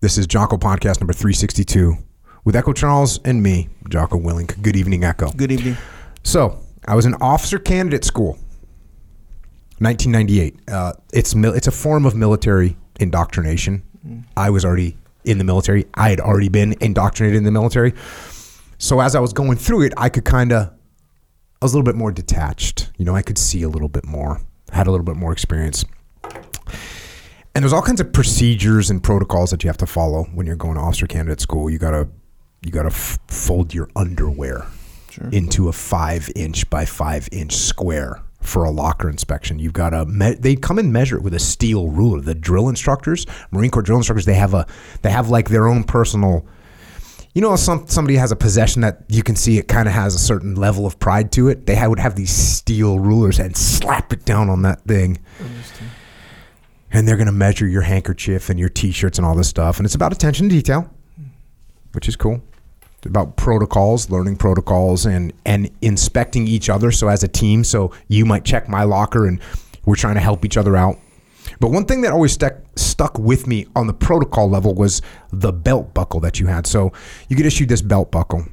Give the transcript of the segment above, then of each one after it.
This is Jocko Podcast number 362 with Echo Charles and me, Jocko Willink. Good evening, Echo. Good evening. So, I was an officer candidate school, 1998. Uh, it's mil- it's a form of military indoctrination. I was already in the military. I had already been indoctrinated in the military. So as I was going through it, I could kind of, I was a little bit more detached. You know, I could see a little bit more, had a little bit more experience. And there's all kinds of procedures and protocols that you have to follow when you're going to officer candidate school. You gotta, you gotta f- fold your underwear Sure. into a five inch by five inch square for a locker inspection. You've got to me- they come and measure it with a steel ruler. The drill instructors, Marine Corps drill instructors, they have a they have like their own personal. You know, some somebody has a possession that you can see it kind of has a certain level of pride to it. They would have these steel rulers and slap it down on that thing. And they're going to measure your handkerchief and your t-shirts and all this stuff. And it's about attention to detail, which is cool It's about protocols, learning protocols, and and inspecting each other. So as a team, so you might check my locker, and we're trying to help each other out. But one thing that always stuck stuck with me on the protocol level was the belt buckle that you had. So you get issued this belt buckle,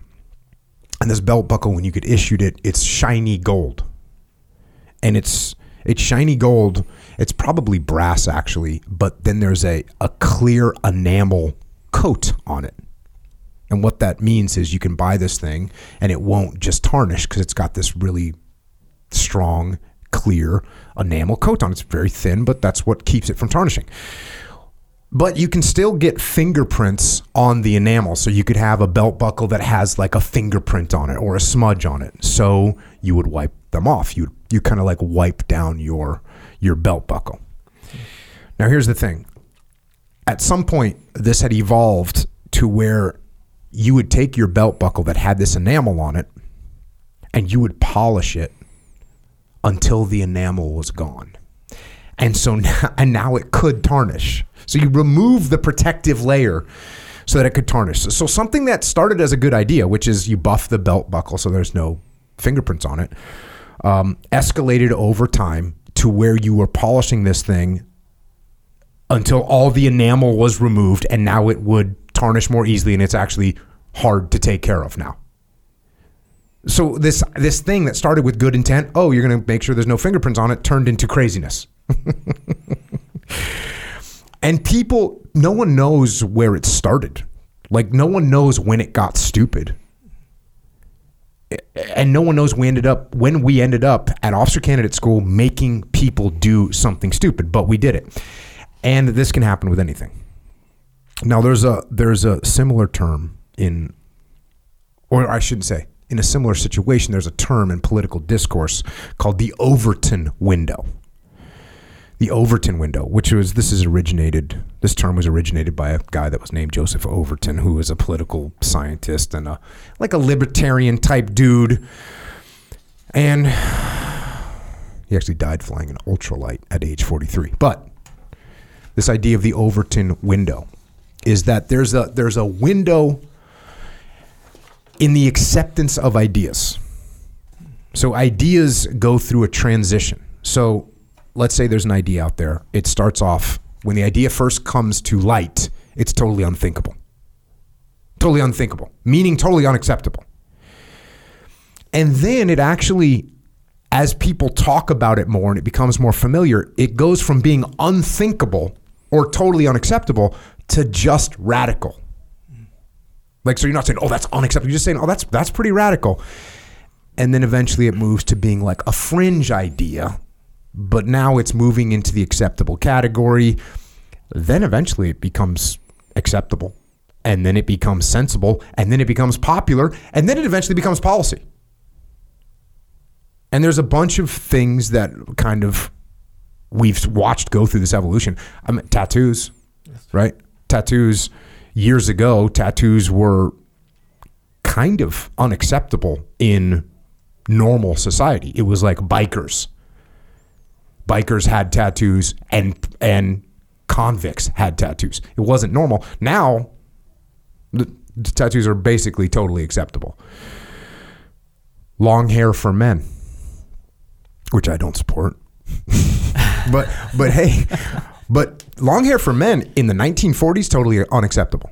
and this belt buckle, when you get issued it, it's shiny gold, and it's it's shiny gold. It's probably brass actually, but then there's a a clear enamel coat on it. And what that means is you can buy this thing and it won't just tarnish because it's got this really strong, clear enamel coat on. it. It's very thin, but that's what keeps it from tarnishing. But you can still get fingerprints on the enamel. So you could have a belt buckle that has like a fingerprint on it or a smudge on it. So you would wipe them off. You you kind of like wipe down your your belt buckle. Now here's the thing. At some point this had evolved to where you would take your belt buckle that had this enamel on it and you would polish it until the enamel was gone. And so now, and now it could tarnish. So you remove the protective layer so that it could tarnish. So, so something that started as a good idea, which is you buff the belt buckle so there's no fingerprints on it, um, escalated over time to where you were polishing this thing until all the enamel was removed and now it would tarnish more easily and it's actually hard to take care of now. So this this thing that started with good intent, oh, you're going to make sure there's no fingerprints on it, turned into craziness. and people no one knows where it started. Like no one knows when it got stupid. And no one knows we ended up when we ended up at officer candidate school making people do something stupid, but we did it. And this can happen with anything. Now there's a there's a similar term in or I shouldn't say in a similar situation there's a term in political discourse called the Overton window. The Overton window, which was this is originated this term was originated by a guy that was named Joseph Overton who was a political scientist and a like a libertarian type dude. And he actually died flying an ultralight at age 43. But this idea of the Overton window is that there's a there's a window in the acceptance of ideas. So ideas go through a transition. So let's say there's an idea out there. It starts off when the idea first comes to light, it's totally unthinkable. Totally unthinkable, meaning totally unacceptable. And then it actually as people talk about it more and it becomes more familiar, it goes from being unthinkable or totally unacceptable to just radical. Like so you're not saying, "Oh, that's unacceptable." You're just saying, "Oh, that's that's pretty radical." And then eventually it moves to being like a fringe idea, but now it's moving into the acceptable category. Then eventually it becomes acceptable. And then it becomes sensible, and then it becomes popular, and then it eventually becomes policy. And there's a bunch of things that kind of we've watched go through this evolution. I mean, tattoos, right? Tattoos years ago, tattoos were kind of unacceptable in normal society. It was like bikers. Bikers had tattoos and and convicts had tattoos. It wasn't normal. Now the, the tattoos are basically totally acceptable. Long hair for men, which I don't support. but but hey, But long hair for men in the 1940s, totally unacceptable.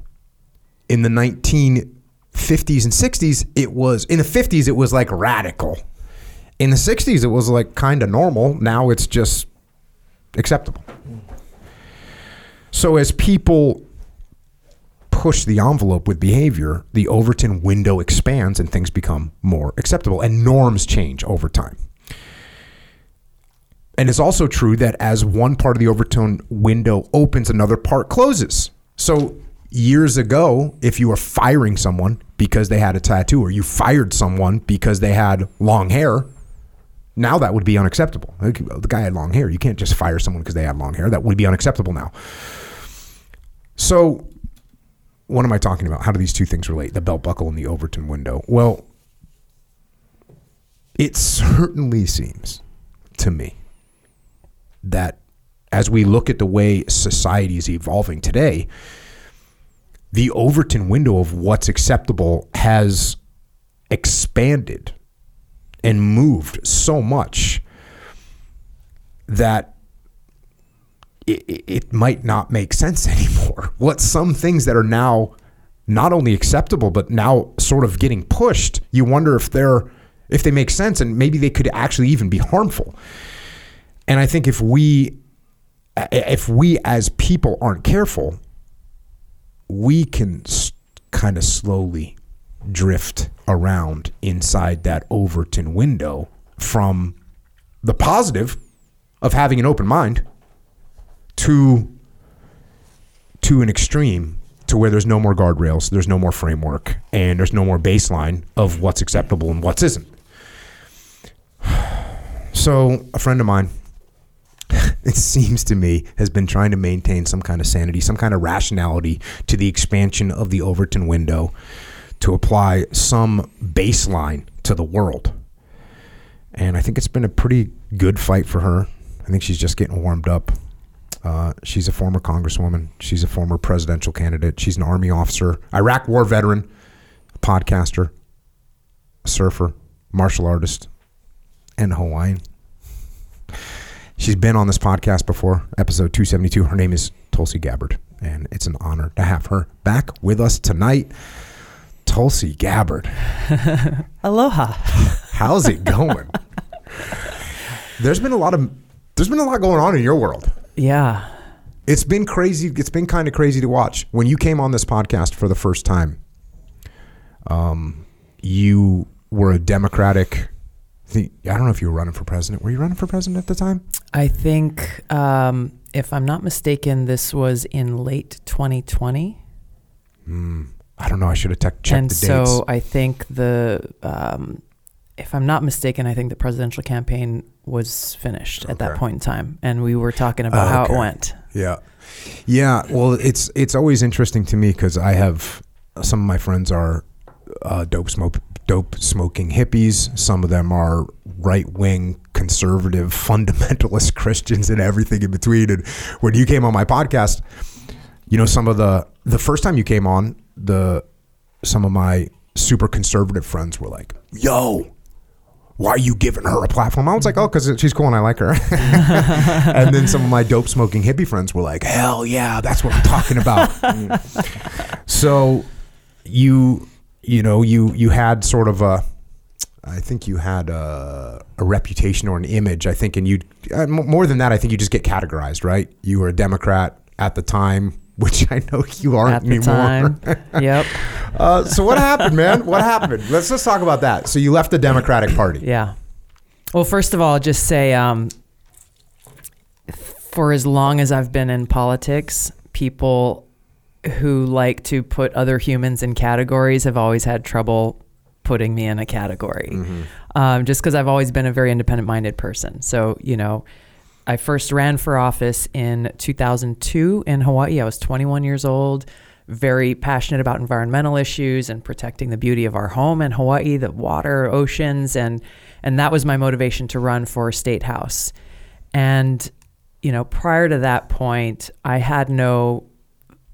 In the 1950s and 60s, it was, in the 50s, it was like radical. In the 60s, it was like kind of normal. Now it's just acceptable. So as people push the envelope with behavior, the Overton window expands and things become more acceptable and norms change over time. And it's also true that as one part of the Overton window opens, another part closes. So years ago, if you were firing someone because they had a tattoo or you fired someone because they had long hair, now that would be unacceptable. The guy had long hair. You can't just fire someone because they had long hair. That would be unacceptable now. So, what am I talking about? How do these two things relate? The belt buckle and the Overton window. Well, it certainly seems to me that as we look at the way society is evolving today, the Overton window of what's acceptable has expanded and moved so much that it, it might not make sense anymore. What some things that are now not only acceptable but now sort of getting pushed, you wonder if they're if they make sense and maybe they could actually even be harmful. And I think if we if we as people aren't careful, we can kind of slowly drift around inside that Overton window from the positive of having an open mind to to an extreme to where there's no more guardrails, there's no more framework, and there's no more baseline of what's acceptable and what's isn't. So, a friend of mine, it seems to me, has been trying to maintain some kind of sanity, some kind of rationality to the expansion of the Overton window to apply some baseline to the world. And I think it's been a pretty good fight for her. I think she's just getting warmed up. Uh, she's a former congresswoman. She's a former presidential candidate. She's an army officer, Iraq war veteran, podcaster, surfer, martial artist, and Hawaiian. She's been on this podcast before, episode 272. Her name is Tulsi Gabbard, and it's an honor to have her back with us tonight. Tulsi Gabbard. Aloha. How's it going? there's been a lot of there's been a lot going on in your world. Yeah. It's been crazy. It's been kind of crazy to watch. When you came on this podcast for the first time, um, you were a Democratic. I don't know if you were running for president. Were you running for president at the time? I think, um, if I'm not mistaken, this was in late 2020. Mm. I don't know. I should have te- checked and the so dates. I think the, um, if I'm not mistaken, I think the presidential campaign was finished at that point in time, and we were talking about how Okay. it went. Yeah, yeah. Well, it's it's always interesting to me because I have some of my friends are uh, dope smoke dope smoking hippies. Some of them are right wing conservative fundamentalist Christians and everything in between. And when you came on my podcast, you know some of the the first time you came on the some of my super conservative friends were like, "Yo." Why are you giving her a platform? I was like, oh, because she's cool and I like her. and then some of my dope smoking hippie friends were like, hell yeah, that's what I'm talking about. so you, you know, you you had sort of a, I think you had a, a reputation or an image. I think, and you uh, more than that, I think you just get categorized, right? You were a Democrat at the time, which I know you aren't anymore. time. yep. Uh, so what happened, man? What happened? Let's just talk about that. So you left the Democratic Party. Yeah. Well, first of all, I'll just say um, for as long as I've been in politics, people who like to put other humans in categories have always had trouble putting me in a category. Um, just because I've always been a very independent minded person. So, you know, I first ran for office in 2002 in Hawaii. I was 21 years old, very passionate about environmental issues and protecting the beauty of our home in Hawaii, the water, oceans, and and that was my motivation to run for state house. And you know, prior to that point, I had no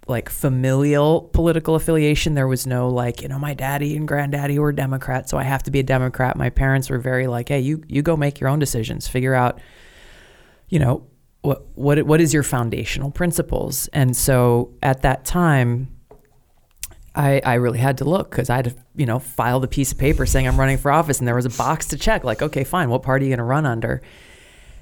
like familial political affiliation. There was no like, you know, my daddy and granddaddy were Democrats, so I have to be a Democrat. My parents were very like, hey, you you go make your own decisions, figure out, you know, what what what is your foundational principles? And so at that time, I I really had to look because I had to you know filed a piece of paper saying I'm running for office, and there was a box to check like okay fine, what party are you going to run under?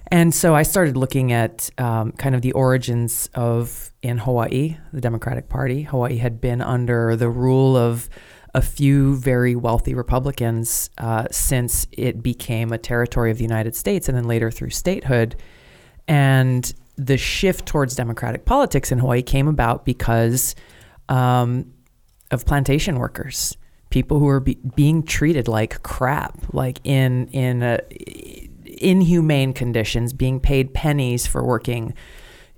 And so I started looking at um, kind of the origins of in Hawaii, the Democratic Party. Hawaii had been under the rule of a few very wealthy Republicans uh, since it became a territory of the United States and then later through statehood. And the shift towards democratic politics in Hawaii came about because um, of plantation workers, people who were be- being treated like crap, like in in a, inhumane conditions, being paid pennies for working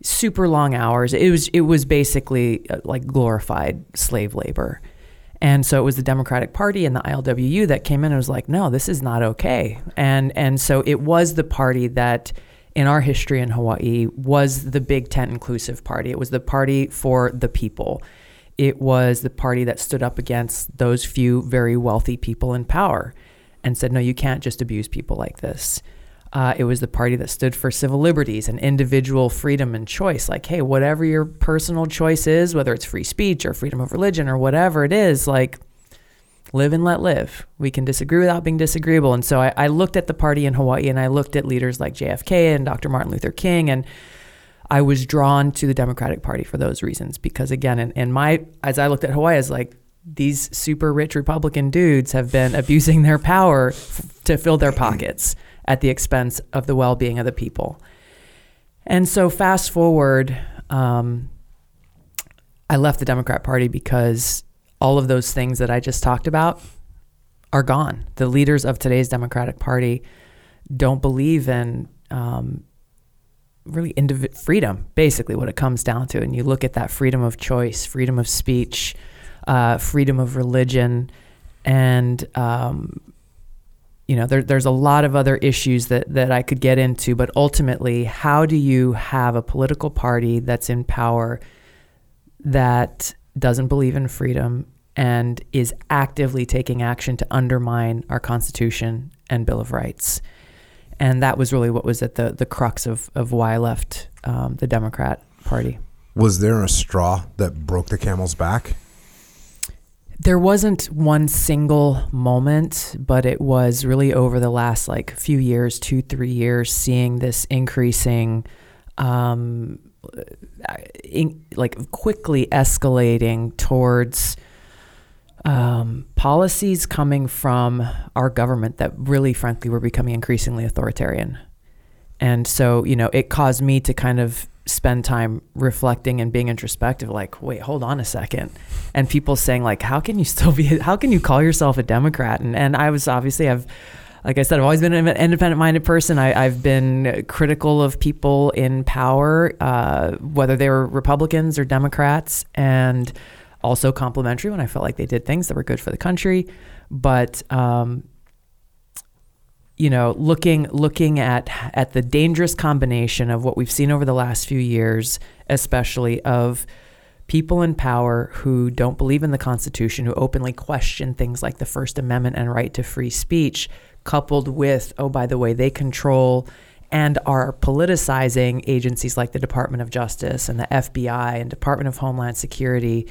super long hours. It was it was basically uh, like glorified slave labor. And so it was the Democratic Party and the ILWU that came in and was like, no, this is not okay. And and so it was the party that in our history in Hawaii was the big tent inclusive party. It was the party for the people. It was the party that stood up against those few very wealthy people in power and said, no, you can't just abuse people like this. Uh, it was the party that stood for civil liberties and individual freedom and choice. Like, hey, whatever your personal choice is, whether it's free speech or freedom of religion or whatever it is, like, live and let live. We can disagree without being disagreeable. And so I, I looked at the party in Hawaii and I looked at leaders like JFK and Dr. Martin Luther King and I was drawn to the Democratic Party for those reasons because again, in, in my as I looked at Hawaii, I like, these super rich Republican dudes have been abusing their power f- to fill their pockets at the expense of the well being of the people. And so, fast forward, um, I left the Democrat Party because all of those things that I just talked about are gone. The leaders of today's Democratic Party don't believe in um, really indiv- freedom, basically, what it comes down to. And you look at that freedom of choice, freedom of speech, uh, freedom of religion, and um, you know, there, there's a lot of other issues that, that I could get into, but ultimately, how do you have a political party that's in power that doesn't believe in freedom and is actively taking action to undermine our Constitution and Bill of Rights? And that was really what was at the, the crux of, of why I left um, the Democrat Party. Was there a straw that broke the camel's back? There wasn't one single moment, but it was really over the last like few years, two, three years, seeing this increasing, um, in, like quickly escalating towards um, policies coming from our government that really, frankly, were becoming increasingly authoritarian. And so, you know, it caused me to kind of spend time reflecting and being introspective like wait hold on a second and people saying like how can you still be how can you call yourself a democrat and and i was obviously i've like I said, I've always been an independent minded person. I, have been critical of people in power, uh, whether they were Republicans or Democrats, and also complimentary when I felt like they did things that were good for the country. But um, you know, looking looking at at the dangerous combination of what we've seen over the last few years, especially of people in power who don't believe in the Constitution, who openly question things like the First Amendment and right to free speech, coupled with, oh, by the way, they control and are politicizing agencies like the Department of Justice and the FBI and Department of Homeland Security,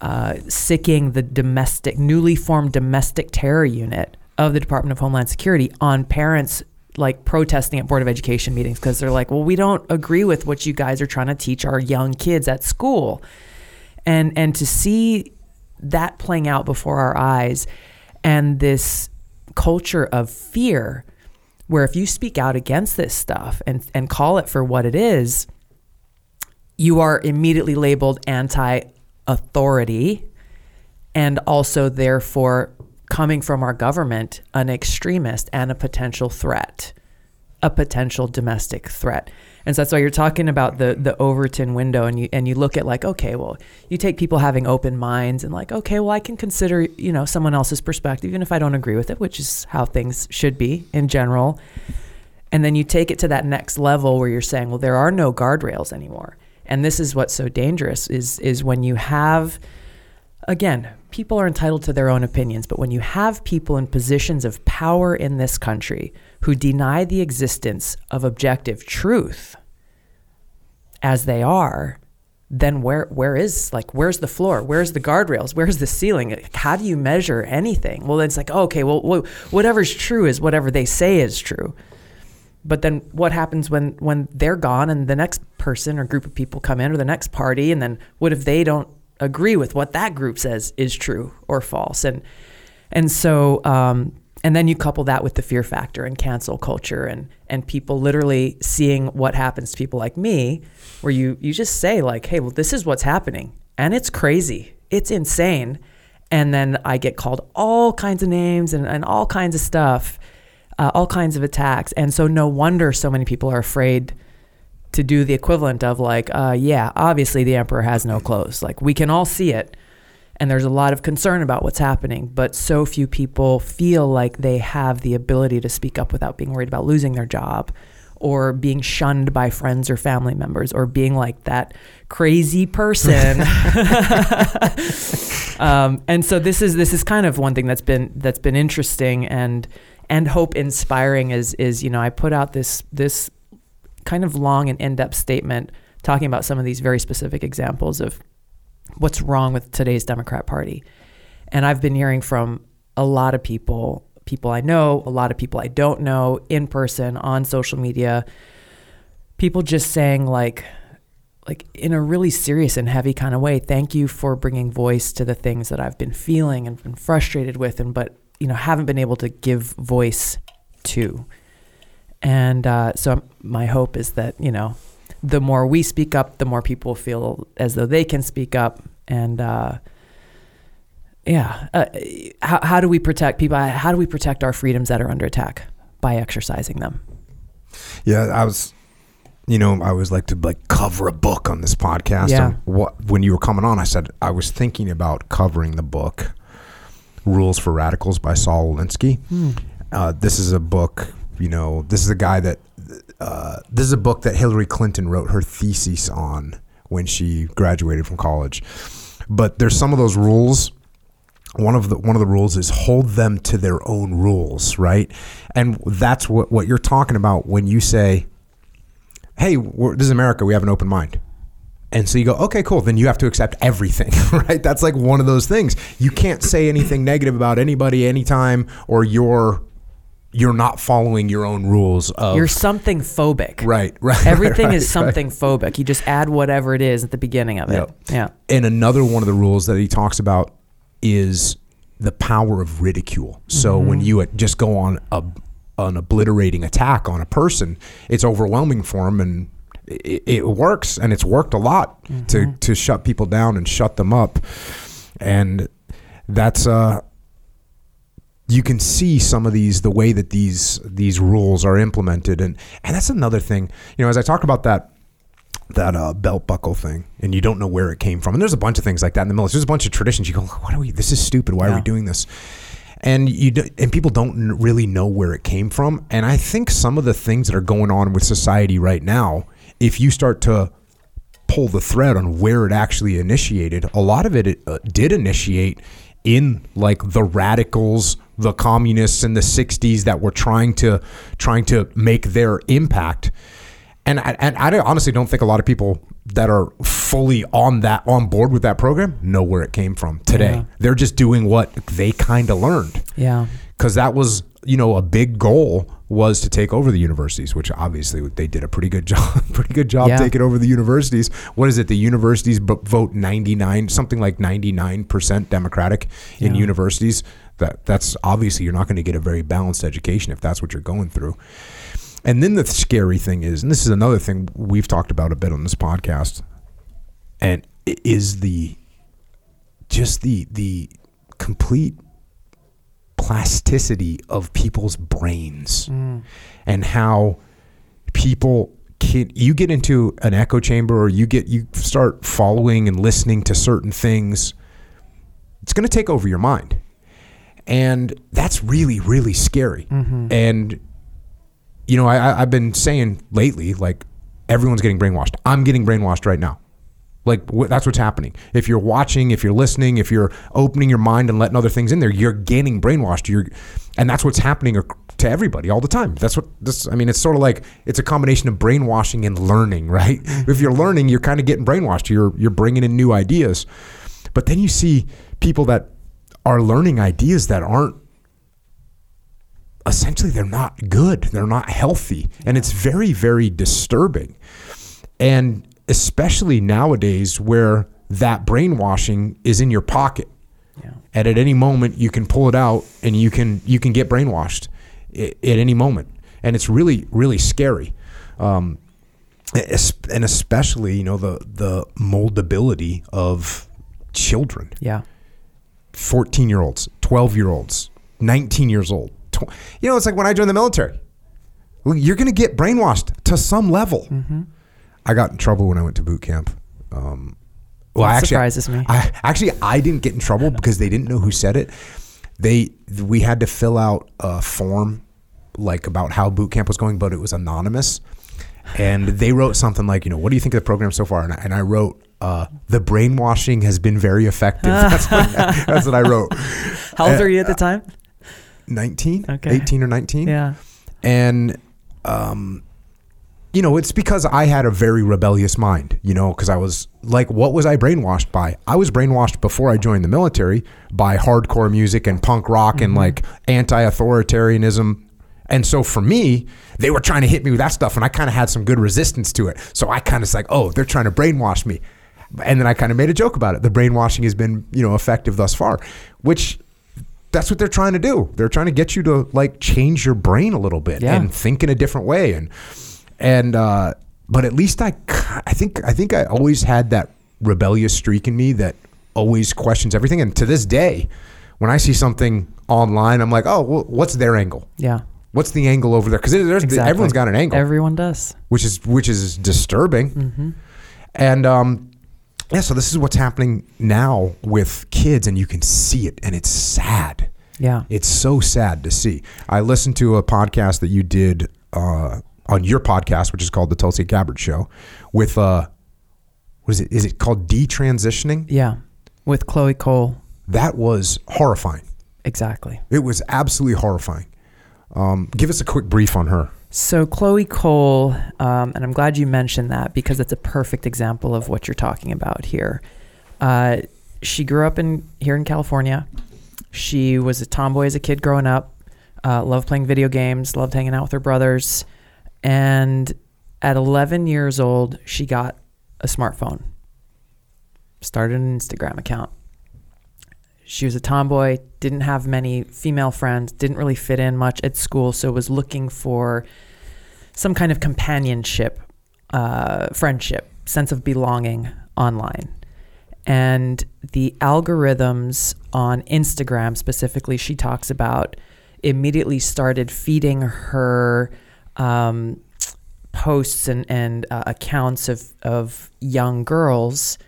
uh, sicking the domestic, newly formed domestic terror unit of the Department of Homeland Security on parents like protesting at Board of Education meetings because they're like, well, we don't agree with what you guys are trying to teach our young kids at school. And and to see that playing out before our eyes and this culture of fear where if you speak out against this stuff and, and call it for what it is, you are immediately labeled anti authority and also therefore coming from our government an extremist and a potential threat, a potential domestic threat. And so that's why you're talking about the the Overton window and you and you look at like, okay, well, you take people having open minds and like, okay, well, I can consider, you know, someone else's perspective, even if I don't agree with it, which is how things should be in general. And then you take it to that next level where you're saying, well, there are no guardrails anymore. And this is what's so dangerous is is when you have again, people are entitled to their own opinions, but when you have people in positions of power in this country who deny the existence of objective truth, as they are, then where where is like where's the floor? Where's the guardrails? Where's the ceiling? How do you measure anything? Well, it's like okay, well, wha- whatever's true is whatever they say is true. But then what happens when when they're gone and the next person or group of people come in or the next party and then what if they don't agree with what that group says is true or false and and so um, and then you couple that with the fear factor and cancel culture and and people literally seeing what happens to people like me where you you just say like hey well this is what's happening and it's crazy it's insane and then I get called all kinds of names and, and all kinds of stuff uh, all kinds of attacks. And so, no wonder so many people are afraid to do the equivalent of, like, uh, yeah, obviously the emperor has no clothes. Like, we can all see it. And there's a lot of concern about what's happening, but so few people feel like they have the ability to speak up without being worried about losing their job or being shunned by friends or family members or being like that crazy person. um, and so this is this is kind of one thing that's been that's been interesting and and hope inspiring is is you know I put out this this kind of long and in-depth statement talking about some of these very specific examples of what's wrong with today's Democrat Party. And I've been hearing from a lot of people, people I know, a lot of people I don't know, in person, on social media, people just saying like like in a really serious and heavy kind of way, thank you for bringing voice to the things that I've been feeling and been frustrated with and but you know haven't been able to give voice to. And uh, so my hope is that you know the more we speak up, the more people feel as though they can speak up. And uh, yeah, uh, how, how do we protect people? How do we protect our freedoms that are under attack by exercising them? Yeah, I was, you know, I always like to like cover a book on this podcast. Yeah. What when you were coming on, I said I was thinking about covering the book "Rules for Radicals" by Saul Alinsky. Uh, this is a book, you know, this is a guy that uh, this is a book that Hillary Clinton wrote her thesis on when she graduated from college. But there's some of those rules one of the one of the rules is hold them to their own rules, right? And that's what what you're talking about when you say, "Hey, this is America. We have an open mind." And so you go, "Okay, cool. Then you have to accept everything." right? That's like one of those things. You can't say anything negative about anybody anytime or you're you're not following your own rules of You're something phobic. Right, right. Everything right, is right. something phobic. You just add whatever it is at the beginning of it. Yep. Yeah. And another one of the rules that he talks about is the power of ridicule. So when you just go on a an obliterating attack on a person, it's overwhelming for them, and it, it works, and it's worked a lot to to shut people down and shut them up, and that's uh. You can see some of these the way that these these rules are implemented, and and that's another thing. You know, as I talk about that that uh, belt buckle thing, and you don't know where it came from. And there's a bunch of things like that in the military. There's a bunch of traditions. You go, what are we? This is stupid. Why are we doing this? And you do, and people don't really know where it came from. And I think some of the things that are going on with society right now, if you start to pull the thread on where it actually initiated, a lot of it uh, did initiate in like the radicals, the communists in the 60s that were trying to trying to make their impact. And I, and I honestly don't think a lot of people that are fully on that on board with that program know where it came from today. Yeah. They're just doing what they kind of learned Yeah. Because that was you know a big goal was to take over the universities which obviously they did a pretty good job pretty good job Yeah. taking over the universities what is it the universities b- vote 99 something like 99% democratic in Yeah. universities that that's obviously you're not going to get a very balanced education if that's what you're going through and then the scary thing is and this is another thing we've talked about a bit on this podcast and it is the just the the complete plasticity of people's brains mm. and how people can you get into an echo chamber or you get you start following and listening to certain things it's going to take over your mind. And that's really really scary. Mm-hmm. And you know I i've been saying lately like everyone's getting brainwashed. I'm getting brainwashed right now like wh- that's what's happening. If you're watching, if you're listening, if you're opening your mind and letting other things in there, you're getting brainwashed. You're, and that's what's happening to everybody all the time. That's what this. I mean, it's sort of like it's a combination of brainwashing and learning, right? Mm-hmm. If you're learning, you're kind of getting brainwashed. You're you're bringing in new ideas, but then you see people that are learning ideas that aren't essentially they're not good they're not healthy and it's very very disturbing and especially nowadays where that brainwashing is in your pocket Yeah. and at any moment you can pull it out and you can you can get brainwashed at any moment and it's really really scary um, and especially you know the the moldability of children Yeah. 14 year olds 12 year olds 19 years old tw- you know it's like when i joined the military you're going to get brainwashed to some level Mm-hmm. I got in trouble when i went to boot camp um, well That actually, surprises me. I, actually i didn't get in trouble because they didn't know who said it they we had to fill out a form like about how boot camp was going but it was anonymous and they wrote something like you know what do you think of the program so far and I, and I wrote uh, the brainwashing has been very effective that's what, that's what i wrote How old Uh, are you at the time? 19 Okay. 18 or 19 Yeah. and um you know it's because i had a very rebellious mind you know because i was like what was i brainwashed by i was brainwashed before i joined the military by hardcore music and punk rock and mm-hmm. like anti-authoritarianism and so for me they were trying to hit me with that stuff and i kind of had some good resistance to it so i kind of like oh they're trying to brainwash me and then i kind of made a joke about it the brainwashing has been you know effective thus far which that's what they're trying to do. They're trying to get you to like change your brain a little bit Yeah. and think in a different way. And and uh, but at least I I think I think I always had that rebellious streak in me that always questions everything. And to this day, when I see something online, I'm like, oh, well, what's their angle? Yeah. What's the angle over there? Because there's Exactly. everyone's got an angle Everyone does. which is which is disturbing. Mm-hmm. And um, yeah, so this is what's happening now with kids, and you can see it, and it's sad. Yeah. It's so sad to see. I listened to a podcast that you did uh, on your podcast, which is called the Tulsi Gabbard Show, with uh, what is it? Is it called detransitioning? Yeah. With Chloe Cole. That was horrifying. Exactly. It was absolutely horrifying. Um, give us a quick brief on her. So Chloe Cole, um, and I'm glad you mentioned that because it's a perfect example of what you're talking about here. Uh, she grew up in here in California. She was a tomboy as a kid growing up. Uh, loved playing video games. Loved hanging out with her brothers. And at 11 years old, she got a smartphone. Started an Instagram account. She was a tomboy, didn't have many female friends, didn't really fit in much at school, so was looking for some kind of companionship, uh, friendship, sense of belonging online. And the algorithms on Instagram, specifically, she talks about, immediately started feeding her um, posts and, and uh, accounts of, of young girls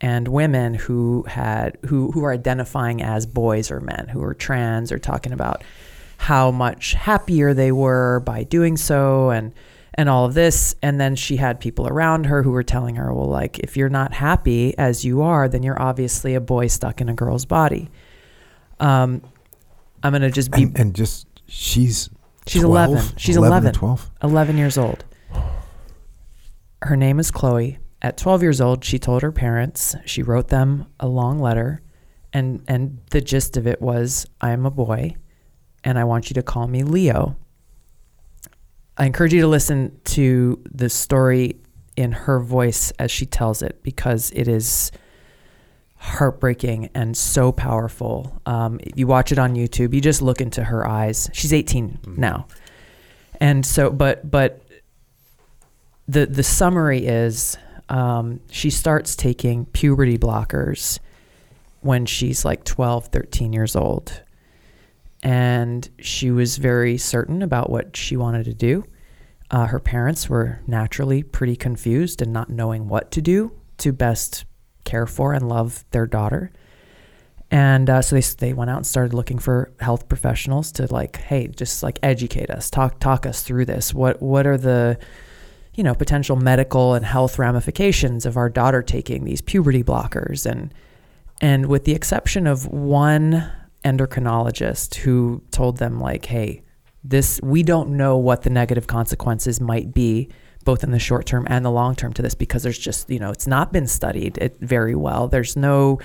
and women who had who who are identifying as boys or men who are trans or talking about how much happier they were by doing so and and all of this. And then she had people around her who were telling her well like if you're not happy as you are then you're obviously a boy stuck in a girl's body. Um i'm gonna just be And, and just she's She's 12? 11. She's 11 or 11. 12. 11 years old. Her name is Chloe. At 12 years old, she told her parents, she wrote them a long letter, and, and the gist of it was I am a boy, and I want you to call me Leo. I encourage you to listen to the story in her voice as she tells it because it is heartbreaking and so powerful. Um, if you watch it on YouTube, you just look into her eyes. She's 18 now, and so, but but the the summary is um, she starts taking puberty blockers when she's like 12, 13 years old. And she was very certain about what she wanted to do. Uh, her parents were naturally pretty confused and not knowing what to do to best care for and love their daughter. And uh, so they, they went out and started looking for health professionals to like, hey, just like educate us, talk talk us through this. What what are the you know potential medical and health ramifications of our daughter taking these puberty blockers and and with the exception of one endocrinologist who told them like, hey, This we don't know what the negative consequences might be both in the short term and the long term to this because there's just, you know, it's not been studied it very well. There's no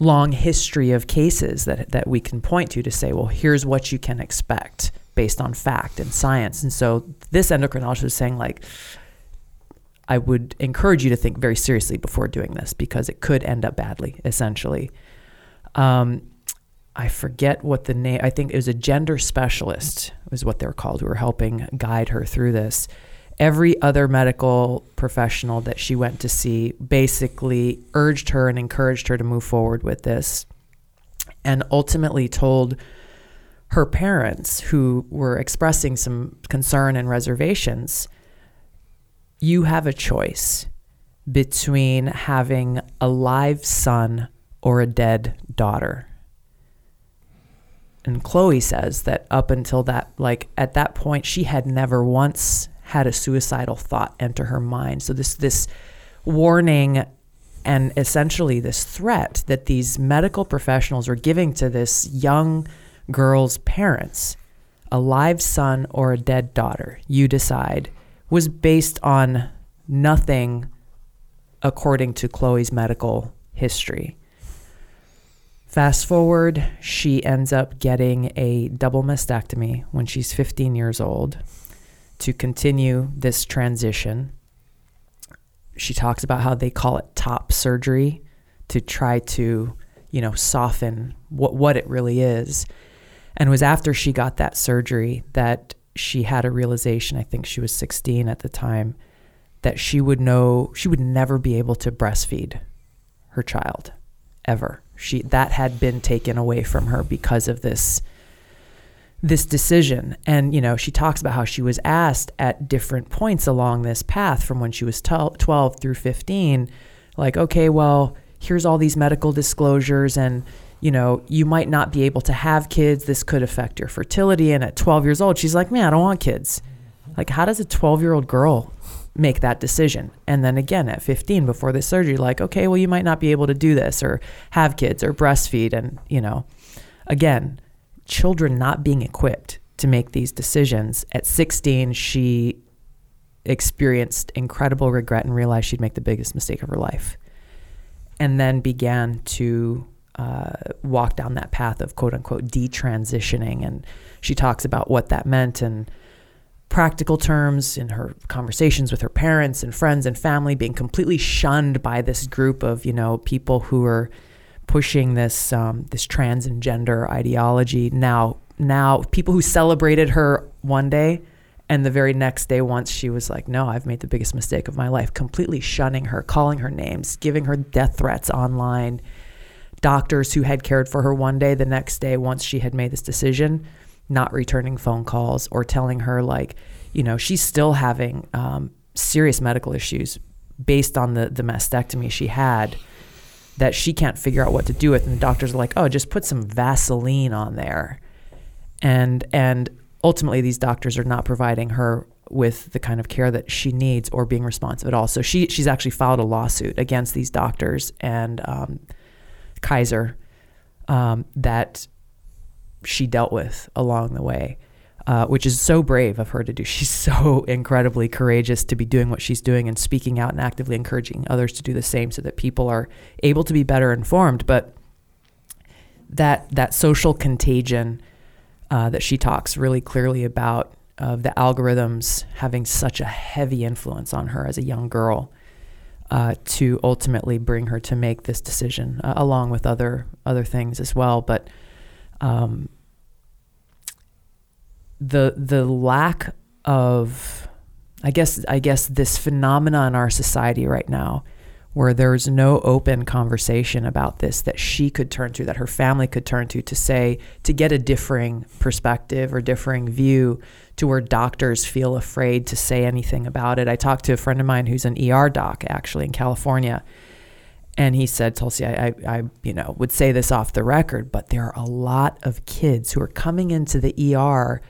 long history of cases that that we can point to to say, well, here's what you can expect based on fact and science. And so this endocrinologist is saying like I would encourage you to think very seriously before doing this because it could end up badly, essentially. Um, I forget what the name, I think it was a gender specialist, was what they're called, who were helping guide her through this. Every other medical professional that she went to see basically urged her and encouraged her to move forward with this, and ultimately told her parents, who were expressing some concern and reservations, you have a choice between having a live son or a dead daughter. And Chloe says that up until that, like at that point, she had never once had a suicidal thought enter her mind. So this this warning and essentially this threat that these medical professionals were giving to this young girl's parents, a live son or a dead daughter, you decide, was based on nothing according to Chloe's medical history. Fast forward, she ends up getting a double mastectomy when she's 15 years old to continue this transition. She talks about how they call it top surgery to try to, you know, soften what, what it really is. And was after she got that surgery that she had a realization, I think she was 16 at the time, that she would know she would never be able to breastfeed her child ever. She that had been taken away from her because of this this decision. And you know, she talks about how she was asked at different points along this path from when she was 12 through 15 like, "Okay, well, here's all these medical disclosures and you know, you might not be able to have kids. This could affect your fertility. And at 12 years old, she's like, man, I don't want kids. Like, how does a 12 year old girl make that decision? And then again, at 15, before the surgery, like, okay, well, you might not be able to do this or have kids or breastfeed. And, you know, again, children not being equipped to make these decisions. At 16, she experienced incredible regret and realized she'd make the biggest mistake of her life. And then began to uh, walk down that path of quote unquote detransitioning. And she talks about what that meant in practical terms in her conversations with her parents and friends and family, being completely shunned by this group of, you know, people who are pushing this um, this trans and gender ideology. Now, now people who celebrated her one day and the very next day, once she was like, No, I've made the biggest mistake of my life, completely shunning her, calling her names, giving her death threats online, doctors who had cared for her one day, the next day, once she had made this decision, not returning phone calls or telling her, like, you know, she's still having um, serious medical issues based on the, the mastectomy she had that she can't figure out what to do with. And the doctors are like, oh, just put some Vaseline on there. And, and ultimately, these doctors are not providing her with the kind of care that she needs or being responsive at all. So she, she's actually filed a lawsuit against these doctors and um, Kaiser um, that she dealt with along the way, uh, which is so brave of her to do. She's so incredibly courageous to be doing what she's doing and speaking out and actively encouraging others to do the same so that people are able to be better informed. But that that social contagion uh, that she talks really clearly about of the algorithms having such a heavy influence on her as a young girl uh, to ultimately bring her to make this decision, uh, along with other other things as well. But um, the the lack of, I guess, I guess this phenomena in our society right now, where there's no open conversation about this that she could turn to, that her family could turn to, to say to get a differing perspective or differing view to where doctors feel afraid to say anything about it. I talked to a friend of mine who's an ER doc actually in California. And he said, Tulsi, I, I, I, you know, would say this off the record, but there are a lot of kids who are coming into the ER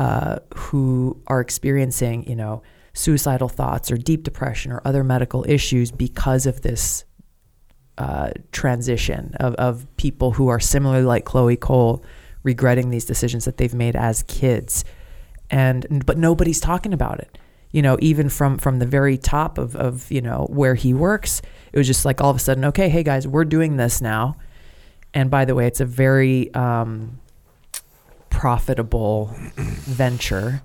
uh, who are experiencing, you know, suicidal thoughts or deep depression or other medical issues because of this uh, transition of, of people who are similarly like Chloe Cole regretting these decisions that they've made as kids. And but nobody's talking about it. You know even from from the very top of of you know where he works it was just like all of a sudden okay hey guys we're doing this now. And by the way it's a very um, profitable venture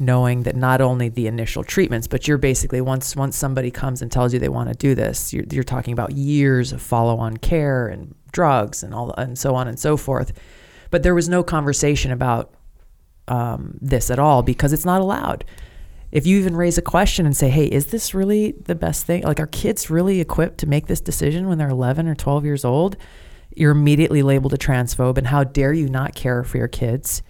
knowing that not only the initial treatments but you're basically once once somebody comes and tells you they want to do this you're, you're talking about years of follow-on care and drugs and all and so on and so forth. But there was no conversation about um, this at all because it's not allowed. If you even raise a question and say hey is this really the best thing? Like are kids really equipped to make this decision when they're 11 or 12 years old you're immediately labeled a transphobe and how dare you not care for your kids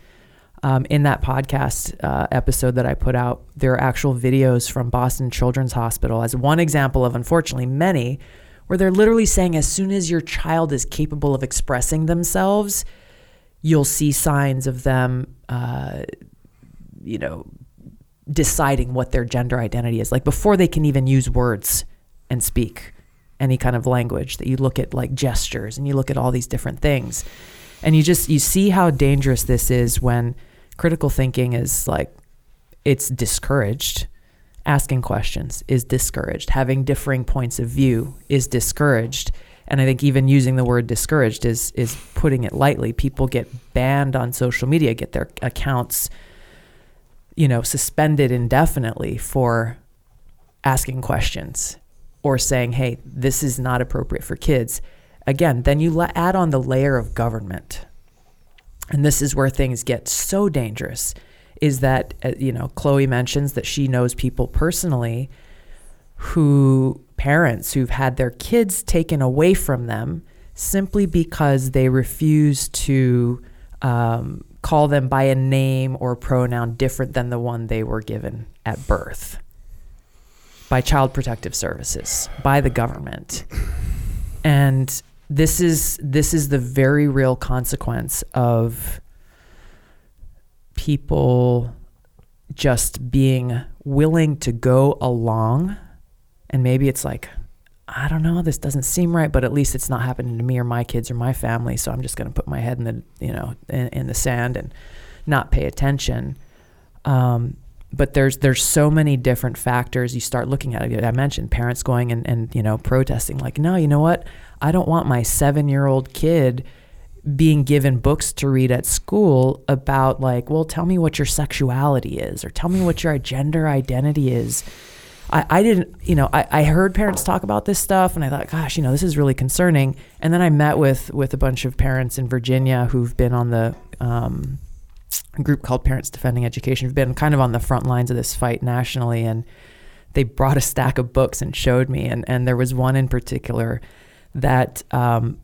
um, in that podcast uh, episode that I put out, there are actual videos from Boston Children's Hospital as one example of, unfortunately, many, where they're literally saying as soon as your child is capable of expressing themselves, you'll see signs of them, uh, you know, deciding what their gender identity is. Like before they can even use words and speak any kind of language, that you look at like gestures and you look at all these different things. And you just, you see how dangerous this is when critical thinking is like it's discouraged. Asking questions is discouraged. Having differing points of view is discouraged. And i think even using the word discouraged is is putting it lightly. People get banned on social media get their accounts you know suspended indefinitely for asking questions or saying hey this is not appropriate for kids again then you add on the layer of government. And this is where things get so dangerous is that uh, you know Chloe mentions that she knows people personally who parents who've had their kids taken away from them simply because they refuse to um, call them by a name or pronoun different than the one they were given at birth by child protective services by the government. And this is this is the very real consequence of people just being willing to go along. And maybe it's like I don't know this doesn't seem right but at least it's not happening to me or my kids or my family so I'm just going to put my head in the you know in, in the sand and not pay attention. Um, but there's there's so many different factors you start looking at. I mentioned parents going and, and you know protesting like no you know what? I don't want my seven year old kid being given books to read at school about like well tell me what your sexuality is or tell me what your gender identity is. I, I didn't you know I, I heard parents talk about this stuff and I thought gosh you know this is really concerning. And then I met with with a bunch of parents in Virginia who've been on the um, a group called Parents Defending Education have been kind of on the front lines of this fight nationally, and they brought a stack of books and showed me, and and there was one in particular that um,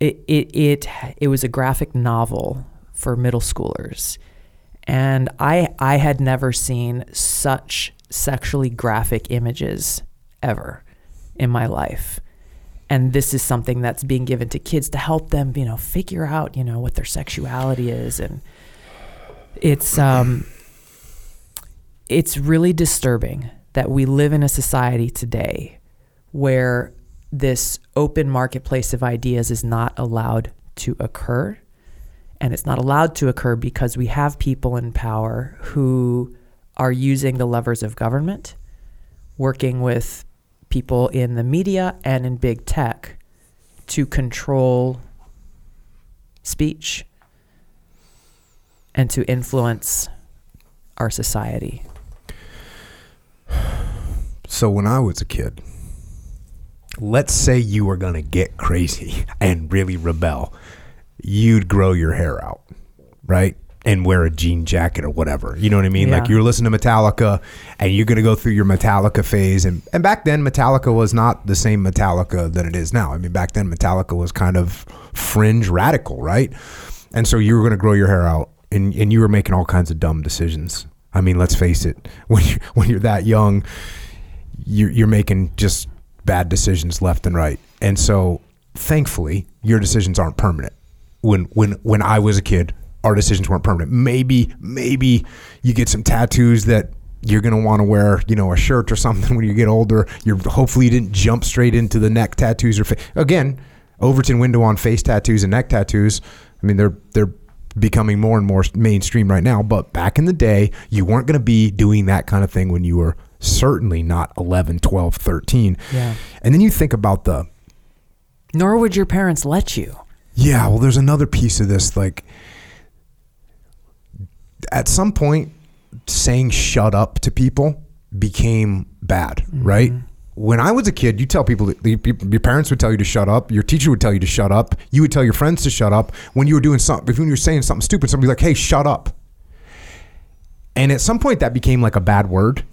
it it it it was a graphic novel for middle schoolers, and I I had never seen such sexually graphic images ever in my life. And this is something that's being given to kids to help them you know figure out you know what their sexuality is and it's um, it's really disturbing that we live in a society today where this open marketplace of ideas is not allowed to occur. And it's not allowed to occur because we have people in power who are using the levers of government, working with people in the media and in big tech to control speech and to influence our society. So when I was a kid, let's say you were going to get crazy and really rebel, you'd grow your hair out, right? And wear a jean jacket or whatever. You know what I mean? Yeah. Like you're listening to Metallica and you're going to go through your Metallica phase. And, and back then, Metallica was not the same Metallica that it is now. I mean, back then, Metallica was kind of fringe radical, right? And so you were going to grow your hair out and, and you were making all kinds of dumb decisions. I mean, let's face it, when you when you're that young, you're, you're making just bad decisions left and right. And so, thankfully, your decisions aren't permanent. When when when I was a kid, our decisions weren't permanent. Maybe maybe you get some tattoos that you're gonna want to wear, you know, a shirt or something when you get older. You're hopefully you didn't jump straight into the neck tattoos or fa- again, Overton window on face tattoos and neck tattoos. I mean, they're they're becoming more and more mainstream right now. But back in the day, you weren't going to be doing that kind of thing when you were certainly not 11, 12, 13. Yeah. And then you think about the, Nor would your parents let you. yeah, well, there's another piece of this. Like, at some point, saying shut up to people became bad, mm-hmm. right? When I was a kid, you tell people, that your parents would tell you to shut up, your teacher would tell you to shut up, you would tell your friends to shut up. When you were doing something, if you were saying something stupid, somebody like, hey, shut up. And at some point, that became like a bad word.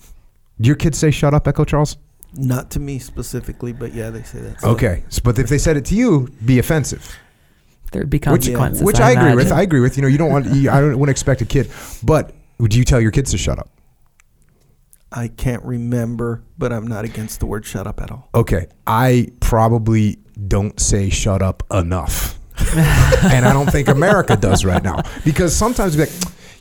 Do your kids say shut up, Echo Charles? Not to me specifically, but yeah, they say that. So- Okay. So, but if they said it to you, be offensive. There'd be which, consequences. which I, agree with. I agree with. You know, you don't want. You, I don't want to expect a kid, but would you tell your kids to shut up? I can't remember, but I'm not against the word shut up at all. Okay, I probably don't say shut up enough, and I don't think America does right now because sometimes, like,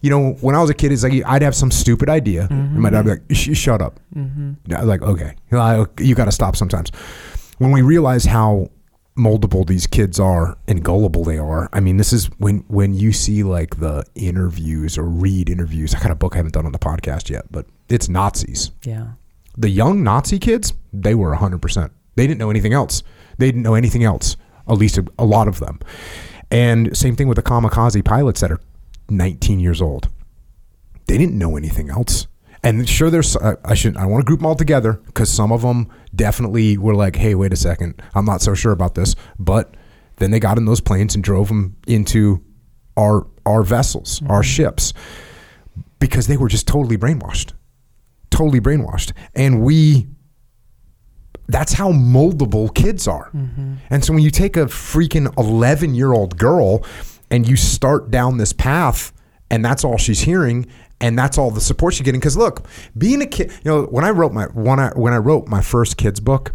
you know, when I was a kid, it's like I'd have some stupid idea, and my dad would be like, "Sh- "Shut up." Mm-hmm. Yeah, I was like, okay, you, you got to stop sometimes. When we realize how moldable these kids are and gullible they are, I mean, this is when when you see like the interviews or read interviews. I got a book I haven't done on the podcast yet, but it's Nazis Yeah. the young Nazi kids, they were 100%. They didn't know anything else. They didn't know anything else, at least a, a lot of them. And same thing with the kamikaze pilots that are 19 years old. They didn't know anything else. And sure, there's, I, I shouldn't, I want to group them all together because some of them definitely were like, hey, wait a second, I'm not so sure about this. But then they got in those planes and drove them into our, our vessels, our mm-hmm. ships, because they were just totally brainwashed totally brainwashed. And we, that's how moldable kids are. Mm-hmm. And so when you take a freaking 11 year old girl and you start down this path, and that's all she's hearing, and that's all the support she's getting. Because look, being a kid, you know, when I wrote my when I when I wrote my first kids book,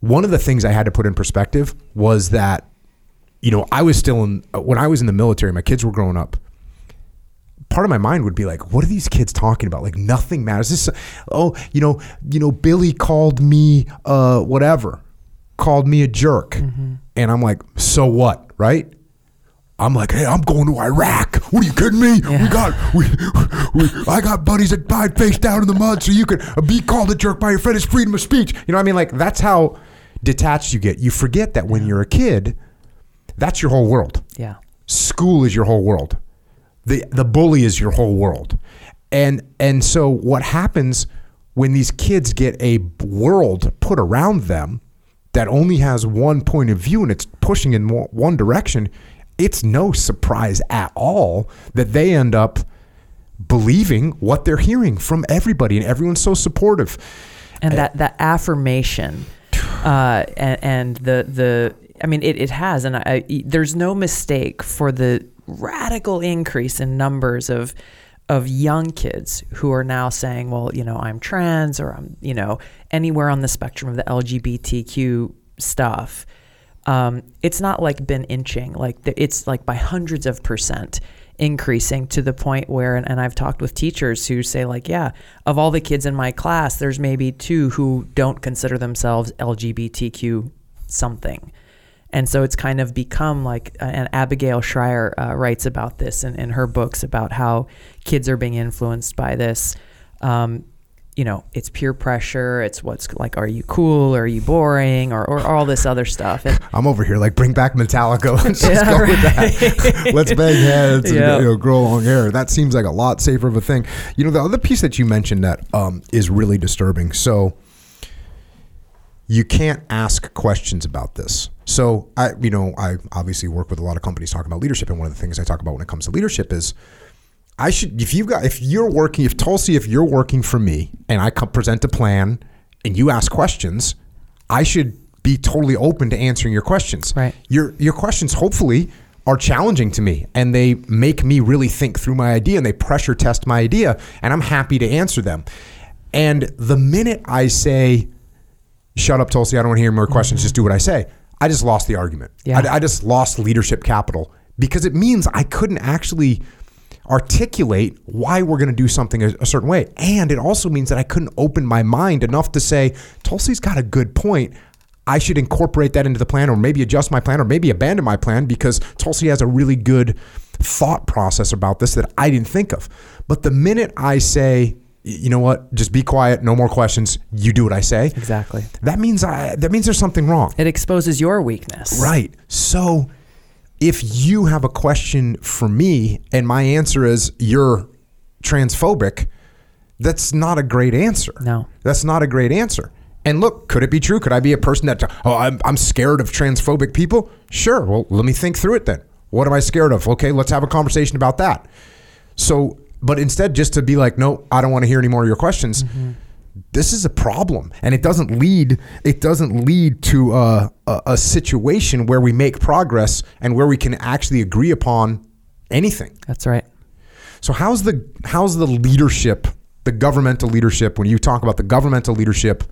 one of the things I had to put in perspective was that, you know, I was still in when I was in the military, my kids were growing up part of my mind would be like, what are these kids talking about? Like nothing matters. This, oh, you know, you know, Billy called me, uh, whatever, called me a jerk, and I'm like, so what, right? I'm like, hey, I'm going to Iraq. What are you kidding me? We got, we, we, I got buddies that died face down in the mud, so you could be called a jerk by your friend is freedom of speech. You know what I mean? Like that's how detached you get. You forget that when you're a kid, that's your whole world Yeah. school is your whole world the the bully is your whole world and and so what happens when these kids get a world put around them that only has one point of view and it's pushing in one direction it's no surprise at all that they end up believing what they're hearing from everybody and everyone's so supportive. And that that affirmation uh, and, and the the I mean it, it has and I, I there's no mistake for the radical increase in numbers of of young kids who are now saying well you know I'm trans or I'm you know anywhere on the spectrum of the LGBTQ stuff um, it's not like been inching like the, it's like by hundreds of percent increasing to the point where and, and i've talked with teachers who say like yeah of all the kids in my class there's maybe two who don't consider themselves lgbtq something. And so it's kind of become like and abigail shrier uh, writes about this in, in her books about how kids are being influenced by this. Um, you know, it's peer pressure. It's what's like, are you cool? Are you boring? Or, or all this other stuff. And I'm over here like bring back Metallica. Let's just Yeah, go with that. Let's bang heads and you know, grow long hair. That seems like a lot safer of a thing. You know, the other piece that you mentioned that um, is really disturbing. So you can't ask questions about this. So I, you know, I obviously work with a lot of companies talking about leadership, and one of the things I talk about when it comes to leadership is I should if you've got if you're working if Tulsi if you're working for me and I come present a plan and you ask questions, I should be totally open to answering your questions. Right. Your your questions hopefully are challenging to me and they make me really think through my idea and they pressure test my idea and I'm happy to answer them. And the minute I say shut up Tulsi, I don't want to hear more questions, mm-hmm. just do what I say. I just lost the argument. Yeah. I, I just lost leadership capital because it means I couldn't actually articulate why we're going to do something a, a certain way. And it also means that I couldn't open my mind enough to say, Tulsi's got a good point. I should incorporate that into the plan or maybe adjust my plan or maybe abandon my plan because Tulsi has a really good thought process about this that I didn't think of. But the minute I say, you know what, just be quiet, no more questions, you do what I say. Exactly. That means I that means there's something wrong. It exposes your weakness. Right. So if you have a question for me and my answer is you're transphobic, that's not a great answer. No. That's not a great answer. And look, could it be true? Could I be a person that, oh, I'm, I'm scared of transphobic people? Sure. Well, let me think through it then. What am I scared of? Okay, let's have a conversation about that. So, but instead, just to be like, no, I don't want to hear any more of your questions. Mm-hmm. This is a problem, and it doesn't lead. It doesn't lead to a, a, a situation where we make progress and where we can actually agree upon anything. That's right. So how's the how's the leadership, the governmental leadership, when you talk about the governmental leadership,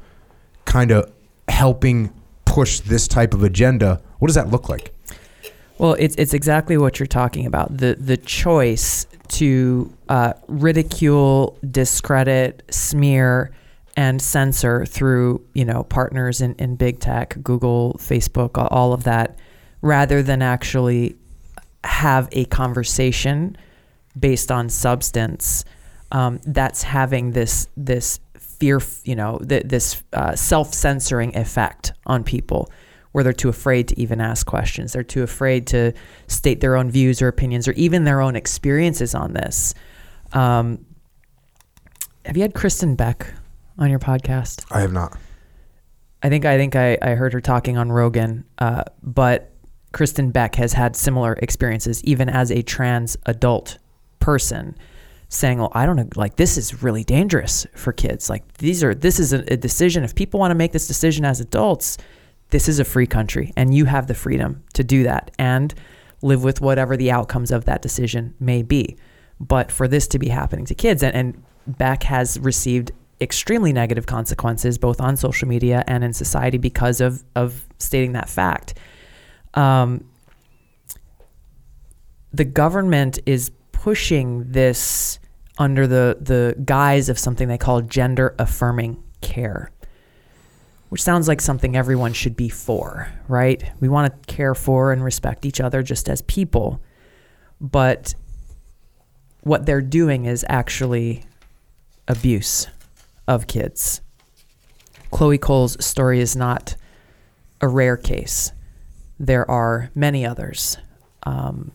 kind of helping push this type of agenda? What does that look like? Well, it's it's exactly what you're talking about. The the choice to uh, ridicule, discredit, smear, and censor through you know partners in, in big tech, Google, Facebook, all of that, rather than actually have a conversation based on substance. Um, that's having this this fear, you know, th- this uh, self censoring effect on people where they're too afraid to even ask questions. They're too afraid to state their own views or opinions or even their own experiences on this. Um, have you had Kristin Beck on your podcast? I have not. I think I think I, I heard her talking on Rogan, uh, but Kristin Beck has had similar experiences, even as a trans adult person, saying, "Well, I don't know, like this is really dangerous for kids. Like these are this is a, a decision. If people want to make this decision as adults, this is a free country, and you have the freedom to do that and live with whatever the outcomes of that decision may be. But for this to be happening to kids, and, and Beck has received extremely negative consequences both on social media and in society because of of stating that fact. Um, the government is pushing this under the the guise of something they call gender affirming care which sounds like something everyone should be for, right? We want to care for and respect each other just as people. But what they're doing is actually abuse of kids. Chloe Cole's story is not a rare case. There are many others, um,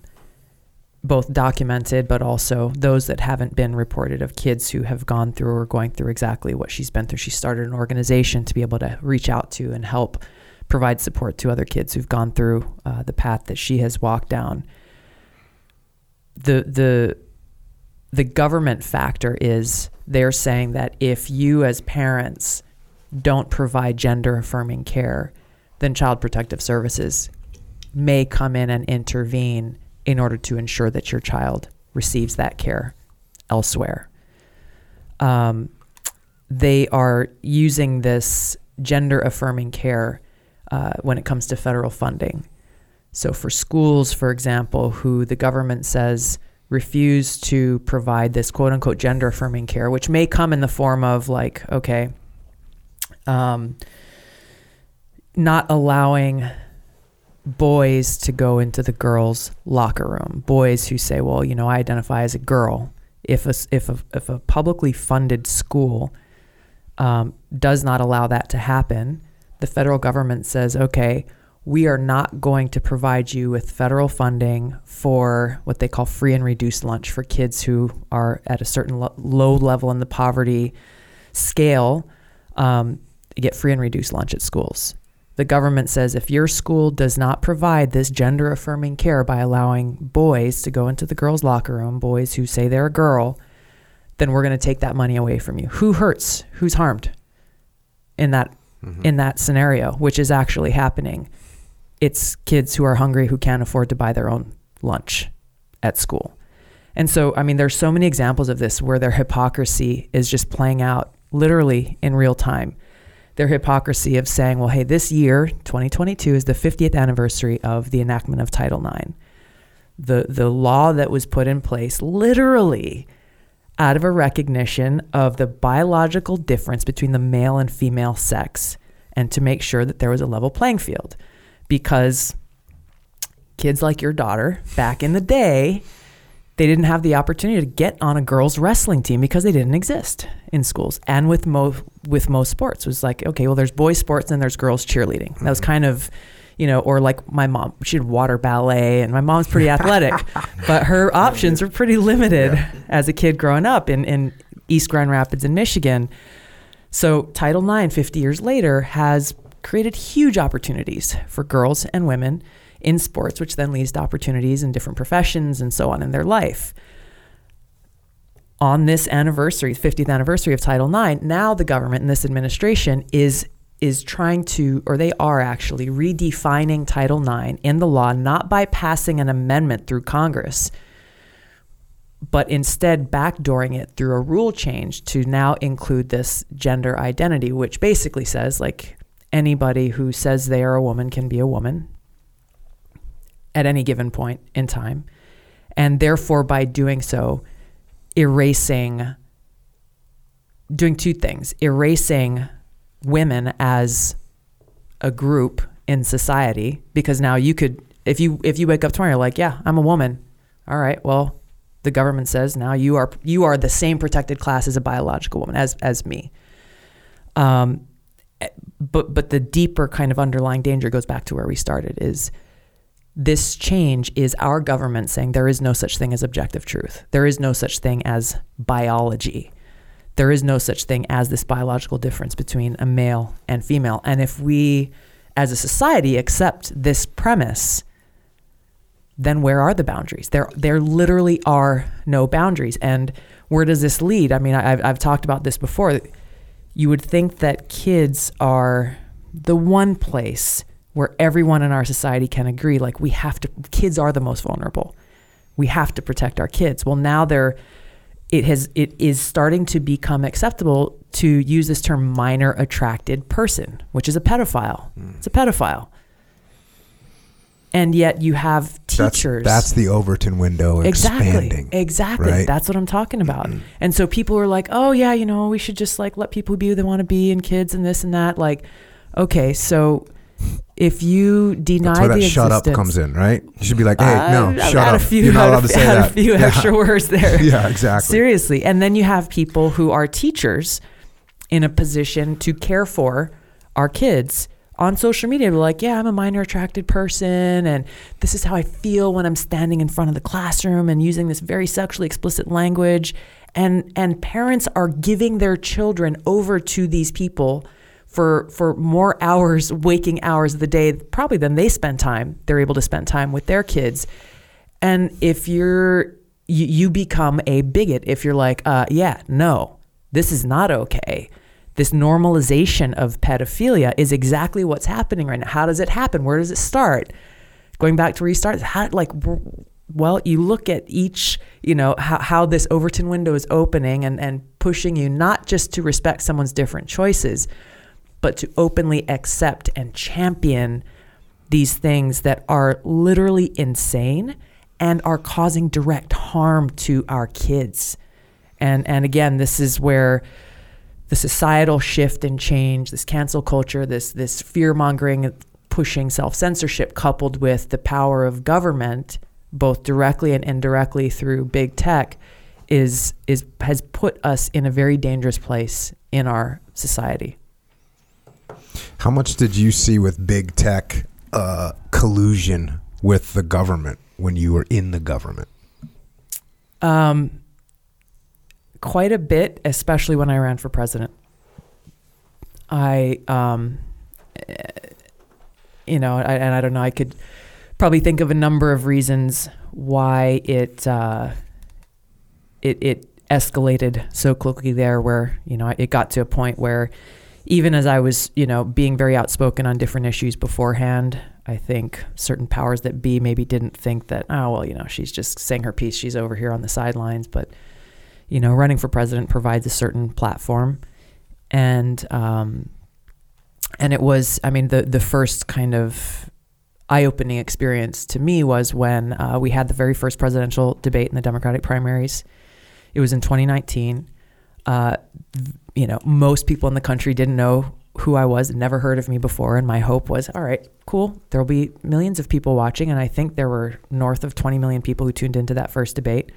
both documented, but also those that haven't been reported of kids who have gone through or going through exactly what she's been through. She started an organization to be able to reach out to and help provide support to other kids who've gone through uh, the path that she has walked down. The the the government factor is they're saying that if you as parents don't provide gender affirming care, then Child Protective Services may come in and intervene in order to ensure that your child receives that care elsewhere. Um, they are using this gender affirming care uh, when it comes to federal funding. So, for schools, for example, who the government says refuse to provide this quote unquote gender affirming care, which may come in the form of like, okay, um, not allowing boys to go into the girls' locker room. Boys who say, "Well, you know, I identify as a girl." If a if a, if a publicly funded school um, does not allow that to happen, the federal government says, "Okay, we are not going to provide you with federal funding for what they call free and reduced lunch for kids who are at a certain lo- low level in the poverty scale." Um, get free and reduced lunch at schools the government says if your school does not provide this gender affirming care by allowing boys to go into the girls' locker room, boys who say they're a girl, then we're going to take that money away from you. Who hurts? Who's harmed in that in that scenario, which is actually happening? It's kids who are hungry who can't afford to buy their own lunch at school. And so, I mean, there's so many examples of this where their hypocrisy is just playing out literally in real time their hypocrisy of saying, well, hey, this year, 2022, is the 50th anniversary of the enactment of Title IX. The, the law that was put in place literally out of a recognition of the biological difference between the male and female sex and to make sure that there was a level playing field. Because kids like your daughter back in the day, they didn't have the opportunity to get on a girls wrestling team because they didn't exist in schools. And with most with most sports, it was like, okay, well, there's boys sports and there's girls cheerleading. That was mm-hmm. kind of you know, or like my mom, she did water ballet, and my mom's pretty athletic, but her options were pretty limited Yeah. as a kid growing up in, in East Grand Rapids in Michigan. So Title IX, 50 years later, has created huge opportunities for girls and women in sports, which then leads to opportunities in different professions and so on in their life. On this anniversary, 50th anniversary of Title IX, now the government and this administration is is trying to, or they are actually redefining Title IX in the law, not by passing an amendment through Congress, but instead backdooring it through a rule change to now include this gender identity, which basically says like anybody who says they are a woman can be a woman at any given point in time. And therefore, by doing so, erasing, doing two things erasing women as a group in society because now you could if you if you wake up tomorrow you're like yeah i'm a woman all right well the government says now you are you are the same protected class as a biological woman as as me um but but the deeper kind of underlying danger goes back to where we started is this change is our government saying there is no such thing as objective truth there is no such thing as biology there is no such thing as this biological difference between a male and female. And if we, as a society, accept this premise, then where are the boundaries? There, there literally are no boundaries. And where does this lead? I mean, I've, I've talked about this before. You would think that kids are the one place where everyone in our society can agree, like we have to, kids are the most vulnerable. We have to protect our kids. Well, now they're, it has it is starting to become acceptable to use this term minor attracted person, which is a pedophile. Hmm. It's a pedophile. And yet you have teachers. that's the Overton window exactly. expanding. Exactly. right? That's what I'm talking about. and so people are like, "Oh yeah, you know, we should just like let people be who they want to be and kids and this and that." Like, okay, so if you deny That's where that the shut up comes in, right? You should be like, hey, Uh, no, I've shut up. Few, You're not allowed to say that. A few yeah. extra words there. yeah, exactly. Seriously. And then you have people who are teachers in a position to care for our kids on social media. They're like, yeah, I'm a minor attracted person. And this is how I feel when I'm standing in front of the classroom and using this very sexually explicit language. And, and parents are giving their children over to these people for, for more hours, waking hours of the day, probably than they spend time. They're able to spend time with their kids. And if you're you, you become a bigot if you're like, uh, yeah, no, this is not okay. This normalization of pedophilia is exactly what's happening right now. How does it happen? Where does it start? Going back to started, how like well, you look at each, you know, how, how this Overton window is opening and, and pushing you not just to respect someone's different choices, but to openly accept and champion these things that are literally insane and are causing direct harm to our kids. And and again, this is where the societal shift and change, this cancel culture, this this fear mongering, pushing self censorship, coupled with the power of government, both directly and indirectly through big tech, is is has put us in a very dangerous place in our society. How much did you see with big tech uh, collusion with the government when you were in the government? Um, quite a bit, especially when I ran for president. I, um, you know, I, and I don't know, I could probably think of a number of reasons why it, uh, it, it escalated so quickly there where, you know, it got to a point where even as I was, you know, being very outspoken on different issues beforehand, I think certain powers that be maybe didn't think that, oh, well, you know, she's just saying her piece. She's over here on the sidelines. But, you know, running for president provides a certain platform. And, um, and it was, I mean, the, the first kind of eye opening experience to me was when uh, we had the very first presidential debate in the Democratic primaries. It was in 2019. Uh, you know, most people in the country didn't know who I was, never heard of me before, and my hope was, all right, cool. There'll be millions of people watching, and I think there were north of 20 million people who tuned into that first debate.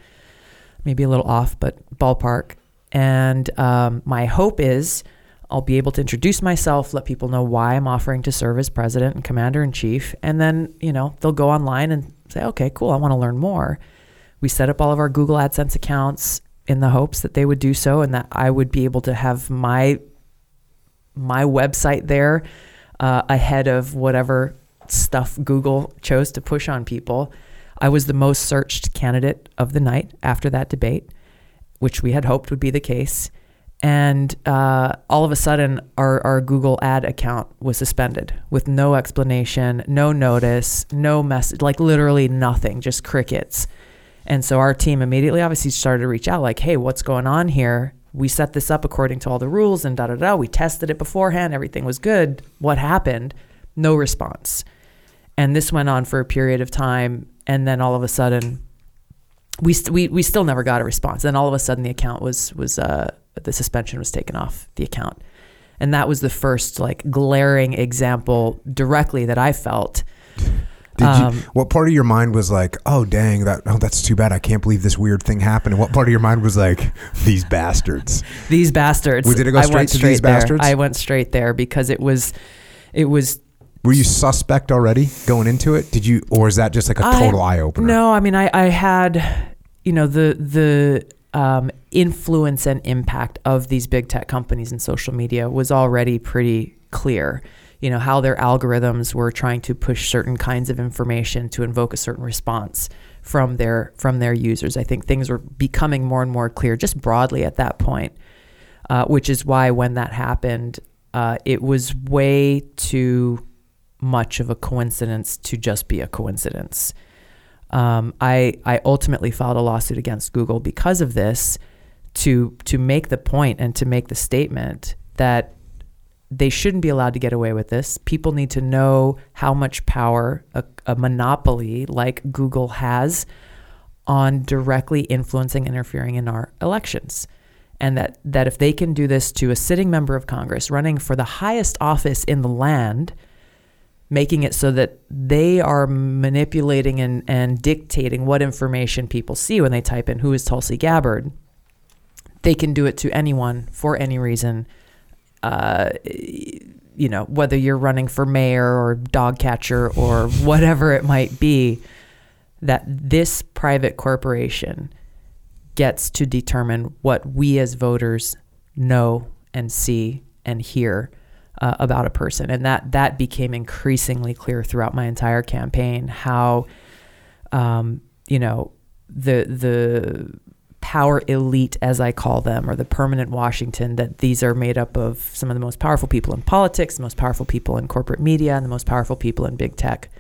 Maybe a little off, but ballpark. And um, my hope is I'll be able to introduce myself, let people know why I'm offering to serve as president and commander in chief, and then you know they'll go online and say, okay, cool, I want to learn more. We set up all of our Google AdSense accounts in the hopes that they would do so and that I would be able to have my my website there uh, ahead of whatever stuff Google chose to push on people. I was the most searched candidate of the night after that debate, which we had hoped would be the case. And uh, all of a sudden, our, our Google ad account was suspended with no explanation, no notice, no message, like literally nothing, just crickets. And so our team immediately obviously started to reach out, like, hey, what's going on here? We set this up according to all the rules and da da da. We tested it beforehand, everything was good. What happened? No response. And this went on for a period of time. And then all of a sudden, we, st- we, we still never got a response. Then all of a sudden, the account was, was uh, the suspension was taken off the account. And that was the first like glaring example directly that I felt Did Um, you, what part of your mind was like, oh dang, that oh that's too bad. I can't believe this weird thing happened. And what part of your mind was like, these bastards? these bastards. Well, did it go straight to straight these there. bastards? I went straight there because it was, it was Were you suspect already going into it? Did you, or is that just like a total eye opener? No, I mean, I, I had, you know, the the um, influence and impact of these big tech companies and social media was already pretty clear. You know how their algorithms were trying to push certain kinds of information to invoke a certain response from their from their users. I think things were becoming more and more clear, just broadly at that point. Uh, which is why when that happened, uh, it was way too much of a coincidence to just be a coincidence. Um, I I ultimately filed a lawsuit against Google because of this, to to make the point and to make the statement that they shouldn't be allowed to get away with this. People need to know how much power a, a monopoly like Google has on directly influencing interfering in our elections. And that, that if they can do this to a sitting member of Congress running for the highest office in the land, making it so that they are manipulating and, and dictating what information people see when they type in who is Tulsi Gabbard, they can do it to anyone for any reason. Uh, you know, whether you're running for mayor or dog catcher or whatever it might be, that this private corporation gets to determine what we as voters know and see and hear uh, about a person, and that that became increasingly clear throughout my entire campaign. How, um, you know, the the power elite, as I call them, or the permanent Washington, that these are made up of some of the most powerful people in politics, the most powerful people in corporate media, and the most powerful people in big tech,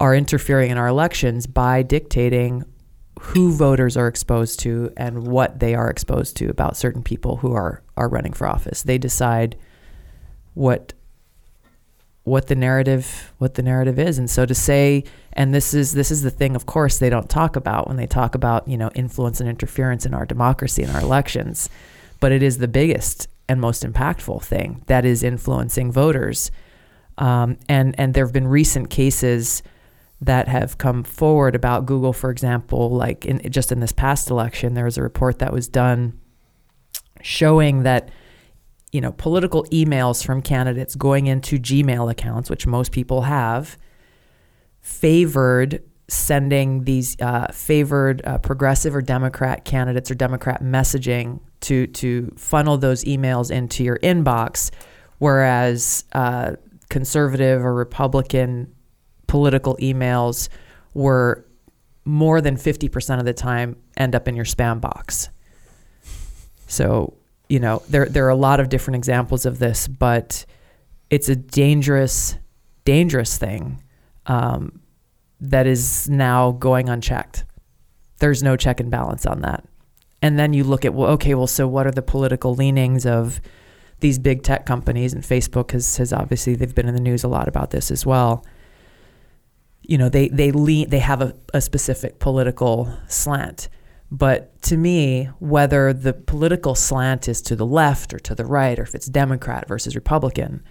are interfering in our elections by dictating who voters are exposed to and what they are exposed to about certain people who are are running for office. They decide what what the narrative what the narrative is. And so to say and this is this is the thing of course they don't talk about when they talk about you know influence and interference in our democracy and our elections but it is the biggest and most impactful thing that is influencing voters. Um, and and there have been recent cases that have come forward about Google, for example, like in just in this past election, there was a report that was done showing that you know political emails from candidates going into Gmail accounts, which most people have, favored sending these uh, favored uh, progressive or Democrat candidates or Democrat messaging to to funnel those emails into your inbox, whereas uh, conservative or Republican political emails were more than 50% of the time end up in your spam box. So, you know, there there are a lot of different examples of this, but it's a dangerous, dangerous thing um, that is now going unchecked. There's no check and balance on that. And then you look at, well, okay, well, so what are the political leanings of these big tech companies? And Facebook has, has obviously, they've been in the news a lot about this as well. You know, they, they lean, they have a, a specific political slant. But to me, whether the political slant is to the left or to the right, or if it's Democrat versus Republican,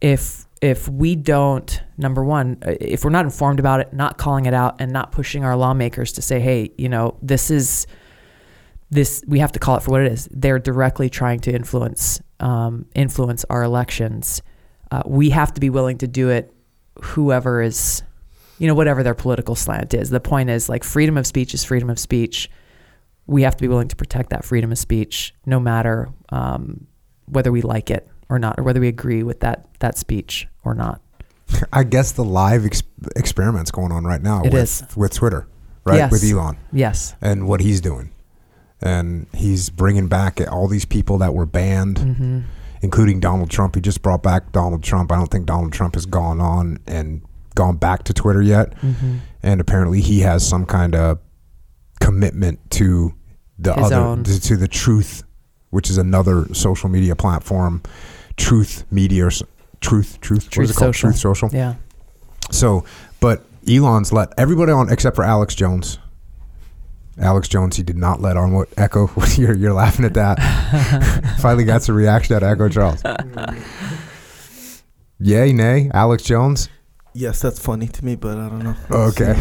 if if we don't, number one, uh, if we're not informed about it, not calling it out, and not pushing our lawmakers to say, hey, you know, this is this we have to call it for what it is. They're directly trying to influence um, influence our elections. Uh, we have to be willing to do it. Whoever is, you know, whatever their political slant is. The point is, like, freedom of speech is freedom of speech. We have to be willing to protect that freedom of speech, no matter um, whether we like it or not, or whether we agree with that that speech or not. I guess the live ex- experiments going on right now It with is. with Twitter, right? Yes. With Elon Yes. and what he's doing, and he's bringing back all these people that were banned, Mm-hmm. including Donald Trump. He just brought back Donald Trump. I don't think Donald Trump has gone on and gone back to Twitter yet, Mm-hmm. and apparently he has some kind of commitment to the His other own. to, to the truth, which is another social media platform, Truth Media, or s- Truth Truth. what is Truth it called? Social. Truth Social. Yeah. So, but Elon's let everybody on except for Alex Jones. Alex Jones, he did not let on what Echo. You're, you're laughing at that. Finally got some reaction out of Echo Charles. Mm. Yay, nay, Alex Jones. Yes, that's funny to me, but I don't know. Okay,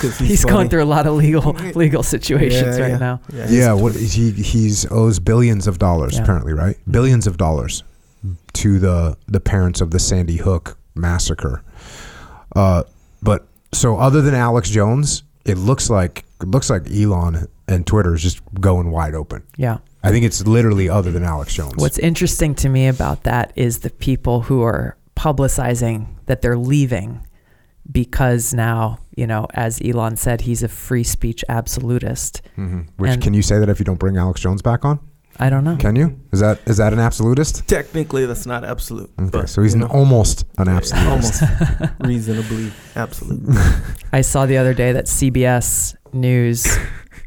He's, funny. going through a lot of legal legal situations Yeah, right yeah. now. Yeah, Yeah, he's- what he he's owes billions of dollars Yeah. apparently, right? Billions of dollars to the the parents of the Sandy Hook massacre. Uh, but so other than Alex Jones, it looks like it looks like Elon and Twitter is just going wide open. Yeah. I think it's literally other than Alex Jones. What's interesting to me about that is the people who are publicizing that they're leaving because now, you know, as Elon said, he's a free speech absolutist. Mhm. Which and- can you say that if you don't bring Alex Jones back on? I don't know. Can you? Is that is that an absolutist? Technically, that's not absolute. Okay, but, so he's an know, almost an yeah, absolutist. almost reasonably absolute. I saw the other day that CBS News,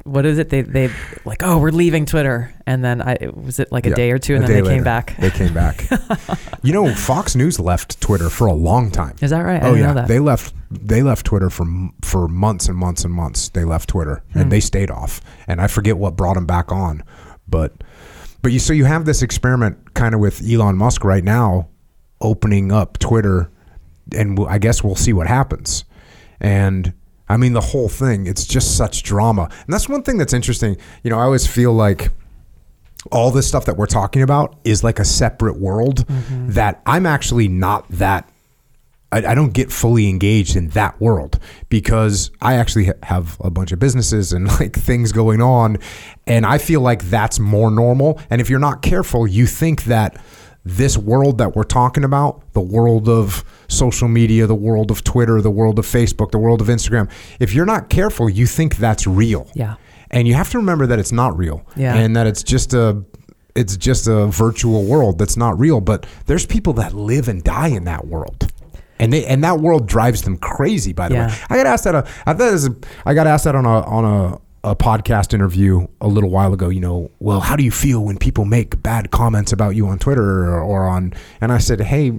what is it? They they like, oh, we're leaving Twitter, and then I was it like a Yeah, day or two, and then they later. came back. They came back. you know, Fox News left Twitter for a long time. Is that right? I oh yeah, know that. they left. They left Twitter for for months and months and months. They left Twitter Hmm. and they stayed off. And I forget what brought them back on, but but you so you have this experiment kind of with Elon Musk right now, opening up Twitter, and I guess we'll see what happens. And I mean the whole thing. It's just such drama, and that's one thing that's interesting. You know, I always feel like all this stuff that we're talking about is like a separate world Mm-hmm. that I'm actually not that I, I don't get fully engaged in that world because I actually ha- have a bunch of businesses and like things going on and I feel like that's more normal and if you're not careful you think that this world that we're talking about the world of social media the world of Twitter the world of Facebook the world of Instagram if you're not careful you think that's real. Yeah. and you have to remember that it's not real. Yeah. and that it's just a it's just a virtual world that's not real but there's people that live and die in that world. And they and that world drives them crazy by the way. I got asked that uh, I, thought it was a, I got asked that on a on a, a podcast interview a little while ago you know well how do you feel when people make bad comments about you on twitter or, or on and i said hey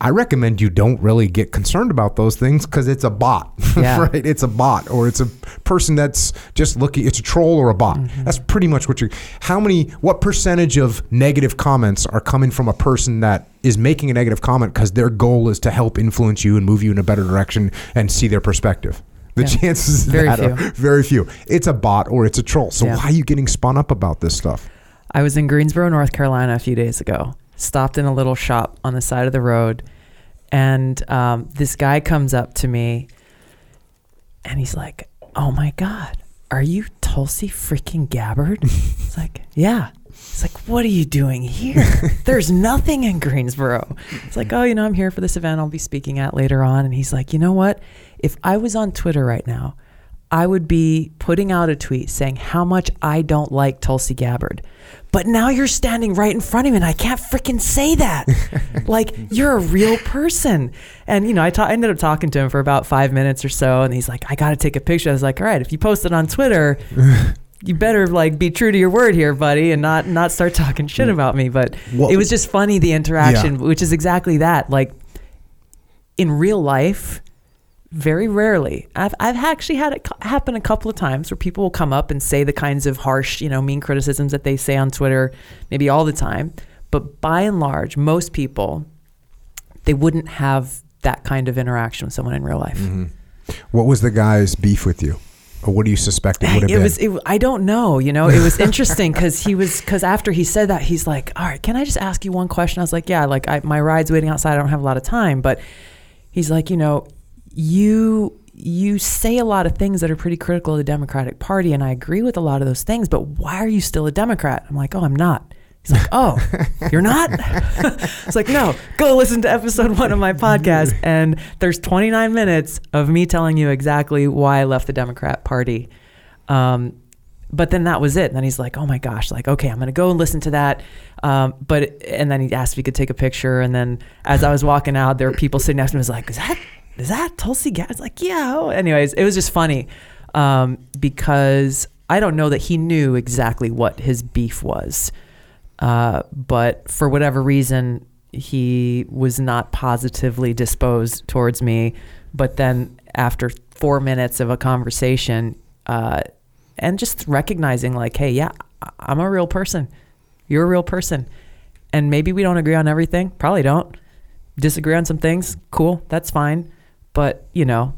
I recommend you don't really get concerned about those things because it's a bot, Yeah. right? It's a bot, or it's a person that's just looking. It's a troll or a bot. Mm-hmm. That's pretty much what you. How many? What percentage of negative comments are coming from a person that is making a negative comment because their goal is to help influence you and move you in a better direction and see their perspective? The Yeah. chances Very that are few. very few. It's a bot or it's a troll. So Yeah. why are you getting spun up about this stuff? I was in Greensboro, North Carolina a few days ago. Stopped in a little shop on the side of the road, and um, this guy comes up to me, and he's like, "Oh my God, are you Tulsi freaking Gabbard?" it's like, "Yeah." It's like, "What are you doing here? There's nothing in Greensboro." It's like, "Oh, you know, I'm here for this event I'll be speaking at later on." And he's like, "You know what? If I was on Twitter right now." I would be putting out a tweet saying how much I don't like Tulsi Gabbard. But now you're standing right in front of me and I can't freaking say that. like, you're a real person. And, you know, I ta- I ended up talking to him for about five minutes or so. And he's like, I got to take a picture. I was like, all right, if you post it on Twitter, you better like be true to your word here, buddy, and not not start talking shit about me. But What- it was just funny the interaction, which is exactly that. Like in real life, Very rarely. I've I've actually had it happen a couple of times where people will come up and say the kinds of harsh, you know, mean criticisms that they say on Twitter, maybe all the time. But by and large, most people they wouldn't have that kind of interaction with someone in real life. Mm-hmm. What was the guy's beef with you? Or what do you suspect it would have it been? was it, i don't know you know it was interesting because he was because after he said that he's like all right can i just ask you one question i was like yeah like I, my ride's waiting outside i don't have a lot of time but he's like you know you you say a lot of things that are pretty critical of the democratic party and i agree with a lot of those things but why are you still a democrat i'm like oh i'm not He's like, "Oh, you're not?" it's like, "No, go listen to episode one of my podcast, and there's 29 minutes of me telling you exactly why I left the Democrat Party." Um, but then that was it. And then he's like, "Oh my gosh!" Like, okay, I'm gonna go and listen to that. Um, but and then he asked if he could take a picture. And then as I was walking out, there were people sitting next to me. I was like, "Is that is that Tulsi Gabbard?" It's like, "Yeah." Oh. Anyways, it was just funny um, because I don't know that he knew exactly what his beef was. Uh, but for whatever reason, he was not positively disposed towards me. But then after four minutes of a conversation, uh, and just recognizing, like, hey, yeah, I'm a real person. You're a real person. And maybe we don't agree on everything. Probably don't. Disagree on some things. Cool. That's fine. But, you know,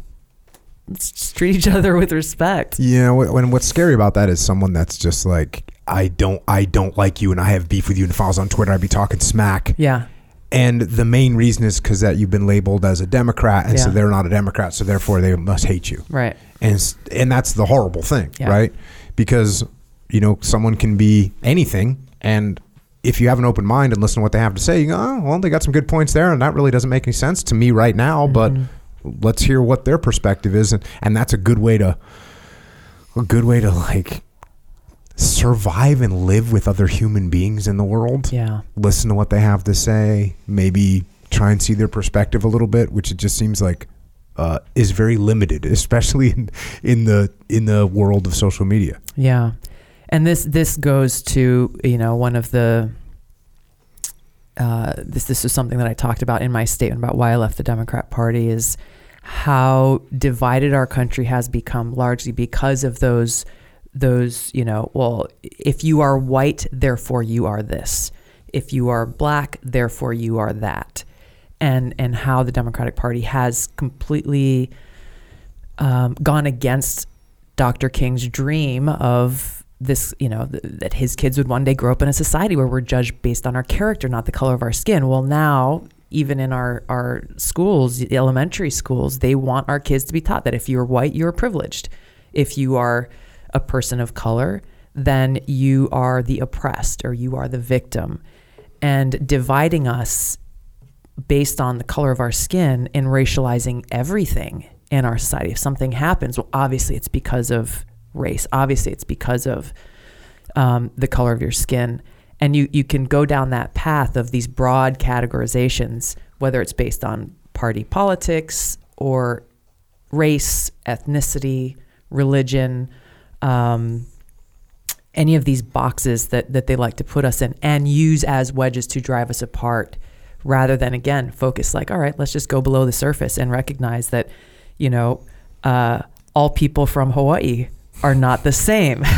let's treat each other with respect. Know, when what's scary about that is someone that's just like, I don't, I don't like you, and I have beef with you. And if I was on Twitter, I'd be talking smack. Yeah. And the main reason is because that you've been labeled as a Democrat, and so they're not a Democrat, so therefore they must hate you. Right. And and that's the horrible thing, Yeah. right? Because you know someone can be anything, and if you have an open mind and listen to what they have to say, you go, oh, well, they got some good points there, and that really doesn't make any sense to me right now, but mm-hmm. Let's hear what their perspective is, and, and that's a good way to a good way to like survive and live with other human beings in the world Yeah. listen to what they have to say, maybe try and see their perspective a little bit, which it just seems like uh, is very limited, especially in, in the in the world of social media. Yeah. And this this goes to, you know, one of the uh, this this is something that I talked about in my statement about why I left the Democrat Party is how divided our country has become largely because of those those, you know, well, if you are white, therefore you are this. If you are black, therefore you are that. And and how the Democratic Party has completely um, gone against Dr. King's dream of this, you know, th- that his kids would one day grow up in a society where we're judged based on our character, not the color of our skin. Well, now, even in our, our schools, elementary schools, they want our kids to be taught that if you're white, you're privileged. If you are a person of color, then you are the oppressed or you are the victim. And dividing us based on the color of our skin and racializing everything in our society. If something happens, well, obviously it's because of race. Obviously it's because of um, the color of your skin. And you, you can go down that path of these broad categorizations, whether it's based on party politics or race, ethnicity, religion, um, any of these boxes that, that they like to put us in and use as wedges to drive us apart rather than again focus like all right let's just go below the surface and recognize that you know uh, all people from hawaii are not the same.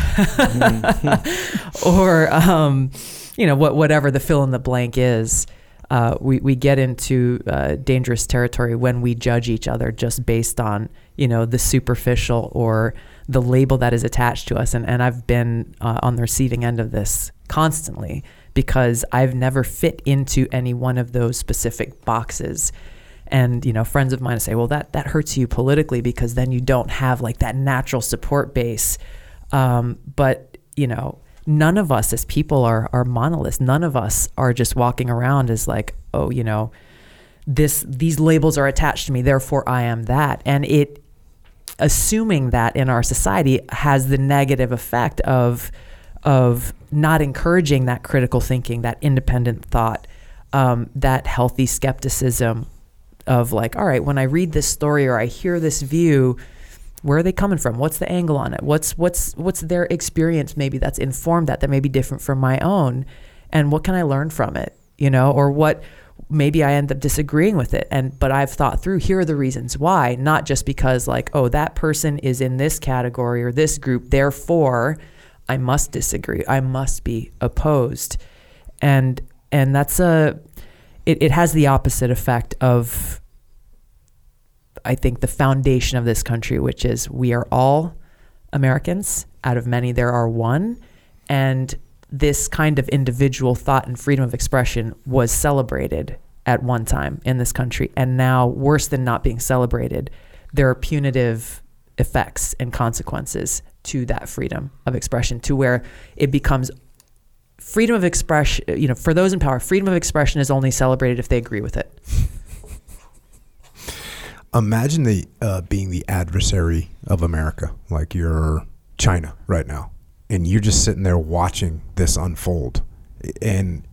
Or um, you know what whatever the fill in the blank is uh, we, we get into uh, dangerous territory when we judge each other just based on you know the superficial or the label that is attached to us. And, and i've been uh, on the receiving end of this constantly because i've never fit into any one of those specific boxes and you know friends of mine say well that that hurts you politically because then you don't have like that natural support base. Um, but you know none of us as people are are monoliths. None of us are just walking around as like oh you know this these labels are attached to me therefore i am that. And it assuming that in our society has the negative effect of of not encouraging that critical thinking that independent thought um, that healthy skepticism of like all right when i read this story or i hear this view where are they coming from what's the angle on it what's what's what's their experience maybe that's informed that that may be different from my own and what can i learn from it you know or what maybe I end up disagreeing with it. And but I've thought through here are the reasons why, not just because like, oh, that person is in this category or this group, therefore I must disagree. I must be opposed. And and that's a it, it has the opposite effect of I think the foundation of this country, which is we are all Americans. Out of many, there are one. And this kind of individual thought and freedom of expression was celebrated at one time in this country. And now, worse than not being celebrated, there are punitive effects and consequences to that freedom of expression, to where it becomes freedom of expression. You know, for those in power, freedom of expression is only celebrated if they agree with it. Imagine the uh, being the adversary of America, like you're China right now, and you're just sitting there watching this unfold. And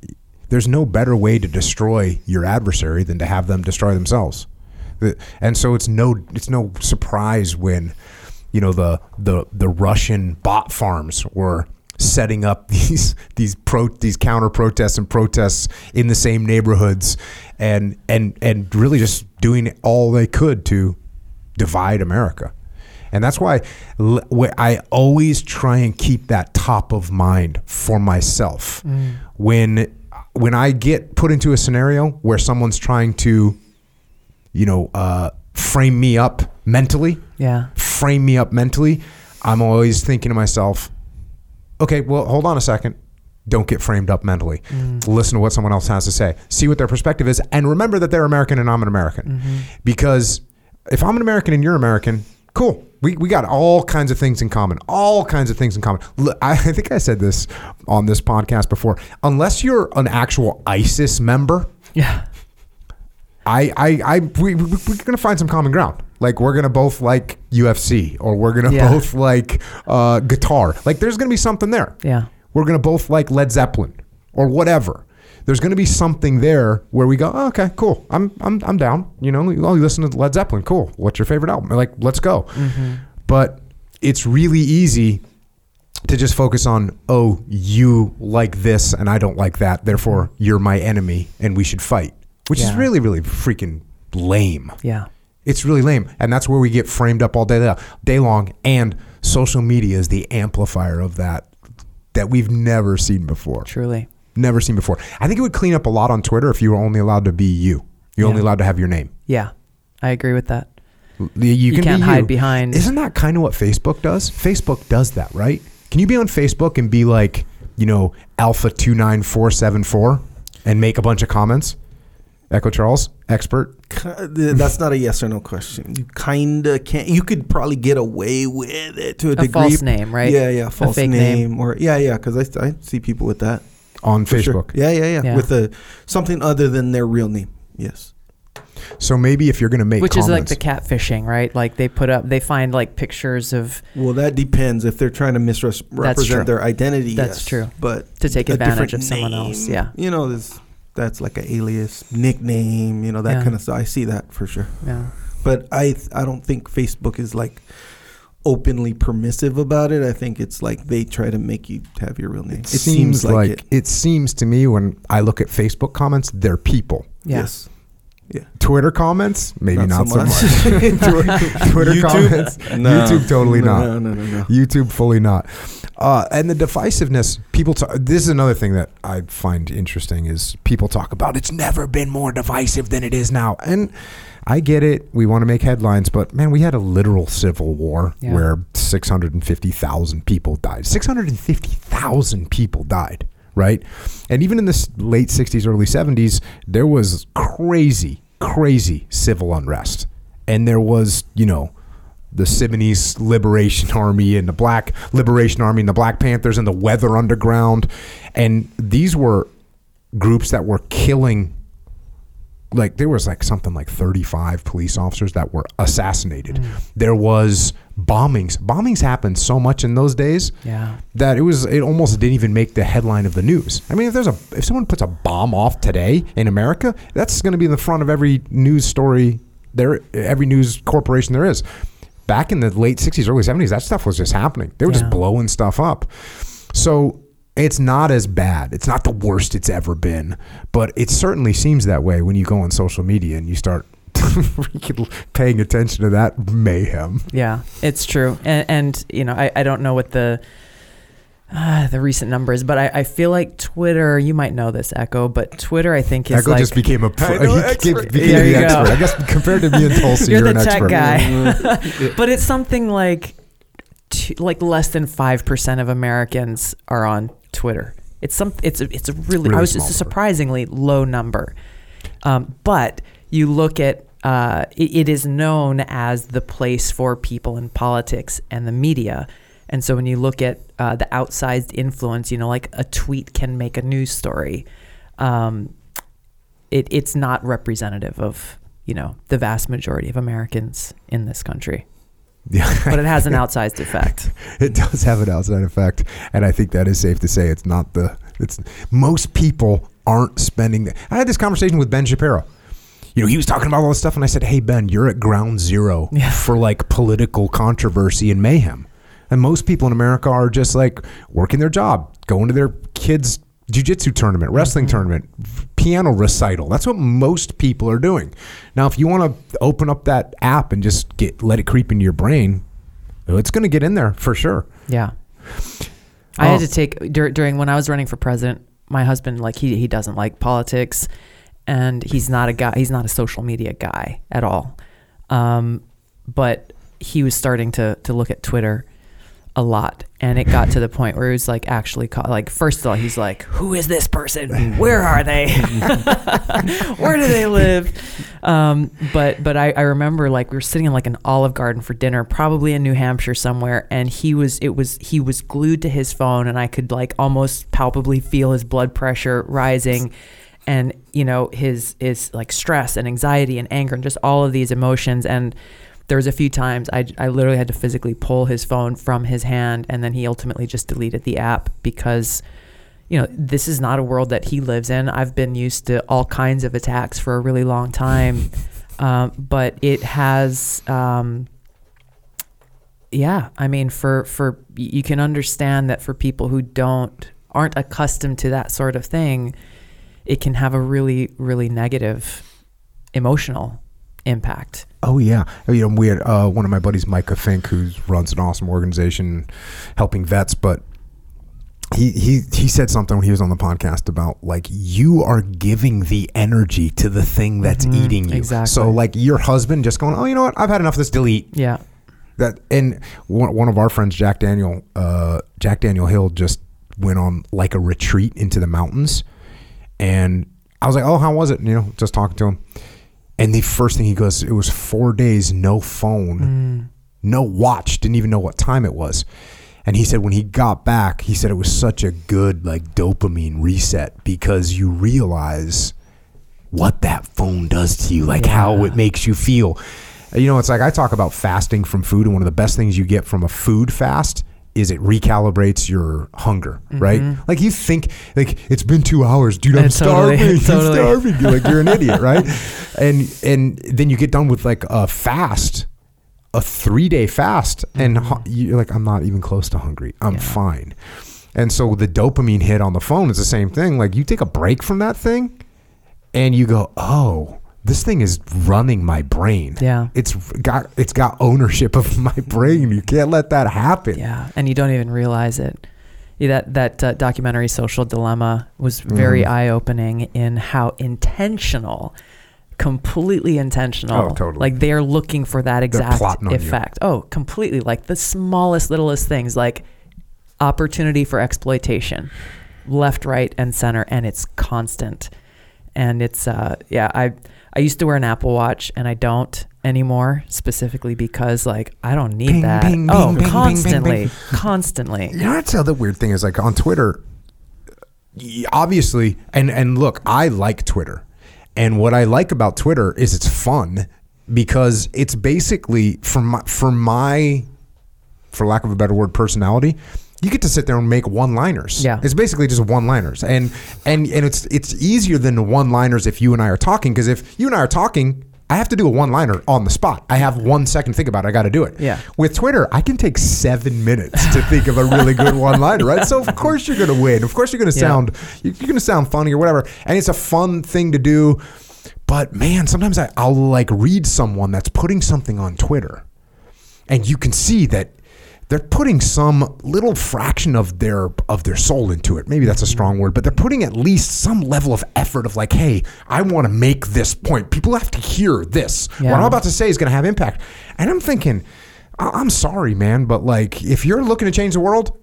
there's no better way to destroy your adversary than to have them destroy themselves. And so it's no it's no surprise when you know the the the Russian bot farms were setting up these these pro these counter protests and protests in the same neighborhoods and and and really just doing all they could to divide America. And that's why I always try and keep that top of mind for myself. When when I get put into a scenario where someone's trying to you know, uh, frame me up mentally, Yeah. frame me up mentally, I'm always thinking to myself, okay, well, hold on a second. Don't get framed up mentally. Mm. Listen to what someone else has to say. See what their perspective is. And remember that they're American and I'm an American. Mm-hmm. Because if I'm an American and you're American, cool. We, we got all kinds of things in common. All kinds of things in common. I, I think I said this on this podcast before. Unless you're an actual ISIS member, Yeah. I, I, I, we, we, we're gonna find some common ground. Like we're gonna both like UFC, or we're gonna Yeah. both like uh, guitar. Like there's gonna be something there. Yeah. We're gonna both like Led Zeppelin, or whatever. There's gonna be something there where we go, oh, okay, cool. I'm, I'm, I'm down. You know, oh, you listen to Led Zeppelin, cool. What's your favorite album? Like, let's go. But it's really easy to just focus on, oh, you like this and I don't like that. Therefore, you're my enemy and we should fight, which is really, really freaking lame. Yeah. It's really lame. And that's where we get framed up all day, day long. And social media is the amplifier of that that we've never seen before. Truly. Never seen before. I think it would clean up a lot on Twitter if you were only allowed to be you. You're only allowed to have your name. Yeah. I agree with that. You, you can can't be hide you. behind- Isn't that kind of what Facebook does? Facebook does that, right? Can you be on Facebook and be like, you know, Alpha two nine four seven four, and make a bunch of comments? Echo Charles, expert. That's not a yes or no question. You kinda can't. You could probably get away with it to a, A degree. false name, right? Yeah, yeah, false fake name, name. or yeah, yeah. Because I, I see people with that on for sure. Facebook. Yeah, yeah, yeah, Yeah. With a something other than their real name. Yes. So maybe if you're going to make Which is like the catfishing, right? Like they put up, they find like pictures of Well, that depends. If they're trying to misrepresent their identity, That's yes. true. But To take advantage of someone else, yeah. You know, this that's like an alias, nickname. You know that Yeah. kind of stuff. I see that for sure. yeah. But I I don't think Facebook is like openly permissive about it. I think it's like they try to make you have your real name. it seems like, it. seems to me when I look at Facebook comments, they're people. Yeah. Yes. Yeah. Twitter comments, maybe not, so much. Twitter, Twitter YouTube? comments, No. YouTube totally no, not. No, no, no, no. YouTube fully not. Uh, and the divisiveness, people talk. This is another thing that I find interesting is people talk about it's never been more divisive than it is now. And I get it. We want to make headlines, but man, we had a literal civil war Yeah. where 650,000 people died. 650,000 people died, right? And even in the late 60s, early 70s, there was crazy, crazy civil unrest. And there was, you know, the Symbionese Liberation Army and the Black Liberation Army and the Black Panthers and the Weather Underground. And these were groups that were killing like there was like something like 35 police officers that were assassinated. Mm. There was bombings. Bombings happened so much in those days Yeah. that it was it almost didn't even make the headline of the news. I mean, if there's a if someone puts a bomb off today in America, that's going to be in the front of every news story there every news corporation there is. Back in the late 60s, early 70s, that stuff was just happening. They were Yeah. just blowing stuff up. So it's not as bad. It's not the worst it's ever been, but it certainly seems that way when you go on social media and you start paying attention to that mayhem. Yeah, it's true. And, and you know, I, I don't know what the uh, the recent numbers, but I, I feel like Twitter. You might know this, Echo, but Twitter, I think is Echo like just became a pro, he expert. became There the you go. I guess compared to me and Tulsi, you're you're, the an tech expert. guy. but it's something like two, like less than five percent of Americans are on Twitter. It's some. It's a, it's a really. I was it's a surprisingly low number, um, but you look at. Uh, it, it is known as the place for people in politics and the media. And so when you look at uh, the outsized influence, you know, like a tweet can make a news story. Um, it, it's not representative of, you know, the vast majority of Americans in this country. Yeah. But it has an outsized effect. it does have an outside effect, and I think that is safe to say. It's not the. It's most people aren't spending. The, I had this conversation with Ben Shapiro. You know, he was talking about all this stuff, and I said, "Hey Ben, you're at ground zero Yeah. for like political controversy and mayhem." And most people in America are just like working their job, going to their kids' jujitsu tournament, wrestling tournament, piano recital. That's what most people are doing. Now, if you want to open up that app and just get let it creep into your brain, it's going to get in there for sure. Yeah. I had Oh. to take dur- during when I was running for president. My husband, like he he doesn't like politics, and he's not a guy. He's not a social media guy at all. Um, but he was starting to to look at Twitter a lot, and it got to the point where he was like actually caught, like first of all he's like, "Who is this person? Where are they? Where do they live?" Um, but but I, I remember like we were sitting in like an Olive Garden for dinner, probably in New Hampshire somewhere, and he was it was he was glued to his phone, and I could like almost palpably feel his blood pressure rising, and you know his his like stress and anxiety and anger and just all of these emotions and. There was a few times I, I literally had to physically pull his phone from his hand, and then he ultimately just deleted the app because you know, this is not a world that he lives in. I've been used to all kinds of attacks for a really long time, um, but it has, um, yeah. I mean, for for you can understand that for people who don't aren't accustomed to that sort of thing, it can have a really really negative emotional impact. Oh yeah, you know we had uh, one of my buddies, Micah Fink, who runs an awesome organization helping vets, but he he he said something when he was on the podcast about like you are giving the energy to the thing that's Mhm, eating you. exactly. So like your husband just going, oh, you know what? I've had enough of this. Delete Yeah. that. And one, one of our friends, Jack Daniel, uh, Jack Daniel Hill, just went on like a retreat into the mountains, and I was like, oh, how was it? You know, just talking to him. And the first thing he goes, it was four days, no phone, Mm. no watch, didn't even know what time it was. And he said when he got back, he said it was such a good like dopamine reset because you realize what that phone does to you, like how it makes you feel. You know, it's like I talk about fasting from food, and one of the best things you get from a food fast is it recalibrates your hunger, mm-hmm. right? Like you think, like it's been two hours, dude. I'm totally, starving. totally. I'm starving. You're like you're an idiot, right? And and then you get done with like a fast, a three day fast, and mm-hmm. hu- you're like, I'm not even close to hungry. I'm Yeah. fine. And so the dopamine hit on the phone is the same thing. Like you take a break from that thing, and you go, oh. This thing is running my brain. Yeah. It's got it's got ownership of my brain. You can't let that happen. Yeah, and you don't even realize it. Yeah, that that uh, documentary, Social Dilemma, was very Mhm. eye opening in how intentional, completely intentional. Oh, totally. Like they're looking for that exact on you. effect. Oh, completely. Like the smallest, littlest things, like opportunity for exploitation, left, right, and center, and it's constant. And it's uh, yeah, I I used to wear an Apple Watch, and I don't anymore, specifically because like I don't need Bing, that. bing, oh, bing, constantly, constantly. You know, that's the other weird thing is like on Twitter, obviously, and and look, I like Twitter, and what I like about Twitter is it's fun because it's basically for my for my, for lack of a better word, personality. You get to sit there and make one-liners. Yeah. it's basically just one-liners, and and and it's it's easier than one-liners if you and I are talking because if you and I are talking, I have to do a one liner on the spot. I have one second to think about it. I got to do it. Yeah. With Twitter, I can take seven minutes to think of a really good one liner, right? So of course you're going to win. Of course you're going to Yeah. sound you're to sound funny or whatever, and it's a fun thing to do. But man, sometimes I, I'll like read someone that's putting something on Twitter, and you can see that they're putting some little fraction of their of their soul into it. Maybe that's a strong word, but they're putting at least some level of effort of like, hey, I want to make this point. People have to hear this. What I'm about to say is going to have impact. And I'm thinking, I- I'm sorry, man, but like, if you're looking to change the world,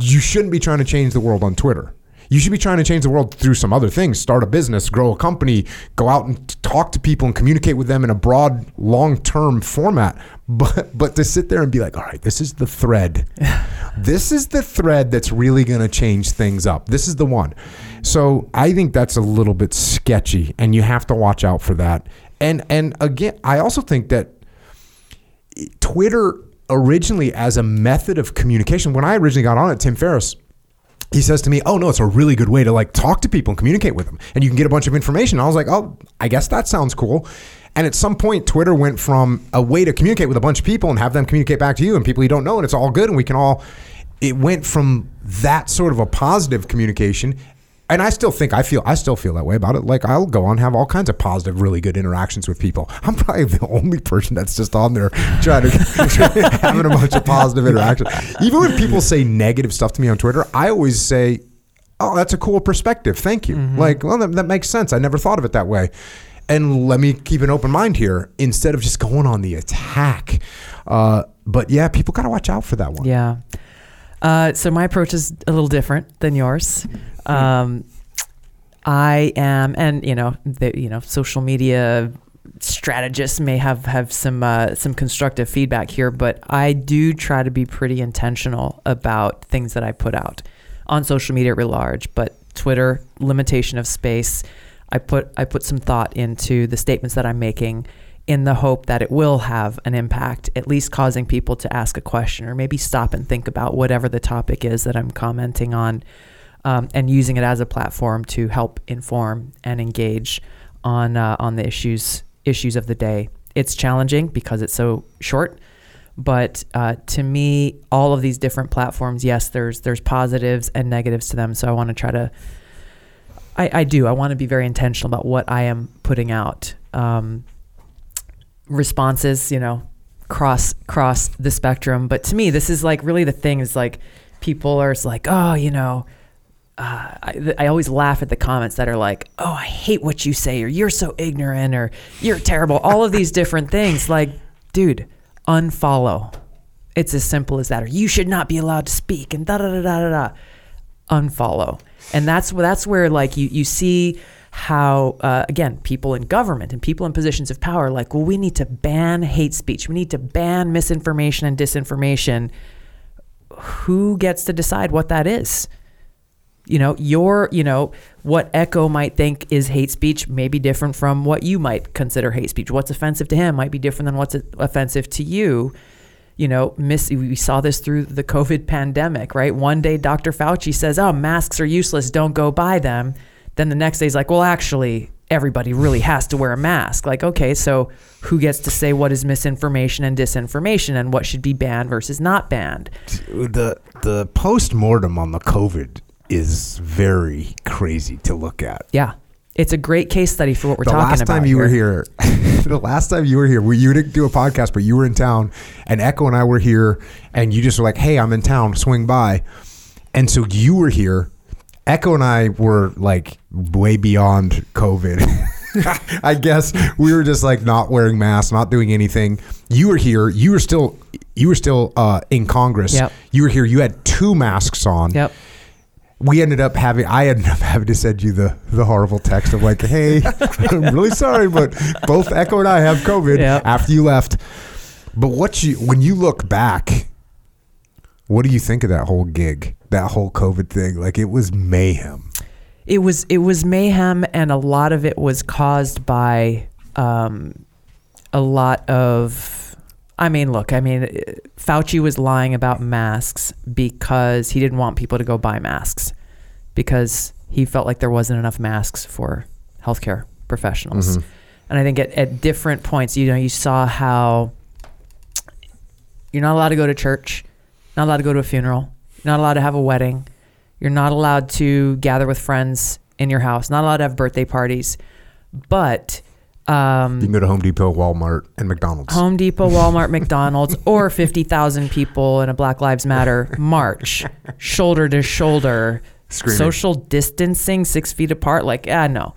you shouldn't be trying to change the world on Twitter. You should be trying to change the world through some other things. Start a business, grow a company, go out and talk to people and communicate with them in a broad, long-term format. But but to sit there and be like, all right, this is the thread. this is the thread that's really going to change things up. This is the one. So I think that's a little bit sketchy, and you have to watch out for that. And and again, I also think that eh, Twitter originally as a method of communication. When I originally got on it, Tim Ferriss, he says to me, "Oh no, it's a really good way to like talk to people and communicate with them, and you can get a bunch of information." I was like, "Oh, I guess that sounds cool." And at some point, Twitter went from a way to communicate with a bunch of people and have them communicate back to you and people you don't know, and it's all good, and we can all. It went from that sort of a positive communication, and I still think I feel I still feel that way about it. Like I'll go on and have all kinds of positive, really good interactions with people. I'm probably the only person that's just on there trying to having a bunch of positive interactions. Even when people say negative stuff to me on Twitter, I always say, "Oh, that's a cool perspective. Thank you." Like, well, that, that makes sense. I never thought of it that way. And let me keep an open mind here instead of just going on the attack. Uh, but yeah, people gotta watch out for that one. Yeah. Uh, so my approach is a little different than yours. Um, I am, and you know, the, you know, social media strategists may have have some uh, some constructive feedback here, but I do try to be pretty intentional about things that I put out on social media at large. But Twitter, limitation of space. I put I put some thought into the statements that I'm making in the hope that it will have an impact, at least causing people to ask a question or maybe stop and think about whatever the topic is that I'm commenting on, um, and using it as a platform to help inform and engage on uh, on the issues issues of the day. It's challenging because it's so short, but uh, to me, all of these different platforms, yes, there's there's positives and negatives to them. So I want to try to. I, I do. I want to be very intentional about what I am putting out. Um, responses, you know, cross cross the spectrum. But to me, this is like really the thing is like people are like, oh, you know, uh, I, I always laugh at the comments that are like, oh, I hate what you say, or you're so ignorant, or you're terrible. All of these different things. Like, dude, unfollow. It's as simple as that. Or you should not be allowed to speak, and da da da da da. Unfollow, and that's that's where like you you see how uh, again people in government and people in positions of power like well we need to ban hate speech we need to ban misinformation and disinformation who gets to decide what that is you know your you know what echo might think is hate speech may be different from what you might consider hate speech. What's offensive to him might be different than what's offensive to you. You know miss we saw this through the covid pandemic right? One day dr fauci says oh masks are useless. Don't go buy them. Then the next day he's like well actually everybody really has to wear a mask. Like okay so who gets to say what is misinformation and disinformation and what should be banned versus not banned? The the post mortem on the COVID is very crazy to look at. yeah it's a great case study for what we're the talking about. The last time you were here, the last time you were here, we, you didn't do a podcast, but you were in town, and Echo and I were here, and you just were like, "Hey, I'm in town, swing by," and so you were here. Echo and I were like way beyond COVID. I guess we were just like not wearing masks, not doing anything. You were here. You were still, you were still uh, in Congress. Yep. You were here. You had two masks on yep we ended up having I ended up having to send you the the horrible text of like, hey, I'm really sorry, but both Echo and I have COVID Yep. after you left. But what you when you look back, what do you think of that whole gig, that whole COVID thing? Like it was mayhem. it was it was mayhem and a lot of it was caused by um, a lot of I mean look I mean Fauci was lying about masks because he didn't want people to go buy masks because he felt like there wasn't enough masks for healthcare professionals. Mm-hmm. And I think at, at different points, you know, you saw how you're not allowed to go to church, not allowed to go to a funeral, not allowed to have a wedding, you're not allowed to gather with friends in your house, not allowed to have birthday parties. But um, You can go to Home Depot, Walmart, and McDonald's. Home Depot, Walmart, McDonald's, or 50,000 people in a Black Lives Matter march, shoulder to shoulder, Screaming. social distancing, six feet apart. Like, ah, no.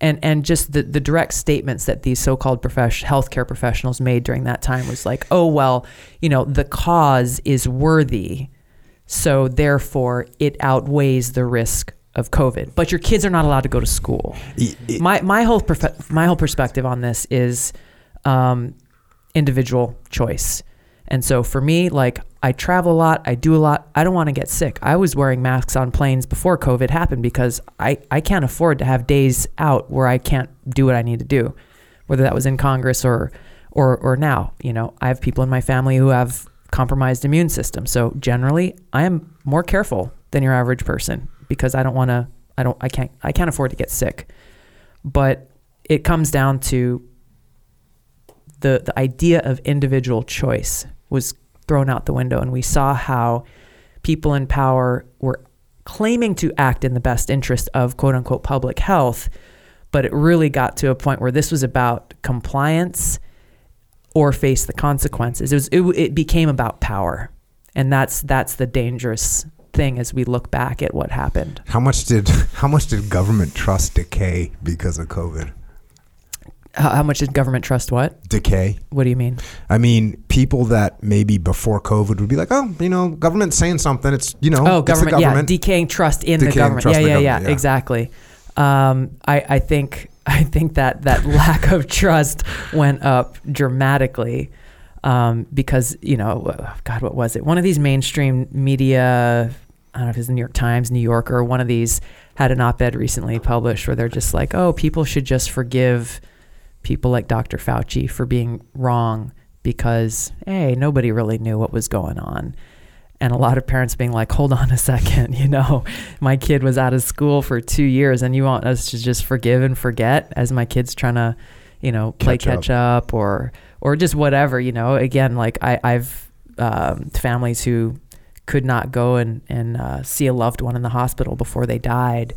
And, and just the, the direct statements that these so-called profession, healthcare professionals made during that time was like, oh, well, you know, the cause is worthy. So therefore it outweighs the risk of COVID, but your kids are not allowed to go to school I- I- my my whole perfe- my whole perspective on this is um, individual choice. And so for me, like I travel a lot, I do a lot. I don't want to get sick. I was wearing masks on planes before COVID happened because I, I can't afford to have days out where I can't do what I need to do, whether that was in Congress or or or now. You know, I have people in my family who have compromised immune system. So generally, I am more careful than your average person because I don't want to. I don't. I can't. I can't afford to get sick. But it comes down to the the idea of individual choice was thrown out the window, and we saw how people in power were claiming to act in the best interest of quote unquote public health, but it really got to a point where this was about compliance or face the consequences. It was it, it became about power, and that's that's the dangerous thing as we look back at what happened. How much did how much did government trust decay because of COVID? How, how much did government trust what? Decay. What do you mean? I mean, people that maybe before COVID would be like, oh, you know, government's saying something. It's you know, Oh, it's the government, yeah, decaying trust in the government. trust yeah, the yeah, yeah, government, yeah. exactly. Um, I, I think I think that that lack of trust went up dramatically um, because you know, God, what was it? One of these mainstream media, I don't know if it's the New York Times, New Yorker, one of these had an op-ed recently published where they're just like, oh, people should just forgive people like Dr. Fauci for being wrong because hey, nobody really knew what was going on and a lot of parents being like, hold on a second, you know, my kid was out of school for two years and you want us to just forgive and forget as my kid's trying to, you know, play Catch up. up, or, or just whatever, you know, again, like I, I've, um, families who could not go and, and, uh, see a loved one in the hospital before they died.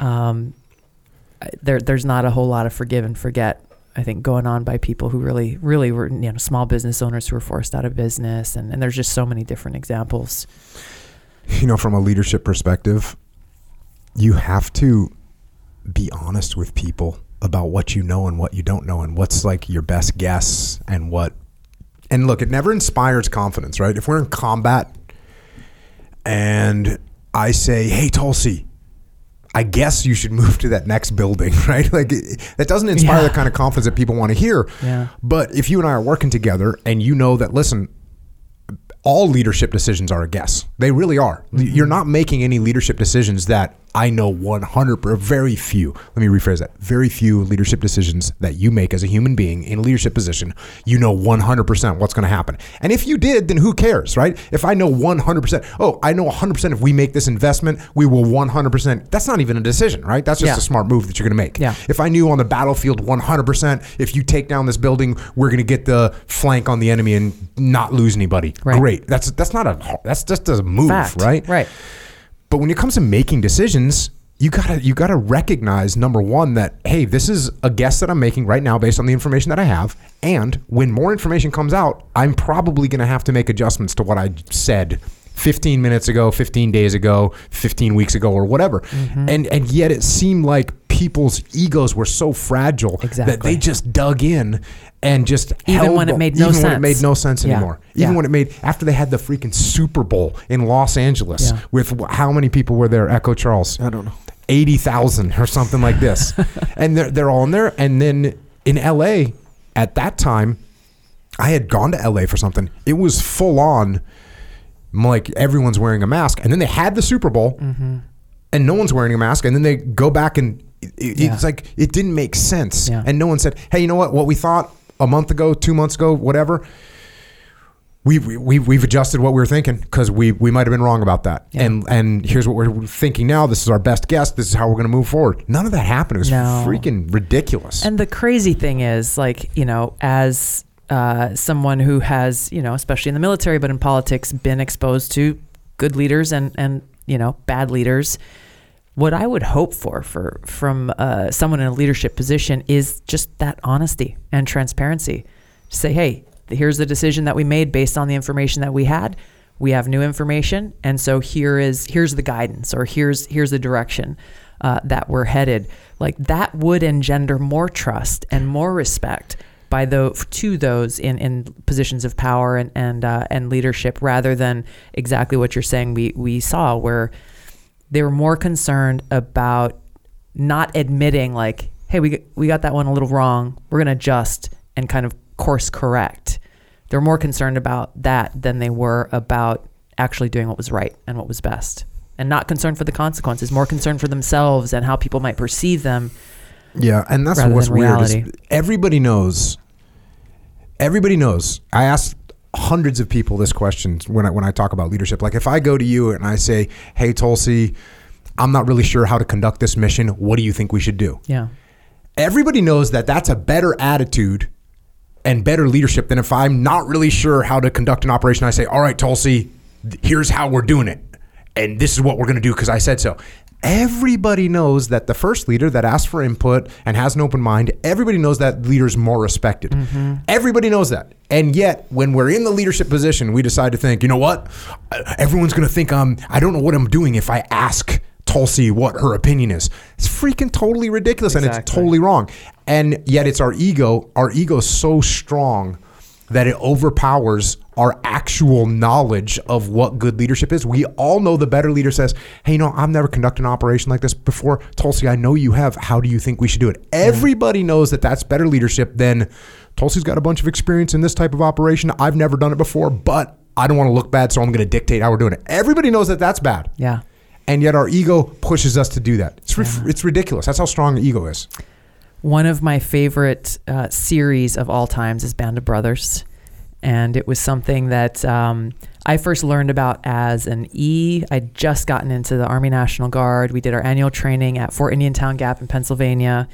Um, there, there's not a whole lot of forgive and forget I think going on by people who really, really were, you know, small business owners who were forced out of business, and, and there's just so many different examples. you know, from a leadership perspective, you have to be honest with people about what you know and what you don't know and what's like your best guess and what and look, it never inspires confidence, right? If we're in combat and I say, "Hey Tulsi, I guess you should move to that next building, right? Like it, that doesn't inspire Yeah. the kind of confidence that people want to hear. Yeah. But if you and I are working together and you know that, listen, all leadership decisions are a guess. They really are. Mm-hmm. You're not making any leadership decisions that I know 100 or very few. Let me rephrase that. Very few leadership decisions that you make as a human being in a leadership position, you know 100% what's going to happen. And if you did, then who cares, right? If I know 100%, oh, I know 100% if we make this investment, we will 100%. That's not even a decision, right? That's just Yeah. a smart move that you're going to make. Yeah. If I knew on the battlefield 100%, if you take down this building, we're going to get the flank on the enemy and not lose anybody. Right. Great. That's that's not a that's just a move, Fact. right? Right. But when it comes to making decisions, you gotta you gotta recognize number one that hey, this is a guess that I'm making right now based on the information that I have, and when more information comes out, I'm probably gonna have to make adjustments to what I said 15 minutes ago, 15 days ago, 15 weeks ago, or whatever. Mm-hmm. And and yet it seemed like people's egos were so fragile that they just dug in and just Even held when it made no even when it sense. made no sense Yeah. anymore. Even Yeah. when it made after they had the freaking Super Bowl in Los Angeles Yeah. with how many people were there? Echo Charles, I don't know. eighty thousand or something like this, and they're they're all in there. And then in L.A. at that time, I had gone to L.A. for something. It was full on, like everyone's wearing a mask, and then they had the Super Bowl, Mm-hmm. and no one's wearing a mask, and then they go back and it, it- Yeah. it's like it didn't make sense, Yeah. and no one said, "Hey, you know what? What we thought a month ago, two months ago, whatever." we've we, we've adjusted what we were thinking because we we might have been wrong about that. Yeah. And and here's what we're thinking now. This is our best guess. This is how we're going to move forward. None of that happened. It was No. freaking ridiculous. And the crazy thing is, like, you know, as uh, someone who has, you know, especially in the military, but in politics, been exposed to good leaders and, and you know, bad leaders, what I would hope for, for from uh, someone in a leadership position is just that honesty and transparency. Say, hey, here's the decision that we made based on the information that we had. We have new information, and so here is here's the guidance, or here's here's the direction uh, that we're headed. Like that would engender more trust and more respect by the to those in, in positions of power and and uh, and leadership, rather than exactly what you're saying. We we saw where they were more concerned about not admitting like, hey, we we got that one a little wrong. We're gonna adjust and kind of course correct. They're more concerned about that than they were about actually doing what was right and what was best. And not concerned for the consequences, more concerned for themselves and how people might perceive them. Yeah, and that's what's weird. Is everybody knows. Everybody knows. I asked hundreds of people this question when I when I talk about leadership. Like if I go to you and I say, "Hey Tulsi, I'm not really sure how to conduct this mission. What do you think we should do?" Yeah. Everybody knows that that's a better attitude and better leadership than if I'm not really sure how to conduct an operation. I say, "All right, Tulsi, here's how we're doing it, and this is what we're going to do because I said so." Everybody knows that the first leader that asks for input and has an open mind, everybody knows that leader's more respected. Everybody knows that. And yet, when we're in the leadership position, we decide to think, you know what? Uh, Everyone's going to think I'm, I don't know what I'm doing if I ask Tulsi what her opinion is. It's freaking totally ridiculous and it's totally wrong. And yet it's our ego. Our ego is so strong that it overpowers our actual knowledge of what good leadership is. We all know the better leader says, Hey, you know, I've never conducted an operation like this before. Tulsi, I know you have. How do you think we should do it? Everybody knows that that's better leadership than Tulsi's got a bunch of experience in this type of operation. I've never done it before, but I don't want to look bad, so I'm going to dictate how we're doing it. Everybody knows that that's bad Yeah. and yet our ego pushes us to do that. It's, ri- it's ridiculous. That's how strong the ego is. One of my favorite uh, series of all times is Band of Brothers. And it was something that um, I first learned about as an E. I'd just gotten into the Army National Guard. We did our annual training at Fort Indiantown Gap in Pennsylvania.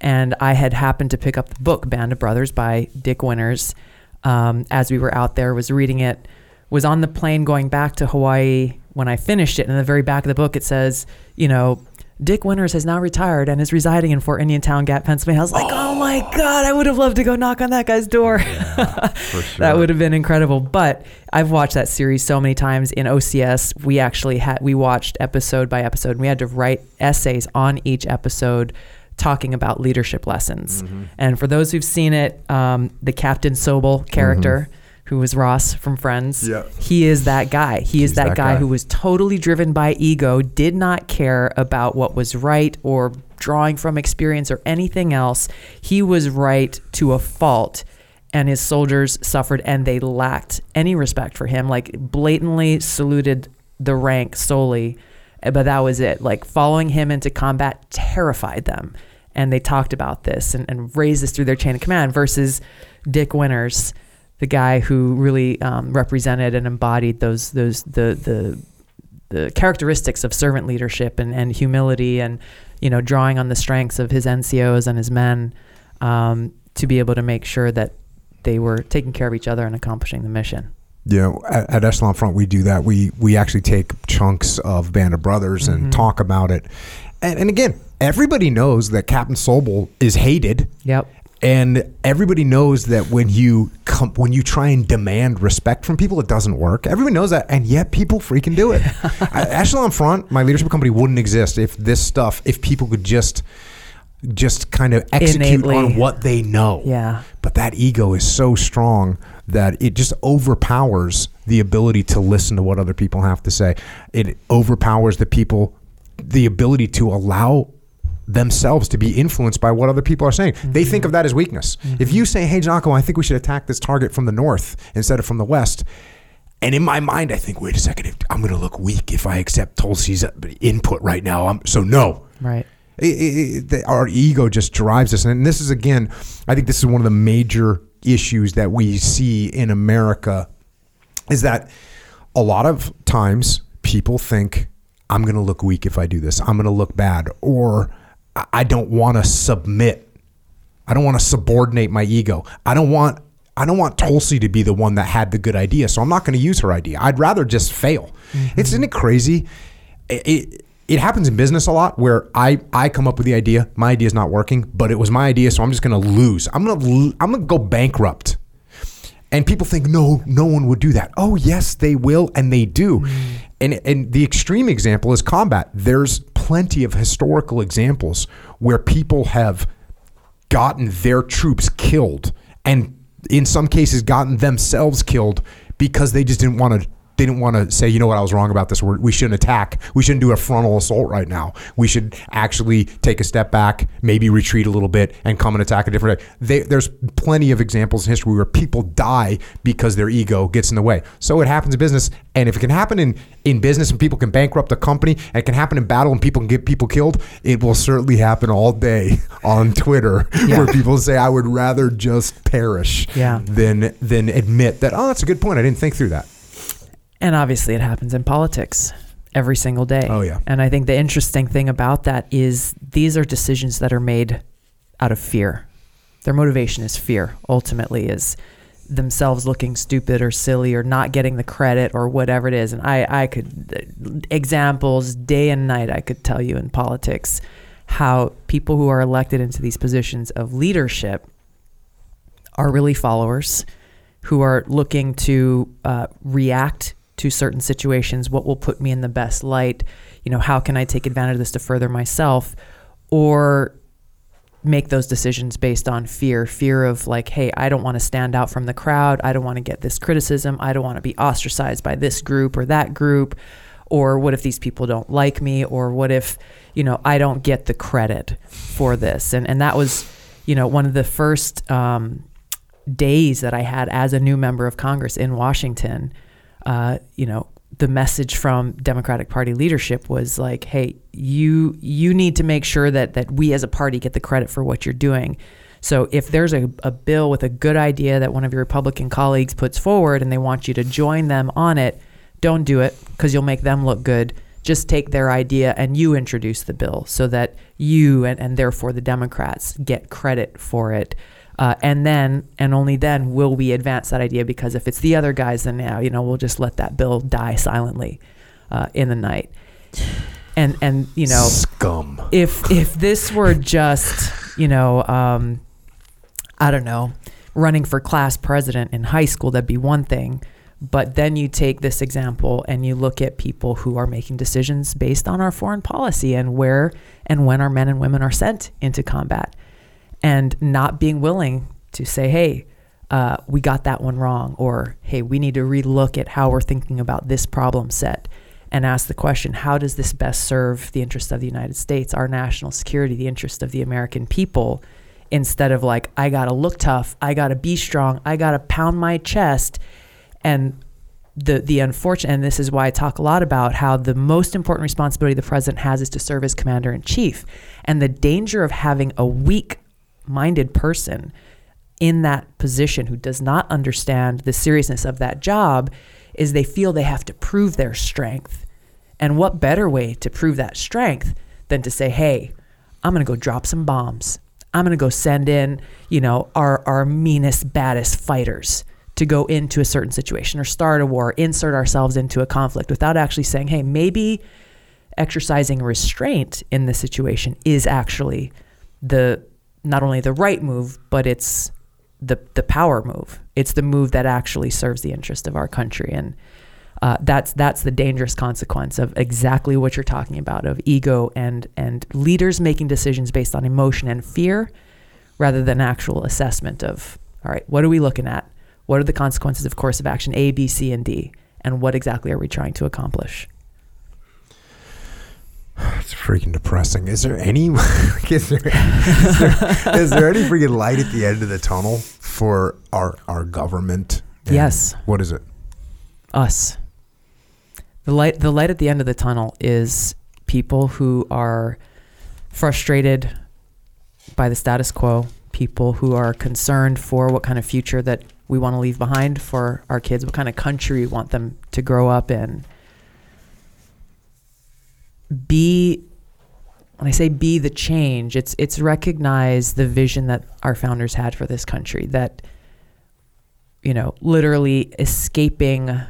And I had happened to pick up the book Band of Brothers by Dick Winters um, as we were out there, was reading it, was on the plane going back to Hawaii when I finished it. And in the very back of the book, it says, you know, Dick Winters has now retired and is residing in Fort Indiantown Gap, Pennsylvania. I was like, oh, my God, I would have loved to go knock on that guy's door. that would have been incredible. But I've watched that series so many times in OCS. We actually had, we watched episode by episode and we had to write essays on each episode talking about leadership lessons. And for those who've seen it, um, the Captain Sobel character, who was Ross from Friends, Yeah. he is that guy. He is that, that guy, guy. who was totally driven by ego, did not care about what was right or drawing from experience or anything else. He was right to a fault. And his soldiers suffered and they lacked any respect for him, like blatantly saluted the rank solely. But that was it. Like following him into combat terrified them. And they talked about this and, and raised this through their chain of command versus Dick Winters, the guy who really um, represented and embodied those those the the the characteristics of servant leadership and, and humility and you know drawing on the strengths of his NCOs and his men um, to be able to make sure that they were taking care of each other and accomplishing the mission. Yeah, at, at Echelon Front, we do that. We we actually take chunks of Band of Brothers and talk about it. And, and again, everybody knows that Captain Sobel is hated. Yep. And everybody knows that when you come, when you try and demand respect from people, it doesn't work. Everyone knows that, and yet people freaking do it. At Echelon Front, my leadership company wouldn't exist if this stuff, if people could just, just kind of execute Innately. on what they know. Yeah. But that ego is so strong that it just overpowers the ability to listen to what other people have to say. It overpowers the people, the ability to allow themselves to be influenced by what other people are saying. They think mm-hmm. of that as weakness. If you mm-hmm. say, "Hey, Jocko, I think we should attack this target from the north instead of from the west," and in my mind, I think, "Wait a second, if- I'm going to look weak if I accept Tulsi's input right now." I'm, so no. Right. It, it, it, the, our ego just drives us, and this is again, I think this is one of the major issues that we see in America is that a lot of times people think I'm going to look weak if I do this. I'm going to look bad, or I- don't want to submit. I don't want to subordinate my ego. I don't want. I don't want Tulsi to be the one that had the good idea, so I'm not going to use her idea. I'd rather just fail. Mm-hmm. It's isn't it crazy? It, it it happens in business a lot where I I come up with the idea, my idea is not working, but it was my idea, so I'm just going to lose. I'm going to I'm going to go bankrupt. And people think no, no one would do that. Oh yes, they will, and they do. Mm-hmm. And and the extreme example is combat. There's plenty of historical examples where people have gotten their troops killed, and in some cases gotten themselves killed because they just didn't want to. They didn't want to say, you know what, I was wrong about this. We're, we shouldn't attack. We shouldn't do a frontal assault right now. We should actually take a step back, maybe retreat a little bit, and come and attack a different day. They, there's plenty of examples in history where people die because their ego gets in the way. So it happens in business, and if it can happen in in business and people can bankrupt a company, and it can happen in battle and people can get people killed, it will certainly happen all day on Twitter Yeah. where people say, "I would rather just perish Yeah. than than admit that." Oh, that's a good point. I didn't think through that. And obviously, it happens in politics every single day. Oh, yeah. And I think the interesting thing about that is these are decisions that are made out of fear. Their motivation is fear, ultimately, is themselves looking stupid or silly or not getting the credit or whatever it is. And I, I could, examples day and night, I could tell you in politics how people who are elected into these positions of leadership are really followers who are looking to uh, react to certain situations. What will put me in the best light? You know, how can I take advantage of this to further myself? Or make those decisions based on fear fear of like hey i don't want to stand out from the crowd i don't want to get this criticism i don't want to be ostracized by this group or that group or what if these people don't like me or what if you know i don't get the credit for this and and that was you know one of the first um, days that i had as a new member of congress in washington uh, you know the message from democratic party leadership was like hey you you need to make sure that that we as a party get the credit for what you're doing. So if there's a, a bill with a good idea that one of your republican colleagues puts forward and they want you to join them on it don't do it because you'll make them look good. Just take their idea and you introduce the bill so that you and, and therefore the democrats get credit for it uh, and then and only then will we advance that idea because if it's the other guys then now you know we'll just let that bill die silently uh, in the night. And and you know scum. if if this were just you know um, I don't know running for class president in high school that'd be one thing. But then you take this example and you look at people who are making decisions based on our foreign policy and where and when our men and women are sent into combat and not being willing to say hey uh, we got that one wrong or hey we need to relook at how we're thinking about this problem set and ask the question how does this best serve the interest of the United States, our national security, the interest of the American people, instead of like, I gotta look tough, I gotta be strong, I gotta pound my chest. And the, the unfortunate, and this is why I talk a lot about how the most important responsibility the president has is to serve as commander in chief. And the danger of having a weak minded person in that position who does not understand the seriousness of that job is they feel they have to prove their strength. And what better way to prove that strength than to say, hey, I'm going to go drop some bombs. I'm going to go send in, you know, our, our meanest, baddest fighters to go into a certain situation or start a war, insert ourselves into a conflict without actually saying, hey, maybe exercising restraint in this situation is actually the not only the right move, but it's the the power move. It's the move that actually serves the interest of our country, and uh, that's that's the dangerous consequence of exactly what you're talking about of ego and and leaders making decisions based on emotion and fear, rather than actual assessment of all right, what are we looking at? What are the consequences of course of action A, B, C, and D, and what exactly are we trying to accomplish? It's freaking depressing. Is there any is there, is there is there any freaking light at the end of the tunnel for our our government? And Yes. What is it? us. The light the light at the end of the tunnel is people who are frustrated by the status quo, people who are concerned for what kind of future that we want to leave behind for our kids, what kind of country we want them to grow up in. Be when I say be the change, it's it's recognize the vision that our founders had for this country that you know, literally escaping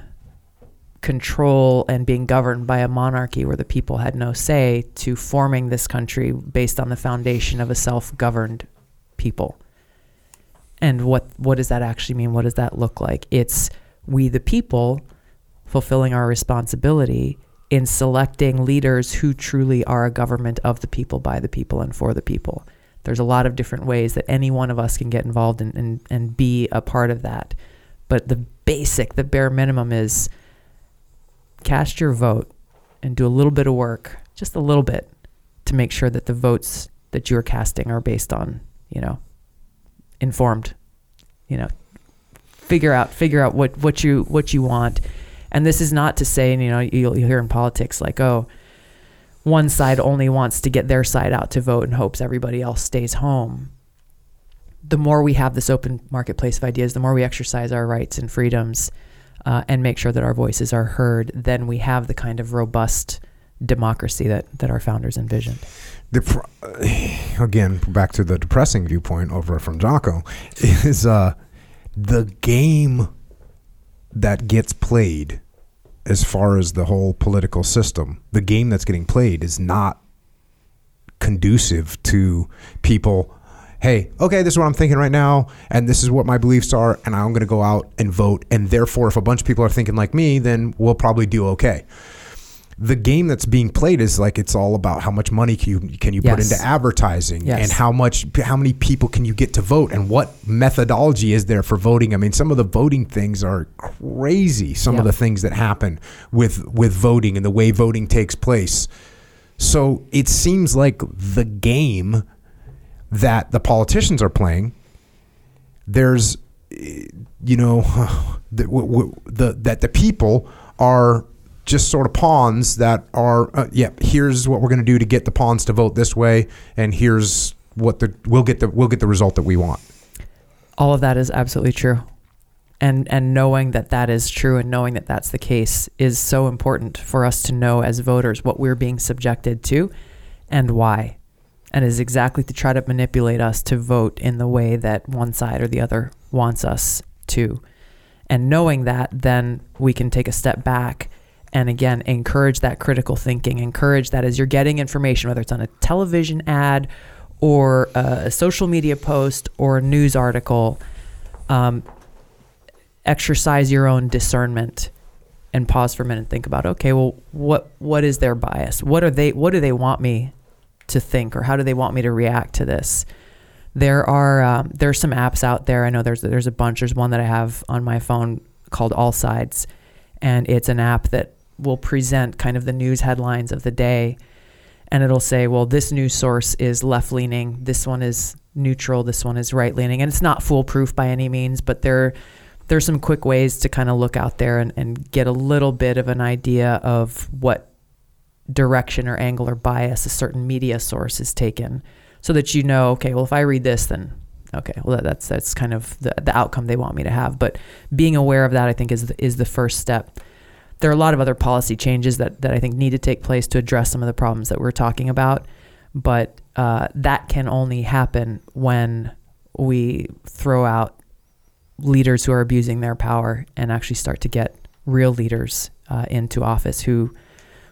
control and being governed by a monarchy where the people had no say to forming this country based on the foundation of a self-governed people. And what what does that actually mean? What does that look like? It's we the people fulfilling our responsibility in selecting leaders who truly are a government of the people, by the people, and for the people. There's a lot of different ways that any one of us can get involved and, and, and be a part of that. But the basic, the bare minimum is cast your vote and do a little bit of work, just a little bit, to make sure that the votes that you're casting are based on, you know, informed, you know, figure out figure out what what you what you want. And this is not to say, you know, you'll, you'll hear in politics like, oh, one side only wants to get their side out to vote and hopes everybody else stays home. The more we have this open marketplace of ideas, the more we exercise our rights and freedoms uh, and make sure that our voices are heard, then we have the kind of robust democracy that, that our founders envisioned. Again, back to the depressing viewpoint over from Jocko, is uh, the game that gets played as far as the whole political system. The game that's getting played is not conducive to people hey, okay, this is what I'm thinking right now, and this is what my beliefs are, and I'm going to go out and vote. And therefore, if a bunch of people are thinking like me, then we'll probably do okay. The game that's being played is like it's all about how much money can you can you put into advertising Yes. and how much how many people can you get to vote and what methodology is there for voting. I mean, some of the voting things are crazy. Some of the things that happen with with voting and the way voting takes place. So it seems like the game that the politicians are playing, there's, eh, you know, the, the that the people are just sort of pawns that are, uh, yeah. Here's what we're going to do to get the pawns to vote this way, and here's what the we'll get the we'll get the result that we want. all of that is absolutely true and and knowing that that is true and knowing that that's the case is so important for us to know as voters what we're being subjected to and why and is exactly to try to manipulate us to vote in the way that one side or the other wants us to and knowing that then we can take a step back and again encourage that critical thinking. Encourage that as you're getting information whether it's on a television ad or a social media post or a news article um, exercise your own discernment and pause for a minute and think about okay well what what is their bias? What are they what do they want me to think or how do they want me to react to this? There are um, there's some apps out there. I know there's there's a bunch. There's one that i have on my phone called AllSides. And it's an app that will present kind of the news headlines of the day and it'll say well this news source is left leaning this one is neutral this one is right leaning and it's not foolproof by any means but there there's some quick ways to kind of look out there and, and get a little bit of an idea of what direction or angle or bias a certain media source is taken so that you know okay well if i read this then okay well that, that's that's kind of the, the outcome they want me to have. But being aware of that i think is the, is the first step there are a lot of other policy changes that, that i think need to take place to address some of the problems that we're talking about but uh, that can only happen when we throw out leaders who are abusing their power and actually start to get real leaders uh, into office who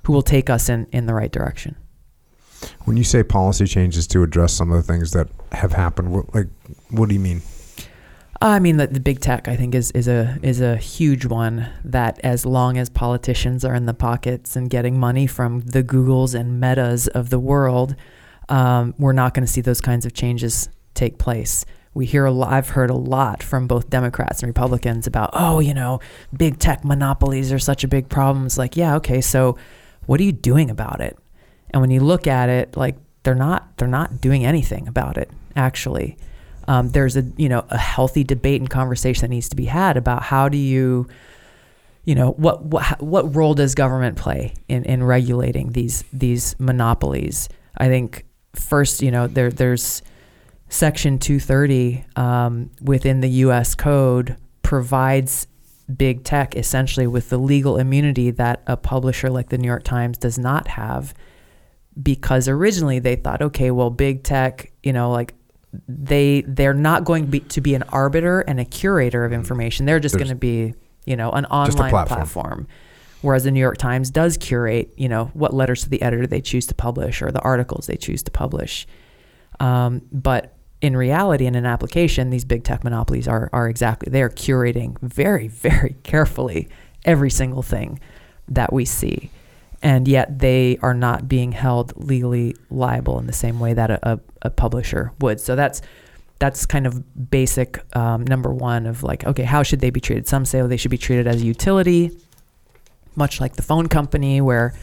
who will take us in, in the right direction. When you say policy changes to address some of the things that have happened, what, like what do you mean? I mean, the, the big tech, I think, is, is a is a huge one. That as long as politicians are in the pockets and getting money from the Googles and Metas of the world, um, we're not going to see those kinds of changes take place. We hear a lot. I've heard a lot from both Democrats and Republicans about, oh, you know, big tech monopolies are such a big problem. It's like, yeah, okay, so what are you doing about it? And when you look at it, like they're not they're not doing anything about it actually um, there's a you know a healthy debate and conversation that needs to be had about how do you you know what what what role does government play in in regulating these these monopolies? I think first you know there there's section 230 um, within the us code provides big tech essentially with the legal immunity that a publisher like the New York Times does not have because originally they thought okay well big tech you know like they they're not going to be, to be an arbiter and a curator of information they're just going to be you know an online platform. platform whereas the New York Times does curate you know what letters to the editor they choose to publish or the articles they choose to publish um, but in reality, in an application, these big tech monopolies are, are exactly, they are curating very, very carefully every single thing that we see. And yet they are not being held legally liable in the same way that a, a, a publisher would. So that's, that's kind of basic um, number one of like, okay, how should they be treated? Some say oh, they should be treated as a utility, much like the phone company, where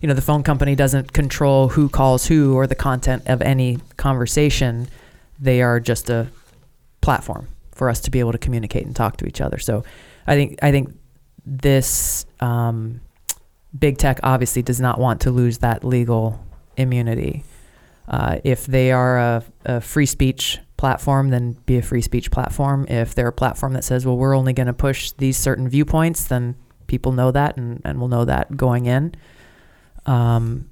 you know the phone company doesn't control who calls who or the content of any conversation they are just a platform for us to be able to communicate and talk to each other so i think i think this um, big tech obviously does not want to lose that legal immunity. Uh, if they are a, a free speech platform then be a free speech platform. If they're a platform that says well we're only going to push these certain viewpoints then people know that and, and will know that going in. Um,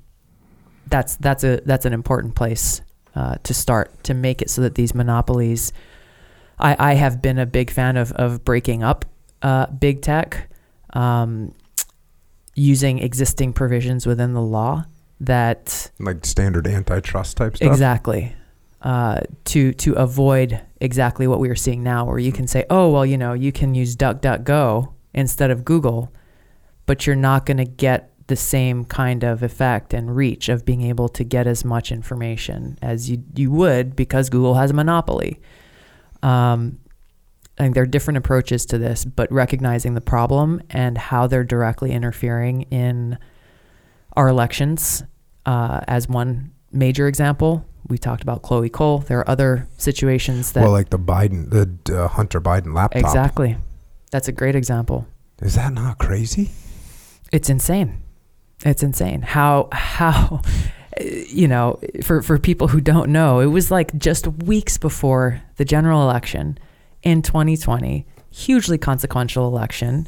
that's that's a that's an important place uh, to start to make it so that these monopolies. I, I have been a big fan of of breaking up uh, big tech, um, using existing provisions within the law that Like standard antitrust type stuff. exactly uh, to to avoid exactly what we are seeing now, where you can say, oh well, you know, you can use DuckDuckGo instead of Google, but you're not going to get the same kind of effect and reach of being able to get as much information as you you would because Google has a monopoly. Um, I think there are different approaches to this, but recognizing the problem and how they're directly interfering in our elections uh, as one major example. We talked about Chloe Cole. There are other situations that well, like the Biden, the uh, Hunter Biden laptop. exactly. That's a great example. Is that not crazy? It's insane. It's insane how how you know for for people who don't know, it was like just weeks before the general election in 2020, hugely consequential election.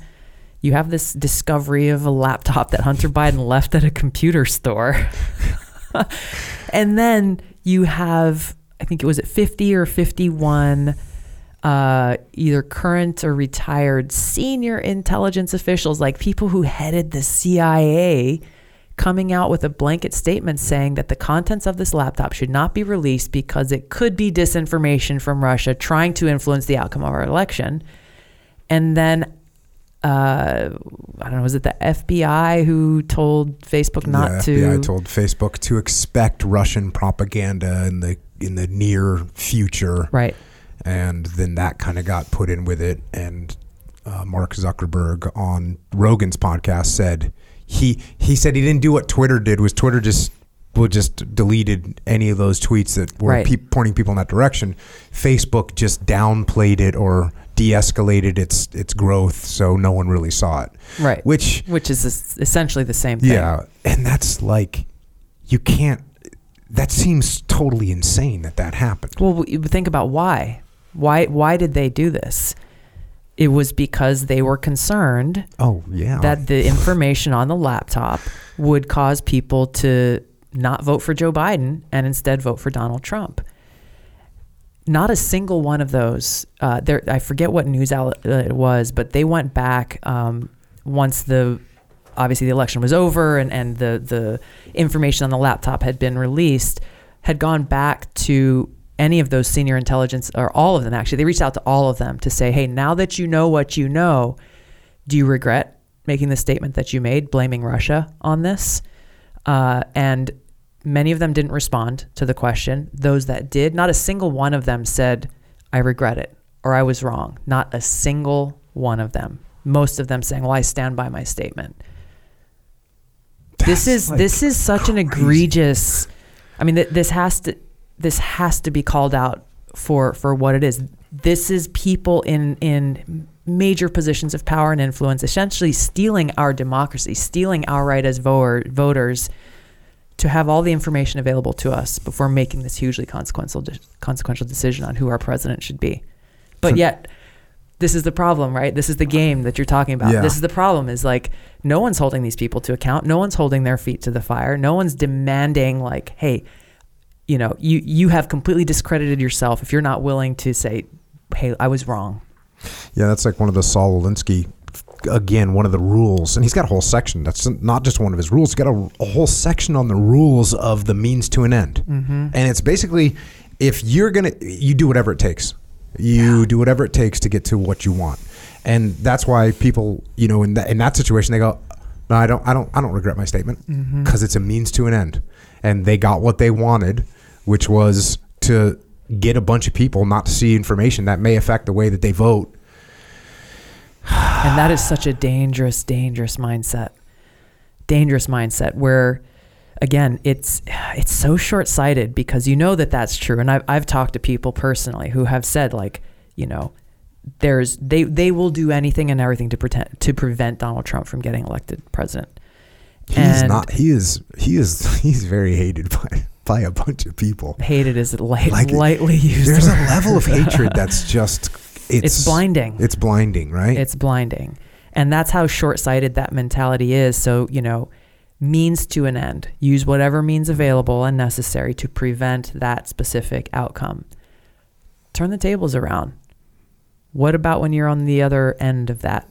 You have this discovery of a laptop that Hunter Biden left at a computer store. and then you have I think it was at 50 or 51 uh, either current or retired senior intelligence officials, like people who headed the CIA, coming out with a blanket statement saying that the contents of this laptop should not be released because it could be disinformation from Russia trying to influence the outcome of our election. And then, uh, I don't know, was it the FBI who told Facebook not yeah, to? FBI told Facebook to expect Russian propaganda in the in the near future, right. and then that kind of got put in with it. And uh, Mark Zuckerberg on Rogan's podcast said he he said he didn't do what Twitter did. Was Twitter just well just deleted any of those tweets that were Right. pe- pointing people in that direction? Facebook just downplayed it or de-escalated its its growth, so no one really saw it. Right. Which Which is essentially the same thing. yeah, and that's like you can't. That seems totally insane that that happened. Well, think about why. Why why did they do this? It was because they were concerned Oh yeah, that the information on the laptop would cause people to not vote for Joe Biden and instead vote for Donald Trump. Not a single one of those. Uh, there, I forget what news outlet uh, it was, but they went back um, once the obviously the election was over and, and the the information on the laptop had been released. Had gone back to any of those senior intelligence or all of them actually. They reached out to all of them to say, "Hey, now that you know what you know, do you regret making the statement that you made blaming Russia on this? Uh, and many of them didn't respond to the question. Those that did, not a single one of them said, I regret it or I was wrong. Not a single one of them. Most of them saying, Well, I stand by my statement. this is like, this is such an egregious I mean th- this has to this has to be called out for for what it is. This is people in in major positions of power and influence essentially stealing our democracy, stealing our right as voter, voters to have all the information available to us before making this hugely consequential de- consequential decision on who our president should be. But So- yet this is the problem, right? This is the game that you're talking about. Yeah. This is the problem is like no one's holding these people to account. No one's holding their feet to the fire. No one's demanding like, hey, you know, you you have completely discredited yourself if you're not willing to say, hey, I was wrong. Yeah, that's like one of the Saul Alinsky, again, one of the rules. And he's got a whole section. That's not just one of his rules. He's got a, a whole section on the rules of the means to an end. Mm-hmm. And it's basically if you're going to, you do whatever it takes. You do whatever it takes to get to what you want. And that's why people, you know, in that, in that situation, they go, no, I don't, I don't, I don't regret my statement Mm-hmm. because it's a means to an end. And they got what they wanted, which was to get a bunch of people not to see information that may affect the way that they vote And that is such a dangerous, dangerous mindset. Dangerous mindset where, again, it's it's so short sighted because you know that that's true. And I've I've talked to people personally who have said like, you know, there's they they will do anything and everything to pretend to prevent Donald Trump from getting elected president. He's And- not. He is. He is. He's very hated by by a bunch of people. Hated is light, Like, lightly used. There's a level of hatred that's just. It's, It's blinding. It's blinding, right? It's blinding. And that's how short sighted that mentality is. So, you know, means to an end. Use whatever means available and necessary to prevent that specific outcome. Turn the tables around. What about when you're on the other end of that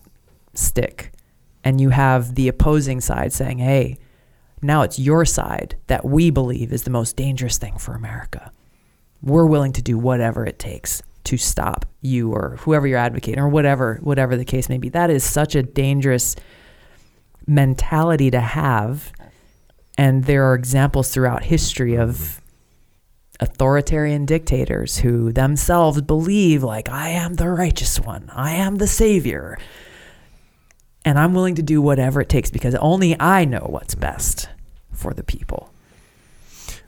stick and you have the opposing side saying, hey, now it's your side that we believe is the most dangerous thing for America. We're willing to do whatever it takes to stop you or whoever you're advocating or whatever whatever the case may be. That is such a dangerous mentality to have. And there are examples throughout history of authoritarian dictators who themselves believe like I am the righteous one. I am the savior. And I'm willing to do whatever it takes because only I know what's best for the people.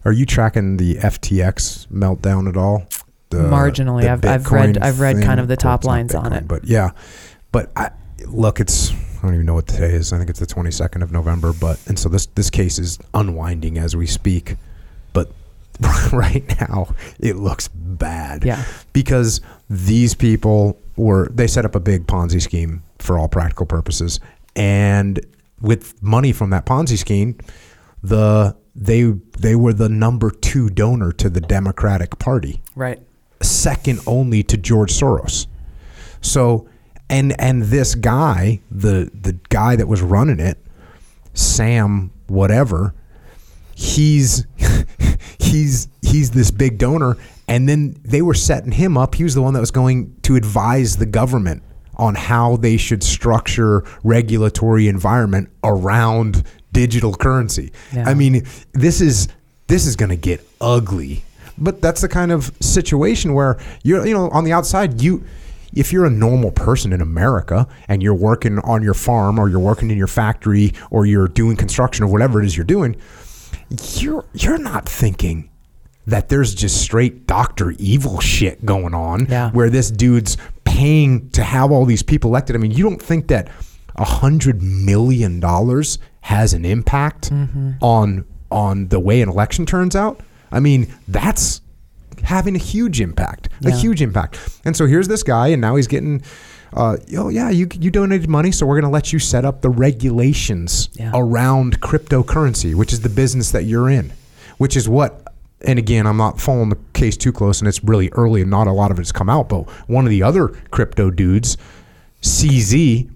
Are you tracking the FTX meltdown at all? The, Marginally. I've- I've read- I've read kind of the top not lines on it. But yeah, but I look. It's I don't even know what today is. I think it's the 22nd of November. But and so this this case is unwinding as we speak. But right now it looks bad. Yeah. because these people were they set up a big Ponzi scheme for all practical purposes, and with money from that Ponzi scheme, the they they were the number two donor to the Democratic Party, Right. second only to George Soros. So, and and this guy, the the guy that was running it, Sam whatever, he's he's he's this big donor and then they were setting him up he was the one that was going to advise the government on how they should structure regulatory environment around digital currency Yeah. i mean this is this is going to get ugly but that's the kind of situation where you're you know on the outside you if you're a normal person in America and you're working on your farm or you're working in your factory or you're doing construction or whatever it is you're doing, you're you're not thinking that there's just straight Doctor Evil shit going on Yeah. where this dude's paying to have all these people elected. I mean, you don't think that a hundred million dollars has an impact on on the way an election turns out? I mean, that's having a huge impact, a huge impact. And so here's this guy, and now he's getting, uh, oh yeah, you you donated money, so we're going to let you set up the regulations Yeah. around cryptocurrency, which is the business that you're in, which is what. And again, I'm not following the case too close, and it's really early, and not a lot of it's come out. But one of the other crypto dudes, CZ,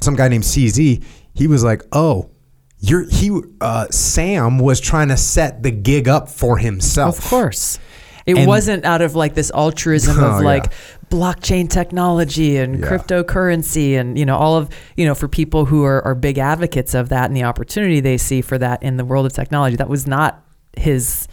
some guy named CZ, he was like, "Oh, you're he uh, Sam was trying to set the gig up for himself." Of course. It And- wasn't out of like this altruism Oh, of like yeah. blockchain technology and Yeah. cryptocurrency and you know all of you know for people who are, are big advocates of that and the opportunity they see for that in the world of technology that was not his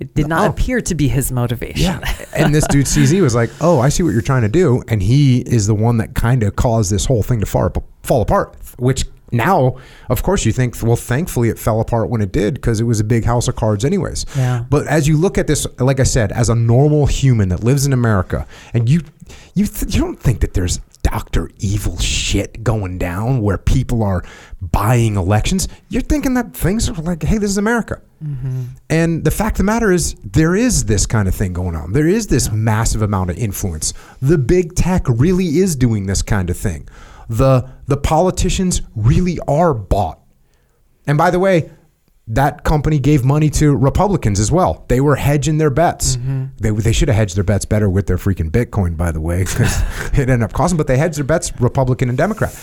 it did not No. appear to be his motivation Yeah. and this dude CZ was like, "Oh, I see what you're trying to do," and he is the one that kind of caused this whole thing to fall, fall apart. Which now, of course, you think, well, thankfully it fell apart when it did because it was a big house of cards, anyways. Yeah. But as you look at this, like I said, as a normal human that lives in America, and you you th- you don't think that there's Doctor Evil shit going down where people are buying elections. You're thinking that things are like, hey, this is America. Mm-hmm. And the fact of the matter is, there is this kind of thing going on. There is this massive amount of influence. The big tech really is doing this kind of thing. The the politicians really are bought. And by the way, that company gave money to Republicans as well. They were hedging their bets. Mm-hmm. They, they should have hedged their bets better with their freaking Bitcoin, by the way, because it ended up costing. But they hedged their bets, Republican and Democrat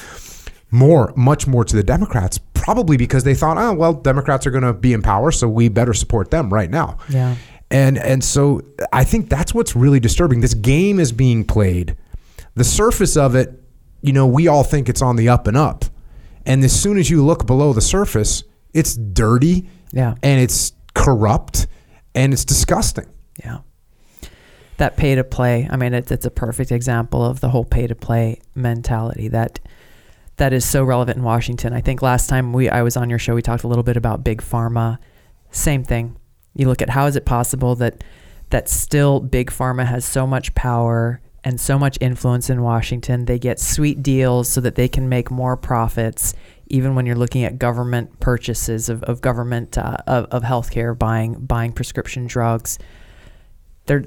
more, much more to the Democrats, probably because they thought, oh well, Democrats are going to be in power, so we better support them right now. Yeah. And and so I think that's what's really disturbing. This game is being played. The surface of it, you know, we all think it's on the up and up. And as soon as you look below the surface, it's dirty Yeah. and it's corrupt and it's disgusting. Yeah. That pay to play. I mean, it's it's a perfect example of the whole pay to play mentality that that is so relevant in Washington. I think last time we I was on your show, we talked a little bit about big pharma. Same thing. You look at how is it possible that that still big pharma has so much power and so much influence in Washington. They get sweet deals so that they can make more profits. Even when you're looking at government purchases of, of government uh, of, of healthcare, buying buying prescription drugs, there,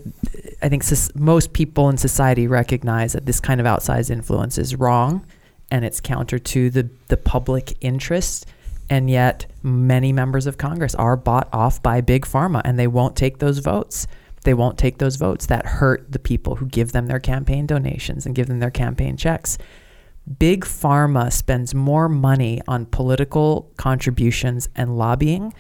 I think most people in society recognize that this kind of outsized influence is wrong, and it's counter to the the public interest. And yet, many members of Congress are bought off by big pharma, and they won't take those votes. They won't take those votes that hurt the people who give them their campaign donations and give them their campaign checks. Big pharma spends more money on political contributions and lobbying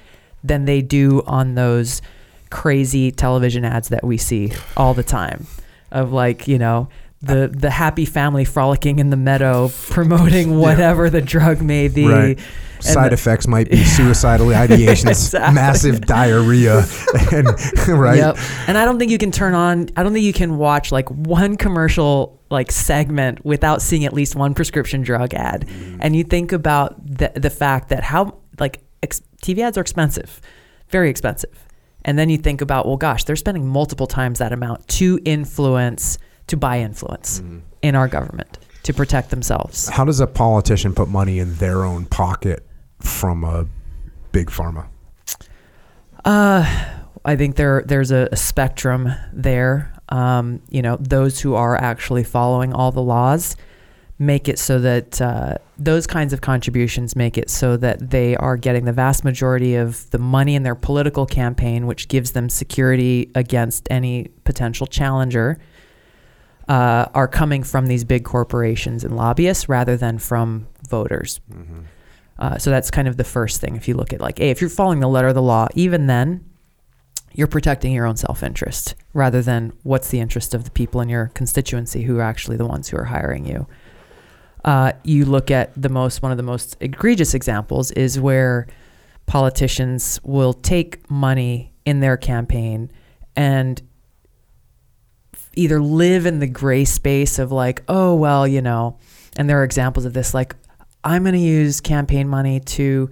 than they do on those crazy television ads that we see all the time of like, you know, the the happy family frolicking in the meadow promoting whatever the drug may be. Right. Side the- effects might be suicidal ideations, Exactly. massive diarrhea, and right. Yep. And I don't think you can turn on. I don't think you can watch like one commercial like segment without seeing at least one prescription drug ad. Mm-hmm. And you think about the the fact that how like ex- TV ads are expensive, very expensive. And then you think about well, gosh, they're spending multiple times that amount to influence to buy influence Mm-hmm. in our government to protect themselves. How does a politician put money in their own pocket from a big pharma? Uh, I think there there's a, a spectrum there. Um, you know, those who are actually following all the laws make it so that uh, those kinds of contributions make it so that they are getting the vast majority of the money in their political campaign, which gives them security against any potential challenger. Uh, are coming from these big corporations and lobbyists rather than from voters. Uh, so that's kind of the first thing. If you look at like, hey, if you're following the letter of the law, even then, you're protecting your own self-interest rather than what's the interest of the people in your constituency who are actually the ones who are hiring you. Uh, you look at the most one of the most egregious examples is where politicians will take money in their campaign and either live in the gray space of like, oh, well, you know, and there are examples of this like, I'm going to use campaign money to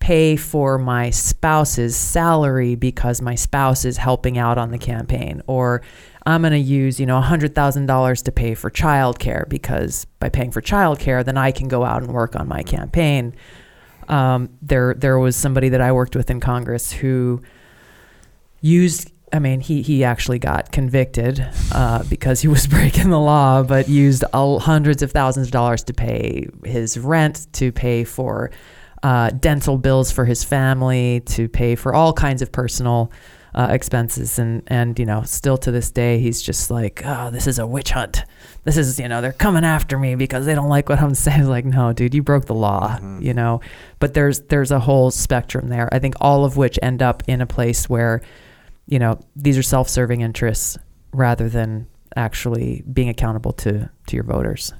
pay for my spouse's salary because my spouse is helping out on the campaign. Or I'm going to use, you know, $100,000 to pay for childcare because by paying for childcare, then I can go out and work on my campaign. Um, there, there was somebody that I worked with in Congress who used I mean, he, he actually got convicted uh, because he was breaking the law, but used all, hundreds of thousands of dollars to pay his rent, to pay for uh, dental bills for his family, to pay for all kinds of personal uh, expenses. And, and, you know, still to this day, he's just like, oh, this is a witch hunt. This is, you know, they're coming after me because they don't like what I'm saying. Like, no, dude, you broke the law, you know? But there's, there's a whole spectrum there. I think all of which end up in a place where, you know, these are self-serving interests rather than actually being accountable to to your voters.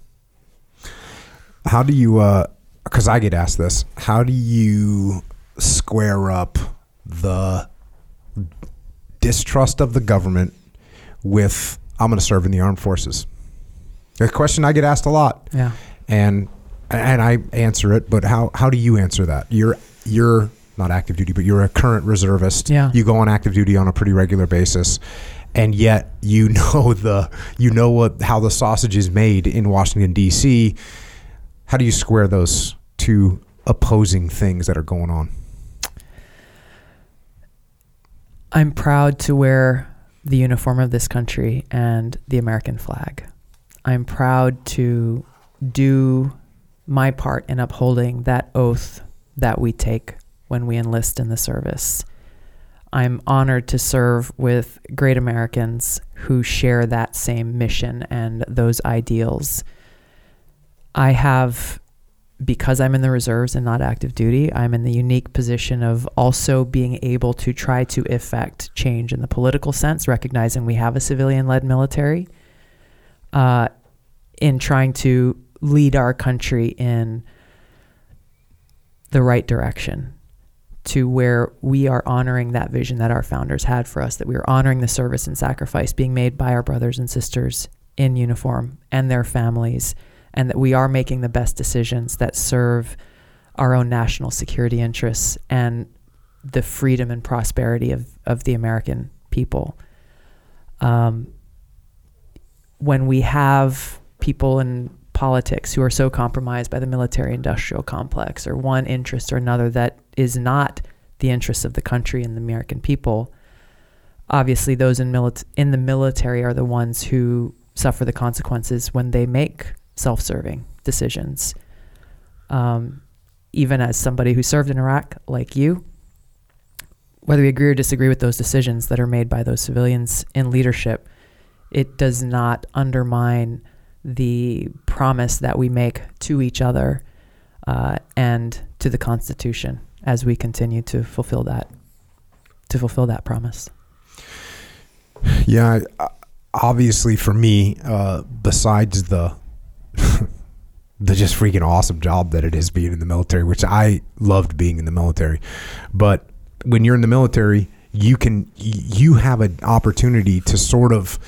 How do you? Uh, because I get asked this. How do you square up the distrust of the government with I'm going to serve in the armed forces? A question I get asked a lot, Yeah. and and I answer it. But how how do you answer that? You're you're not active duty, but you're a current reservist. Yeah. You go on active duty on a pretty regular basis. And yet, you know the you know what how the sausage is made in Washington D.C. How do you square those two opposing things that are going on? I'm proud to wear the uniform of this country and the American flag. I'm proud to do my part in upholding that oath that we take when we enlist in the service. I'm honored to serve with great Americans who share that same mission and those ideals. I have, because I'm in the reserves and not active duty, I'm in the unique position of also being able to try to effect change in the political sense, recognizing we have a civilian led military, uh, in trying to lead our country in the right direction to where we are honoring that vision that our founders had for us, that we are honoring the service and sacrifice being made by our brothers and sisters in uniform and their families, and that we are making the best decisions that serve our own national security interests and the freedom and prosperity of, of the American people. Um, when we have people in politics who are so compromised by the military industrial complex or one interest or another that is not the interests of the country and the American people. Obviously, those in, mili- in the military are the ones who suffer the consequences when they make self serving decisions. Um, even as somebody who served in Iraq, like you, whether we agree or disagree with those decisions that are made by those civilians in leadership, it does not undermine the promise that we make to each other uh, and to the Constitution as we continue to fulfill that to fulfill that promise. Yeah, obviously for me, uh, besides the the just freaking awesome job that it is being in the military, which I loved being in the military, but when you're in the military, you can you have an opportunity to sort of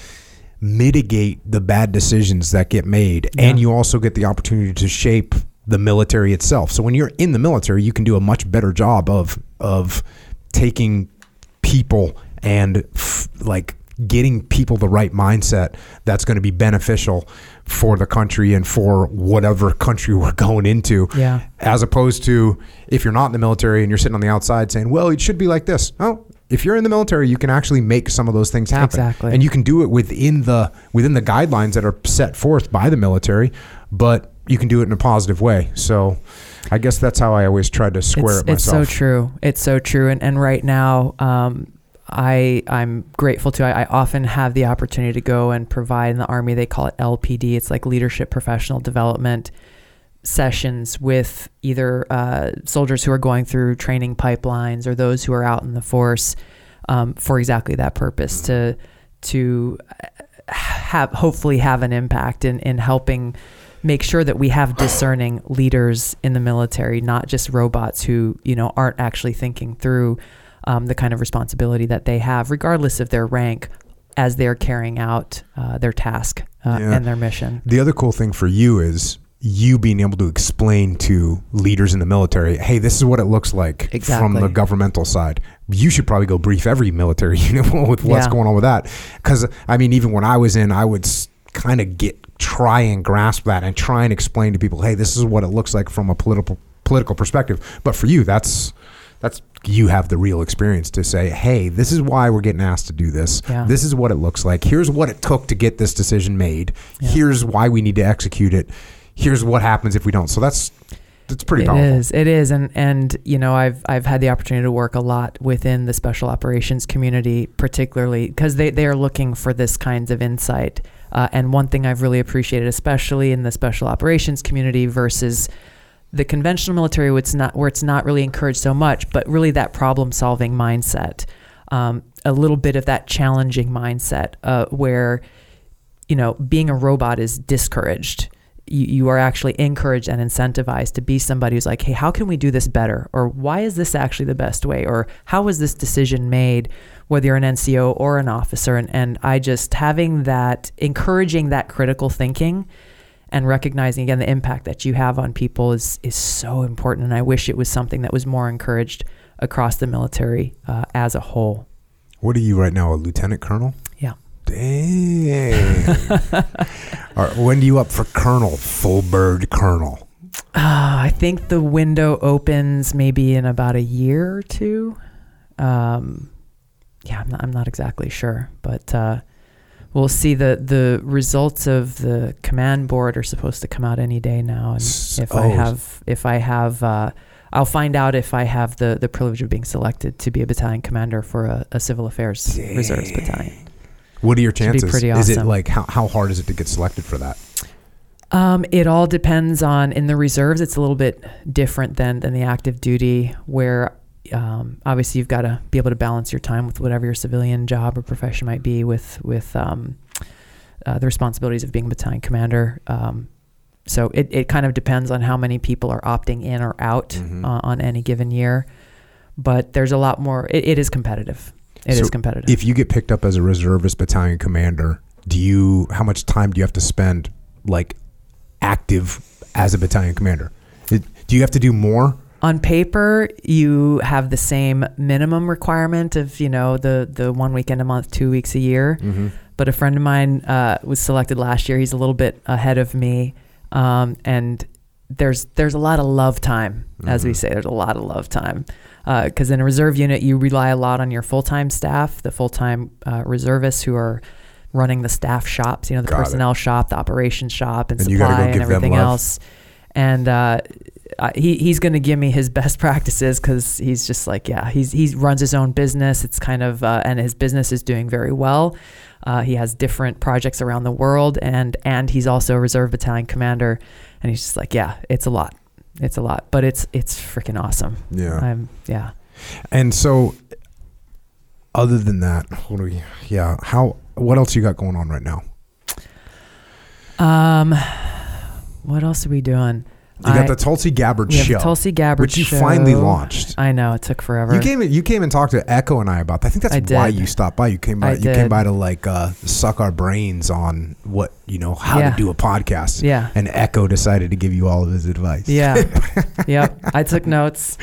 mitigate the bad decisions that get made yeah. and you also get the opportunity to shape the military itself. So when you're in the military, you can do a much better job of of taking people and f- like getting people the right mindset that's going to be beneficial for the country and for whatever country we're going into. Yeah. As opposed to if you're not in the military and you're sitting on the outside saying, "Well, it should be like this." Oh, if you're in the military, you can actually make some of those things happen. Exactly. And you can do it within the within the guidelines that are set forth by the military, but you can do it in a positive way. So I guess that's how I always try to square it's, it myself. It's so true. It's so true. And and right now, um, I I'm grateful to. I, I, often have the opportunity to go and provide in the army. They call it LPD. It's like leadership professional development sessions with either uh, soldiers who are going through training pipelines or those who are out in the force um, for exactly that purpose to to have hopefully have an impact in in helping make sure that we have discerning leaders in the military, not just robots who you know aren't actually thinking through um, the kind of responsibility that they have, regardless of their rank, as they're carrying out uh, their task uh, yeah. and their mission. The other cool thing for you is you being able to explain to leaders in the military, hey, this is what it looks like exactly. from the governmental side. You should probably go brief every military unit with what's yeah. going on with that. Because, I mean, even when I was in, I would kind of get try and grasp that and try and explain to people, hey, this is what it looks like from a political political perspective. But for you, that's that's you have the real experience to say, hey, this is why we're getting asked to do this. Yeah. This is what it looks like. Here's what it took to get this decision made. Yeah. Here's why we need to execute it. Here's what happens if we don't. So that's it's pretty it powerful. It is. It is. And and you know, I've I've had the opportunity to work a lot within the special operations community, particularly because they, they are looking for this kinds of insight. Uh, and one thing I've really appreciated, especially in the special operations community versus the conventional military, where it's not where it's not really encouraged so much, but really that problem solving mindset, um, a little bit of that challenging mindset, uh, where you know being a robot is discouraged. You, you are actually encouraged and incentivized to be somebody who's like, hey, how can we do this better? Or why is this actually the best way? Or how was this decision made? Whether you're an NCO or an officer, and, and I just having that, encouraging that critical thinking and recognizing again the impact that you have on people is is so important. And I wish it was something that was more encouraged across the military uh, as a whole. What are you right now, a lieutenant colonel? Dang. right, when do you up for colonel, full bird colonel? Uh, I think the window opens maybe in about a year or two. Um, yeah, I'm not, I'm not exactly sure, but uh, we'll see. the The results of the command board are supposed to come out any day now, and if I oh. have, if I have, uh, I'll find out if I have the the privilege of being selected to be a battalion commander for a, a civil affairs reserves battalion. What are your Should be chances? pretty Is it like how, how hard is it to get selected for that? Um, it all depends on in the reserves. It's a little bit different than than the active duty, where um, obviously you've got to be able to balance your time with whatever your civilian job or profession might be with with um, uh, the responsibilities of being a battalion commander. Um, so it, it kind of depends on how many people are opting in or out Mhm. uh, on any given year. But there's a lot more. It, it is competitive. It is So competitive. If you get picked up as a reservist battalion commander, do you how much time do you have to spend like active as a battalion commander? It- do you have to do more? on paper you have the same minimum requirement of you know the the one weekend a month two weeks a year Mm-hmm. but a friend of mine uh, was selected last year he's a little bit ahead of me um, and there's there's a lot of love time as we Mhm. say there's a lot of love time. Because in a reserve unit you rely a lot on your full-time staff the full-time uh, reservists who are running the staff shops you know the Got it. personnel shop the operations shop and, And supply go and everything else. And uh, uh, he he's going to give me his best practices because he's just like yeah he's he runs his own business. It's kind of uh, and his business is doing very well. Uh, he has different projects around the world and and he's also a reserve battalion commander and he's just like yeah it's a lot it's a lot but it's it's freaking awesome Yeah. i'm yeah And so, other than that, what do we? Yeah. How? What else you got going on right now? um what else are we doing You got I- the Tulsi Gabbard we have show, the tulsi gabbard which you show. finally launched. i know it took forever You came. You came and talked to Echo and I about that. I think that's I why did. you stopped by. You came by. I you came by to like uh, suck our brains on what you know how Yeah. to do a podcast. yeah And Echo decided to give you all of his advice. Yeah. yep. I took notes.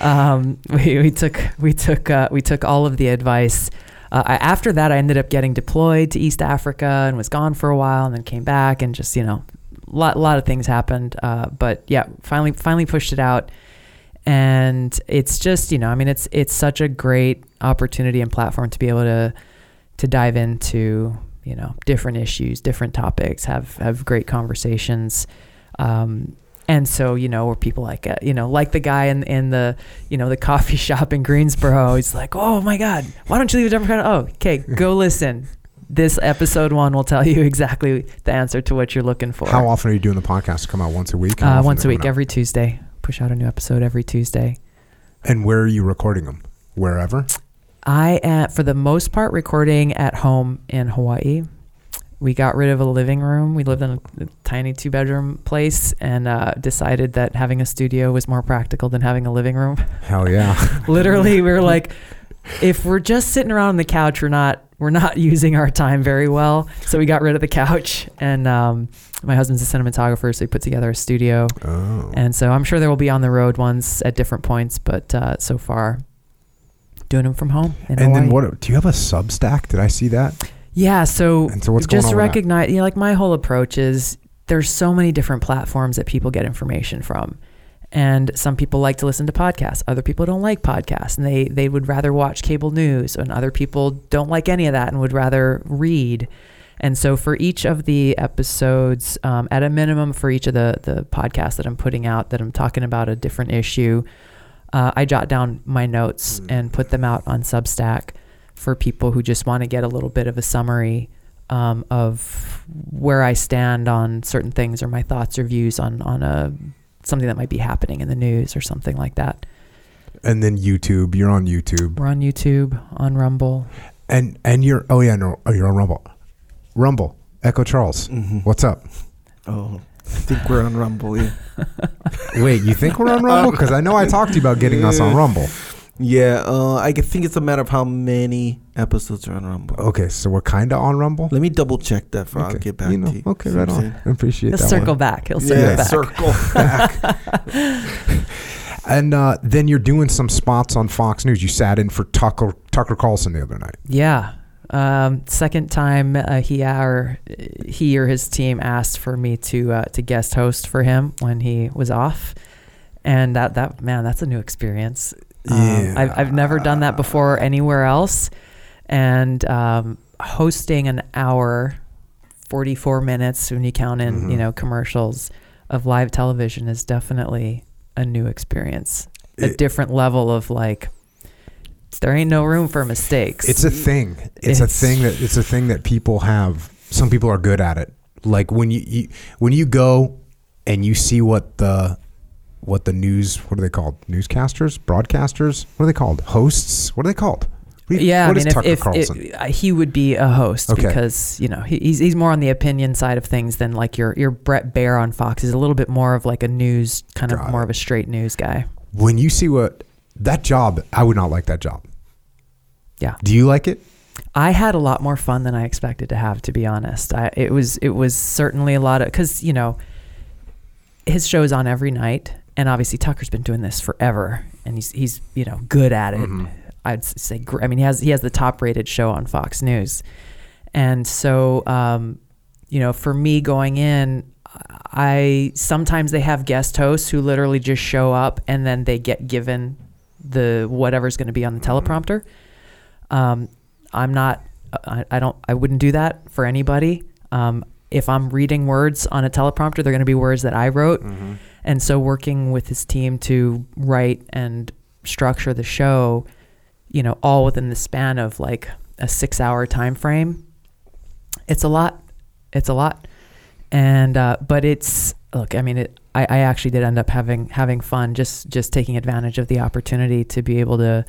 Um, we, we took we took uh, we took all of the advice. Uh, I, after that, I ended up getting deployed to East Africa and was gone for a while, and then came back and just you know, lot lot of things happened. Uh, but yeah, finally finally pushed it out, and it's just you know, I mean, it's it's such a great opportunity and platform to be able to to dive into you know different issues, different topics, have have great conversations. Um, and so, you know, where people like, uh, you know, like the guy in, in the, you know, the coffee shop in Greensboro, he's like, oh my God, why don't you leave a Democrat? Oh, okay, go listen. This episode one will tell you exactly the answer to what you're looking for. How often are you doing the podcast? Come out once a week. Uh, once a week, every Tuesday. Push out a new episode every Tuesday. And where are you recording them? Wherever. I am, for the most part, recording at home in Hawaii. We got rid of a living room. We lived in a, tiny two bedroom place and uh, decided that having a studio was more practical than having a living room. Hell yeah. Literally, we were like, if we're just sitting around on the couch, we're not we're not using our time very well. So we got rid of the couch, and um, my husband's a cinematographer, so he put together a studio. oh. And so I'm sure there will be on the road ones at different points, but uh, so far, doing them from home. And then what? Do you have a Substack? Did I see that? Yeah. So, And so what's going just recognize, you know, like my whole approach is there's so many different platforms that people get information from. And some people like to listen to podcasts. Other people don't like podcasts and they, they would rather watch cable news. And other people don't like any of that and would rather read. And so for each of the episodes, um, at a minimum for each of the, the podcasts that I'm putting out, that I'm talking about a different issue, uh, I jot down my notes and put them out on Substack for people who just want to get a little bit of a summary um, of where I stand on certain things or my thoughts or views on on a something that might be happening in the news or something like that. And then YouTube. You're on YouTube. We're on YouTube, on Rumble. And and you're. Oh yeah. No. Oh, you're on Rumble. Rumble. Echo Charles. Mhm. What's up? Oh, I think we're on Rumble. Yeah. Wait, you think we're on Rumble? Because I know I talked to you about getting us on Rumble. Yeah, uh, I think it's a matter of how many episodes are on Rumble. Okay, so we're kind of on Rumble. Let me double check that for I'll get back You know, to you. okay, right on. saying? I appreciate He'll that. circle one. back. He'll circle Yeah, back. circle back. And uh, then you're doing some spots on Fox News. You sat in for Tucker Tucker Carlson the other night. Yeah. Um, second time uh, he or he or his team asked for me to uh, to guest host for him when he was off, and that that man that's a new experience. Um, I've I've never done that before anywhere else, and um, hosting an hour, forty four minutes when you count in Mhm. you know commercials of live television is definitely a new experience, a It- different level of like. There ain't no room for mistakes. It's a thing. It's, a thing that it's a thing that people have. Some people are good at it. Like when you, you when you go and you see what the what the news what are they called? Newscasters, broadcasters. What are they called? Hosts. What are they called? What yeah, What I is mean, if, Tucker if, Carlson? if- uh, he would be a host Okay. because you know he, he's he's more on the opinion side of things than like your your Bret Baier on Fox. He's a little bit more of like a news kind of Got more of a straight news guy. when you see what that job, I would not like that job. Yeah. Do you like it? I had a lot more fun than I expected to have, to be honest. I, it was it was certainly a lot of because you know his show is on every night, and obviously Tucker's been doing this forever, and he's he's you know good at it. Mhm. I'd say I mean he has he has the top rated show on Fox News, and so um, you know for me going in, I sometimes they have guest hosts who literally just show up and then they get given the whatever's going to be on the teleprompter. Um, I'm not. I, I don't. I wouldn't do that for anybody. Um, if I'm reading words on a teleprompter, they're going to be words that I wrote. And so, working with his team to write and structure the show, you know, all within the span of like a six-hour time frame, it's a lot. It's a lot. And uh, but it's look. I mean, it. I, I actually did end up having having fun just just taking advantage of the opportunity to be able to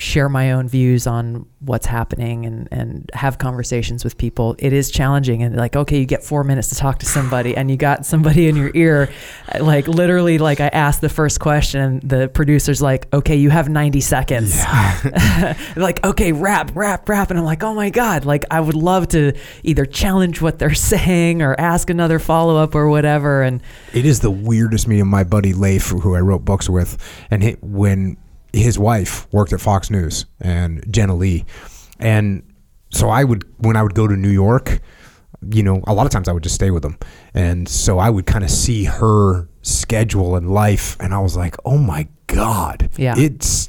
share my own views on what's happening and, and have conversations with people. It is challenging and like, okay, you get four minutes to talk to somebody and you got somebody in your ear. Uh, like literally, like I asked the first question and the producer's like, okay, you have 90 seconds. like, okay, rap, rap, rap. And I'm like, oh my God, like I would love to either challenge what they're saying or ask another follow up or whatever. And It is the weirdest meeting. My buddy Leif, who I wrote books with, and he, when his wife worked at Fox News and Jenna Lee, and so I would when I would go to New York, you know, a lot of times I would just stay with them, and so I would kind of see her schedule and life, and I was like, oh my god, Yeah. it's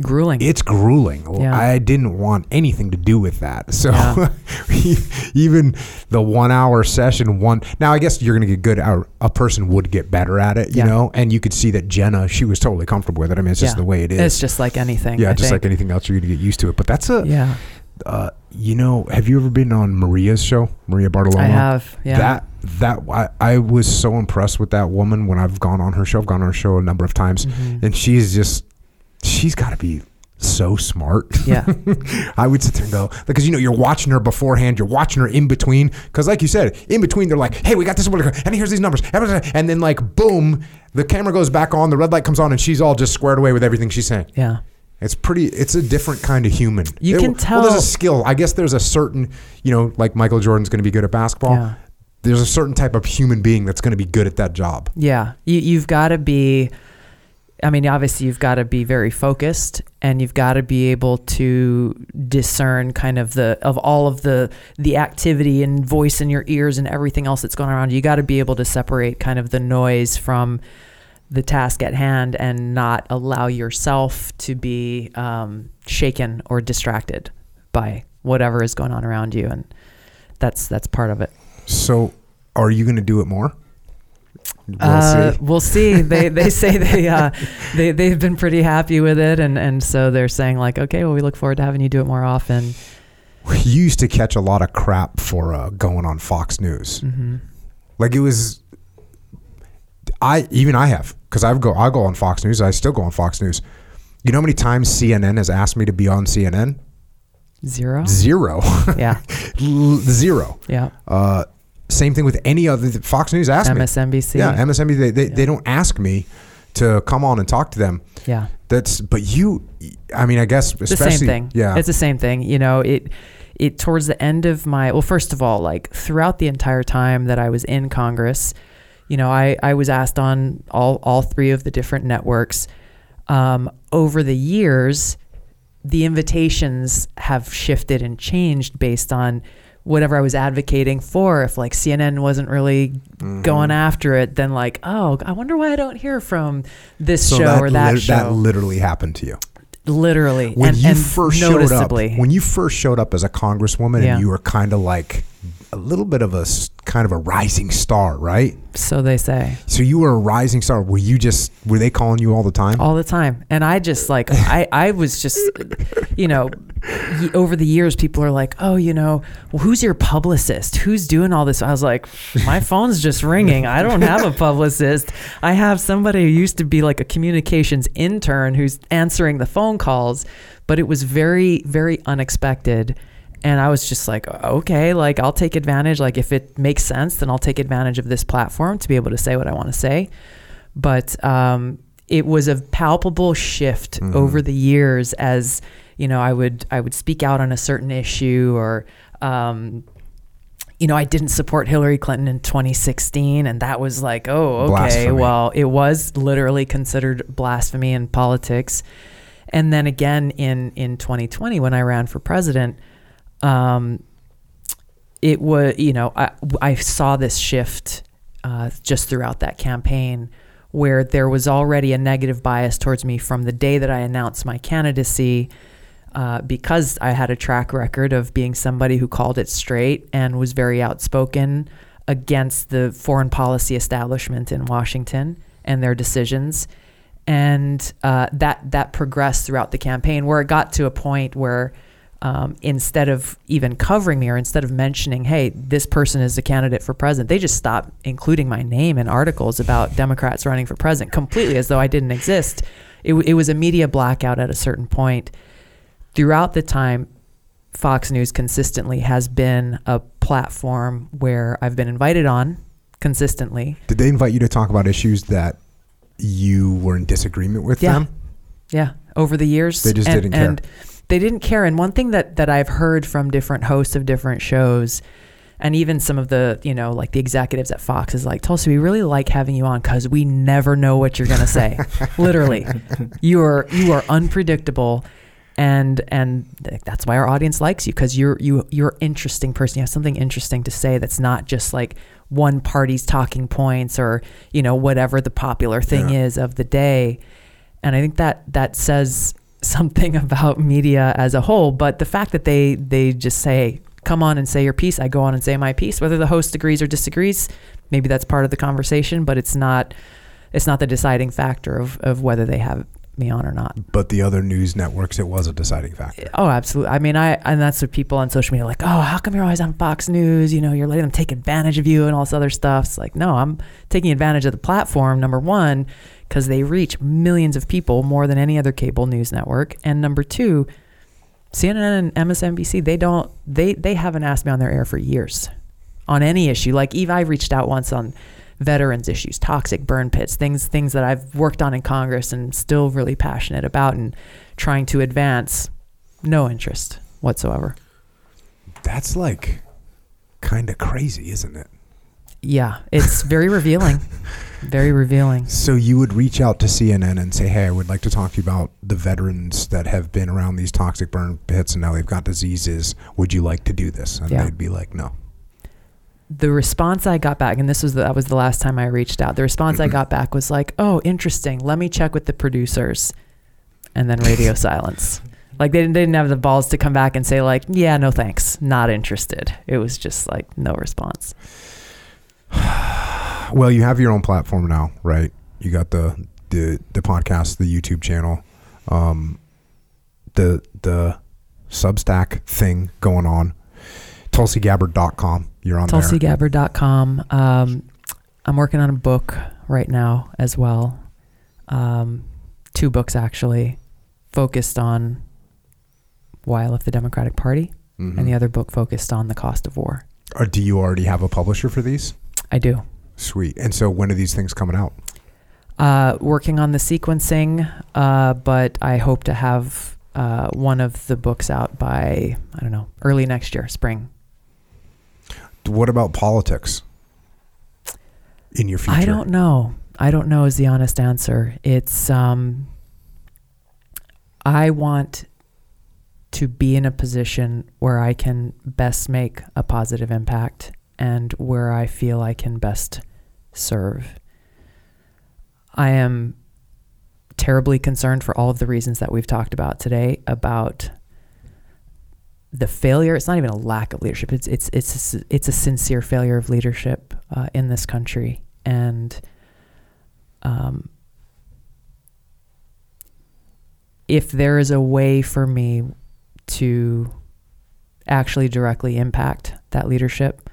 grueling. it's grueling. Yeah. I didn't want anything to do with that. So Yeah. even the one hour session, one now I guess you're gonna get good. A, a person would get better at it, you Yeah. know. And you could see that Jenna, she was totally comfortable with it. I mean, it's just the way it is. It's just like anything. yeah, I just think. like anything else, you're gonna get used to it. But that's a, Yeah, uh, you know, have you ever been on Maria's show, Maria Bartiromo? I have. Yeah. That that I, I was so impressed with that woman when I've gone on her show. I've gone on her show a number of times, Mhm. and she's just she's got to be so smart. Yeah. I would sit there and go because you know you're watching her beforehand, you're watching her in between because like you said, in between they're like, hey, we got this one, and here's these numbers, and then like boom, the camera goes back on, the red light comes on, and she's all just squared away with everything she's saying. Yeah. It's pretty. It's a different kind of human. You It- can Well, tell- there's a skill. I guess there's a certain, you know, like Michael Jordan's going to be good at basketball. Yeah. There's a certain type of human being that's going to be good at that job. Yeah. You, you've got to be, I mean, obviously, you've got to be very focused and you've got to be able to discern kind of the, of all of the, the activity and voice in your ears and everything else that's going around you. You got to be able to separate kind of the noise from the task at hand and not allow yourself to be um, shaken or distracted by whatever is going on around you. And that's, that's part of it. So, are you going to do it more? We'll Uh, see. we'll see. They they say they uh, they they've been pretty happy with it, and and so they're saying like, okay, well, we look forward to having you do it more often. You used to catch a lot of crap for uh, going on Fox News. hmm Like it was. I even I have because I've go I go on Fox News. I still go on Fox News. You know how many times CNN has asked me to be on CNN? Zero. Zero. Yeah, Zero. yeah. Uh, same thing with any other Fox News asked me. MSNBC. Yeah, MSNBC. They, they, they don't ask me to come on and talk to them. yeah. That's but you. I mean, I guess It's the same thing. Yeah, it's the same thing. You know, it it towards the end of my well, first of all, like throughout the entire time that I was in Congress, you know, I I was asked on all all three of the different networks. Um, over the years, the invitations have shifted and changed based on whatever I was advocating for. If like CNN wasn't really Mm-hmm. going after it, then like, oh, I wonder why I don't hear from this so show that or that lit- show. that literally happened to you. literally when and, you and first showed up, when you first showed up as a congresswoman, Yeah. and you were kind of like a little bit of a kind of a rising star, right? so they say. So you were a rising star. Were you just were they calling you all the time? all the time. And i just like i i was just you know over the years people are like oh you know well, who's your publicist? Who's doing all this? I was like my phone's just ringing. I don't have a publicist. I have somebody who used to be like a communications intern who's answering the phone calls. But it was very very unexpected and I was just like, okay, like I'll take advantage. Like if it makes sense, then I'll take advantage of this platform to be able to say what I want to say. But um, it was a palpable shift over the years as you know I would I would speak out on a certain issue or. Um, you know, I didn't support Hillary Clinton in 2016, and that was like, oh, okay, Blasphemy. well, it was literally considered blasphemy in politics. And then again in in 2020 when I ran for president, um, it was you know I, I saw this shift uh, just throughout that campaign where there was already a negative bias towards me from the day that I announced my candidacy uh, because I had a track record of being somebody who called it straight and was very outspoken against the foreign policy establishment in Washington and their decisions. And uh, that that progressed throughout the campaign, where it got to a point where um, instead of even covering me or instead of mentioning, hey, this person is a candidate for president, they just stopped including my name in articles about Democrats running for president completely as though I didn't exist. It, it was a media blackout at a certain point. Throughout the time, Fox News consistently has been a platform where I've been invited on consistently. Did they invite you to talk about issues that you were in disagreement with Yeah. them? Yeah, over the years, They just and, didn't care. And they didn't care. And one thing that that I've heard from different hosts of different shows, and even some of the you know like the executives at Fox is like, Tulsi, we really like having you on because we never know what you're gonna say. Literally, you are you are unpredictable. And and that's why our audience likes you because you're you you're interesting person. You have something interesting to say that's not just like one party's talking points or you know whatever the popular thing Yeah. is of the day and I think that that says something about media as a whole. But the fact that they they just say, "Come on and say your piece," I go on and say my piece, whether the host agrees or disagrees. Maybe that's part of the conversation, but it's not it's not the deciding factor of of whether they have me on or not. But the other news networks, it was a deciding factor. Oh, absolutely. I mean, I and that's what people on social media are like. Oh, how come you're always on Fox News? You know, you're letting them take advantage of you and all this other stuff. It's like, no, I'm taking advantage of the platform. Number one, because they reach millions of people more than any other cable news network, and number two, CNN and MSNBC they don't they they haven't asked me on their air for years on any issue. Like Eve, I reached out once on veterans issues, toxic burn pits, things things that I've worked on in Congress and still really passionate about and trying to advance. No interest whatsoever. That's like kind of crazy, isn't it? Yeah, it's very revealing. Very revealing. So you would reach out to CNN and say, "Hey, I would like to talk to you about the veterans that have been around these toxic burn pits and now they've got diseases. Would you like to do this?" And Yeah. they'd be like, "No." the response I got back, and this was the, that was the last time I reached out. The response I mm-hmm. got back was like, "Oh, interesting. Let me check with the producers," and then radio silence. Like they didn't, they didn't have the balls to come back and say like, "Yeah, no thanks, not interested." It was just like no response. Well, you have your own platform now, right? You got the the the podcast, the YouTube channel, um, the the Substack thing going on. TulsiGabbard.com. You're on there. TulsiGabbard.com. Um, I'm working on a book right now as well. Um, two books actually, focused on why I left the Democratic Party, Mhm. and the other book focused on the cost of war. Or do you already have a publisher for these? I do. Sweet. And so when are these things coming out? Uh, working on the sequencing, uh, but I hope to have uh, one of the books out by I don't know early next year, spring. What about politics in your future? I don't know. I don't know is the honest answer. It's um I want to be in a position where I can best make a positive impact and where I feel I can best serve. I am terribly concerned for all of the reasons that we've talked about today about the failure. It's not even a lack of leadership. It's it's it's it's a sincere failure of leadership uh, in this country, and um, if there is a way for me to actually directly impact that leadership,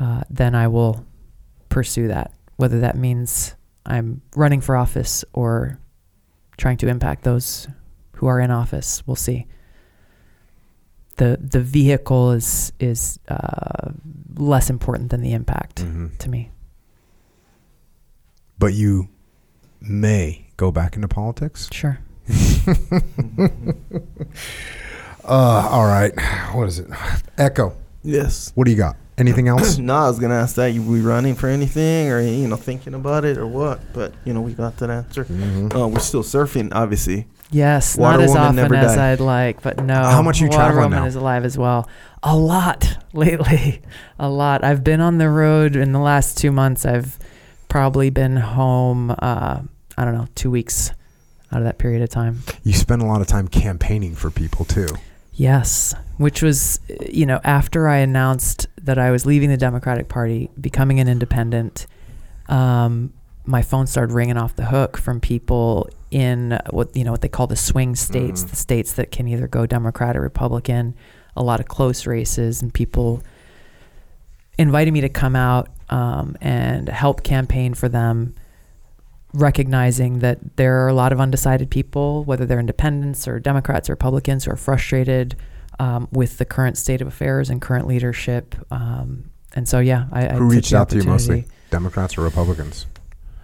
uh, then I will pursue that. Whether that means I'm running for office or trying to impact those who are in office, we'll see. the The vehicle is is uh, less important than the impact Mhm. to me. But you may go back into politics. Sure. Uh, all right. What is it? Echo. Yes. What do you got? Anything else? no, I was gonna ask that. You we running for anything, or you know, thinking about it, or what? But you know, we got that answer. Mhm. Uh, we're still surfing, obviously. Yes, Water not as Woman often never as die. I'd like, but no. How much you Water traveling Woman now? is alive as well. A lot lately. A lot. I've been on the road in the last two months. I've probably been home. Uh, I don't know, two weeks out of that period of time. You spend a lot of time campaigning for people too. Yes, which was, uh, you know, after I announced that I was leaving the Democratic Party, becoming an independent, um, my phone started ringing off the hook from people in what you know what they call the swing states, Mhm. the states that can either go Democrat or Republican. A lot of close races, and people invited me to come out um, and help campaign for them recognizing that there are a lot of undecided people, whether they're independents or Democrats or Republicans, who are frustrated um, with the current state of affairs and current leadership. Um, and so, yeah, I, I Who reached out to you mostly? Democrats or Republicans?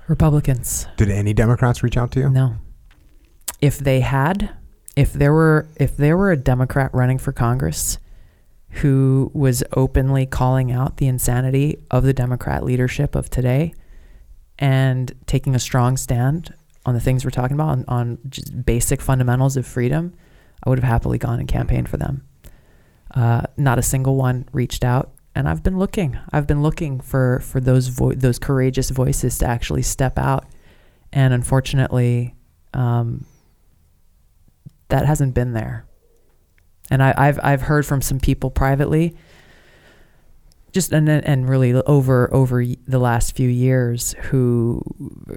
Republicans. Did any Democrats reach out to you? No. If they had, if there were, if there were a Democrat running for Congress who was openly calling out the insanity of the Democrat leadership of today and taking a strong stand on the things we're talking about, on, on just basic fundamentals of freedom, I would have happily gone and campaigned for them. Uh, not a single one reached out, and I've been looking. I've been looking for for those vo- those courageous voices to actually step out, and unfortunately, um, that hasn't been there. And I, I've I've heard from some people privately, just and and really over over the last few years, who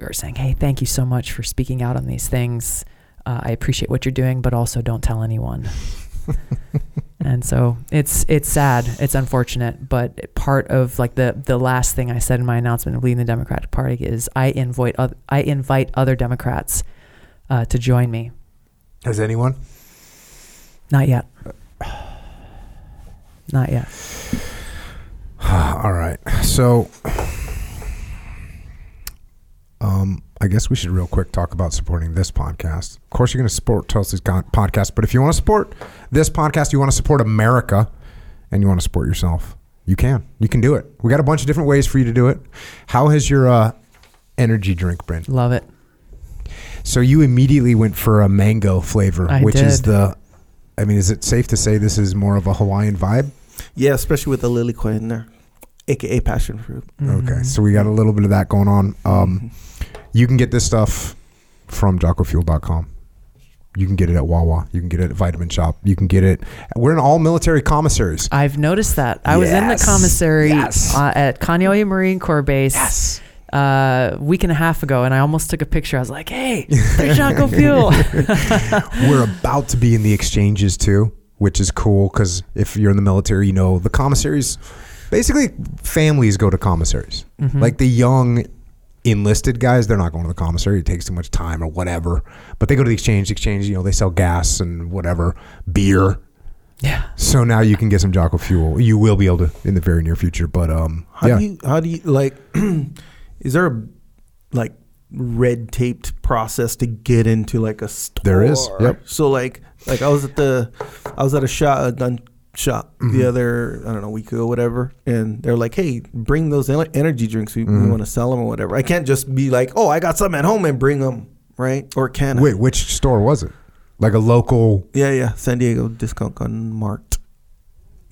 are saying, "Hey, thank you so much for speaking out on these things. Uh, I appreciate what you're doing, but also don't tell anyone." and so it's it's sad, it's unfortunate, but part of like the the last thing I said in my announcement of leaving the Democratic Party is I invite oth- I invite other Democrats uh, to join me. Has anyone? Not yet. Not yet. All right. So, um, I guess we should real quick talk about supporting this podcast. Of course, you're going to support Tulsi's con- podcast, but if you want to support this podcast, you want to support America, and you want to support yourself, you can. You can do it. We got a bunch of different ways for you to do it. How has your uh, energy drink been? Love it. So you immediately went for a mango flavor, I which is the. I mean, is it safe to say this is more of a Hawaiian vibe? Yeah, especially with the lilikoi in there, aka passion fruit. Okay, Mhm. so we got a little bit of that going on. Um, you can get this stuff from jockofuel.com. You can get it at Wawa. You can get it at Vitamin Shoppe. You can get it. We're in all military commissaries. I've noticed that. I was in the Yes. commissary Yes. uh, at Kaneohe Marine Corps Base Yes. uh, a week and a half ago, and I almost took a picture. I was like, "Hey, there's Jocko Fuel." We're about to be in the exchanges too, which is cool because if you're in the military, you know the commissaries. Basically, families go to commissaries. Mhm. Like the young enlisted guys, they're not going to the commissary. It takes too much time or whatever. But they go to the exchange. Exchange, you know, they sell gas and whatever, beer. yeah, So now you can get some Jocko fuel. You will be able to in the very near future. But um, How yeah, do you how do you like is there a like red taped process to get into like a store? There is, yep. So like like I was at the I was at a shot a gun shop Mhm. the other I don't know week ago whatever and they're like hey bring those energy drinks we, Mhm. want to sell them or whatever I can't just be like oh I got some at home and bring them right or can I? wait, which store was it? Like a local? yeah yeah San Diego discount gun mart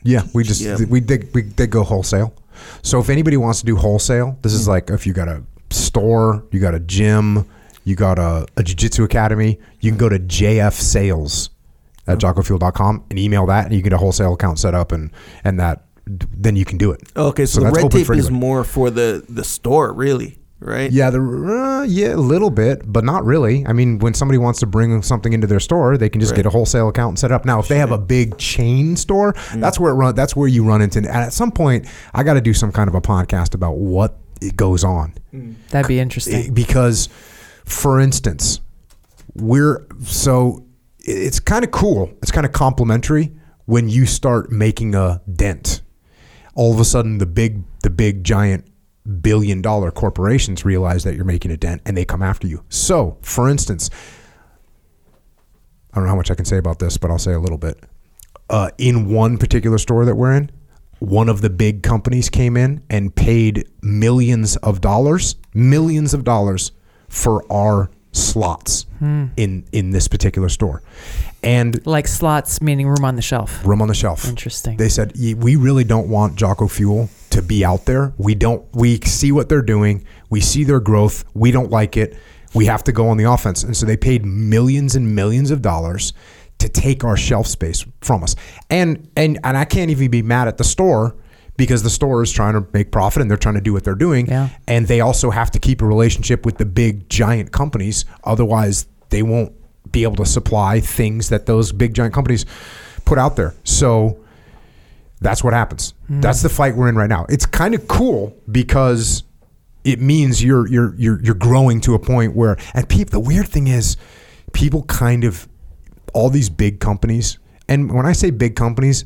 Yeah, we just Yeah. we did we did go wholesale. So if anybody wants to do wholesale, this is like if you got a store, you got a gym, You got a, a jiu-jitsu academy. You can go to JF Sales at jockofuel.com and email that, and you get a wholesale account set up, and and that then you can do it. Okay, so, So the red tape is more for the the store, really, right? Yeah, the uh, yeah, a little bit, but not really. I mean, when somebody wants to bring something into their store, they can just Right. get a wholesale account and set it up. Now, if they have a big chain store, Mm. that's where it run. That's where you run into. And at some point, I got to do some kind of a podcast about what it goes on That'd be interesting. because, for instance, we're so it's kind of cool. It's kind of complimentary when you start making a dent. All of a sudden, the big, the big giant billion dollar corporations realize that you're making a dent and they come after you. So, for instance, I don't know how much I can say about this, but I'll say a little bit. Uh, in one particular store that we're in, one of the big companies came in and paid millions of dollars, millions of dollars for our slots hmm. in in this particular store, and Like slots, meaning room on the shelf. room on the shelf. Interesting. They said we really don't want Jocko Fuel to be out there. We don't. We see what they're doing. We see their growth. We don't like it. We have to go on the offense. And so they paid millions and millions of dollars to take our shelf space from us. And and and I can't even be mad at the store because the store is trying to make profit and they're trying to do what they're doing. Yeah. And they also have to keep a relationship with the big giant companies. Otherwise, they won't be able to supply things that those big giant companies put out there. So that's what happens. Hmm. That's the fight we're in right now. It's kind of cool because it means you're you're you're you're growing to a point where and people the weird thing is people kind of all these big companies and when I say big companies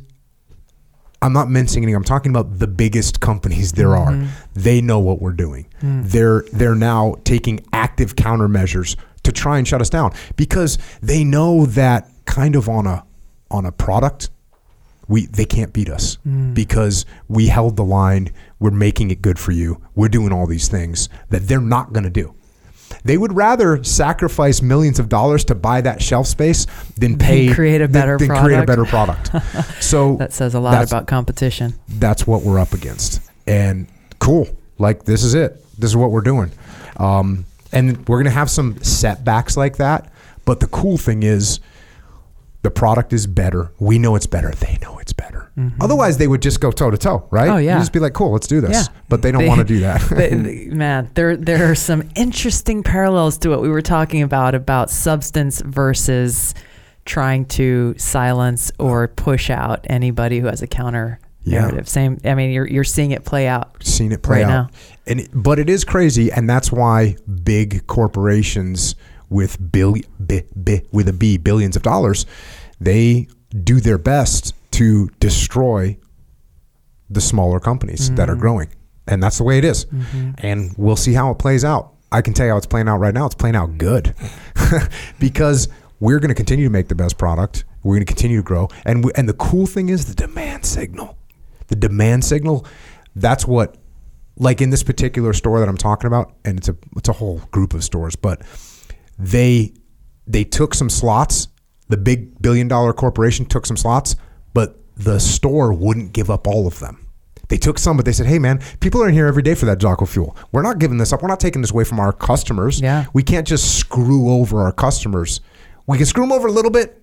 I'm not mincing anything. I'm talking about the biggest companies there are. Mm-hmm. They know what we're doing. Mm. They're they're now taking active countermeasures to try and shut us down because they know that kind of on a on a product we they can't beat us mm. because we held the line. We're making it good for you. We're doing all these things that they're not going to do. They would rather sacrifice millions of dollars to buy that shelf space than pay create a than- better than create a product. better product. So that says a lot about competition. that's what we're up against. And cool. Like this is it. This is what we're doing. Um, and we're gonna have some setbacks like that. But the cool thing is the product is better. We know it's better. They know it's better. Otherwise they would just go toe to toe, right? Mm-hmm. Oh, yeah. You'd just be like, cool, let's do this. Yeah. But they don't want to do that. They- they- man, there there are some interesting parallels to what we were talking about about substance versus trying to silence or push out anybody who has a counter Yeah. narrative. Same. I mean, you're you're seeing it play out. seen it play Right out. now. And it, but it is crazy, and that's why big corporations with bill bi, bi, with a B billions of dollars, they do their best to destroy the smaller companies that are Mm-hmm. growing, and that's the way it is. And we'll see how it plays out. I can tell you how it's playing out right now. It's playing out good because we're going to continue to make the best product. We're going to continue to grow, and we, and the cool thing is the demand signal. The demand signal. That's what, like in this particular store that I'm talking about, and it's a it's a whole group of stores, but they they took some slots. The big billion dollar corporation took some slots, but the store wouldn't give up all of them. They took some, but they said, "Hey, man, people are in here every day for that Jocko fuel. We're not giving this up. We're not taking this away from our customers. Yeah. we can't just screw over our customers. We can screw them over a little bit,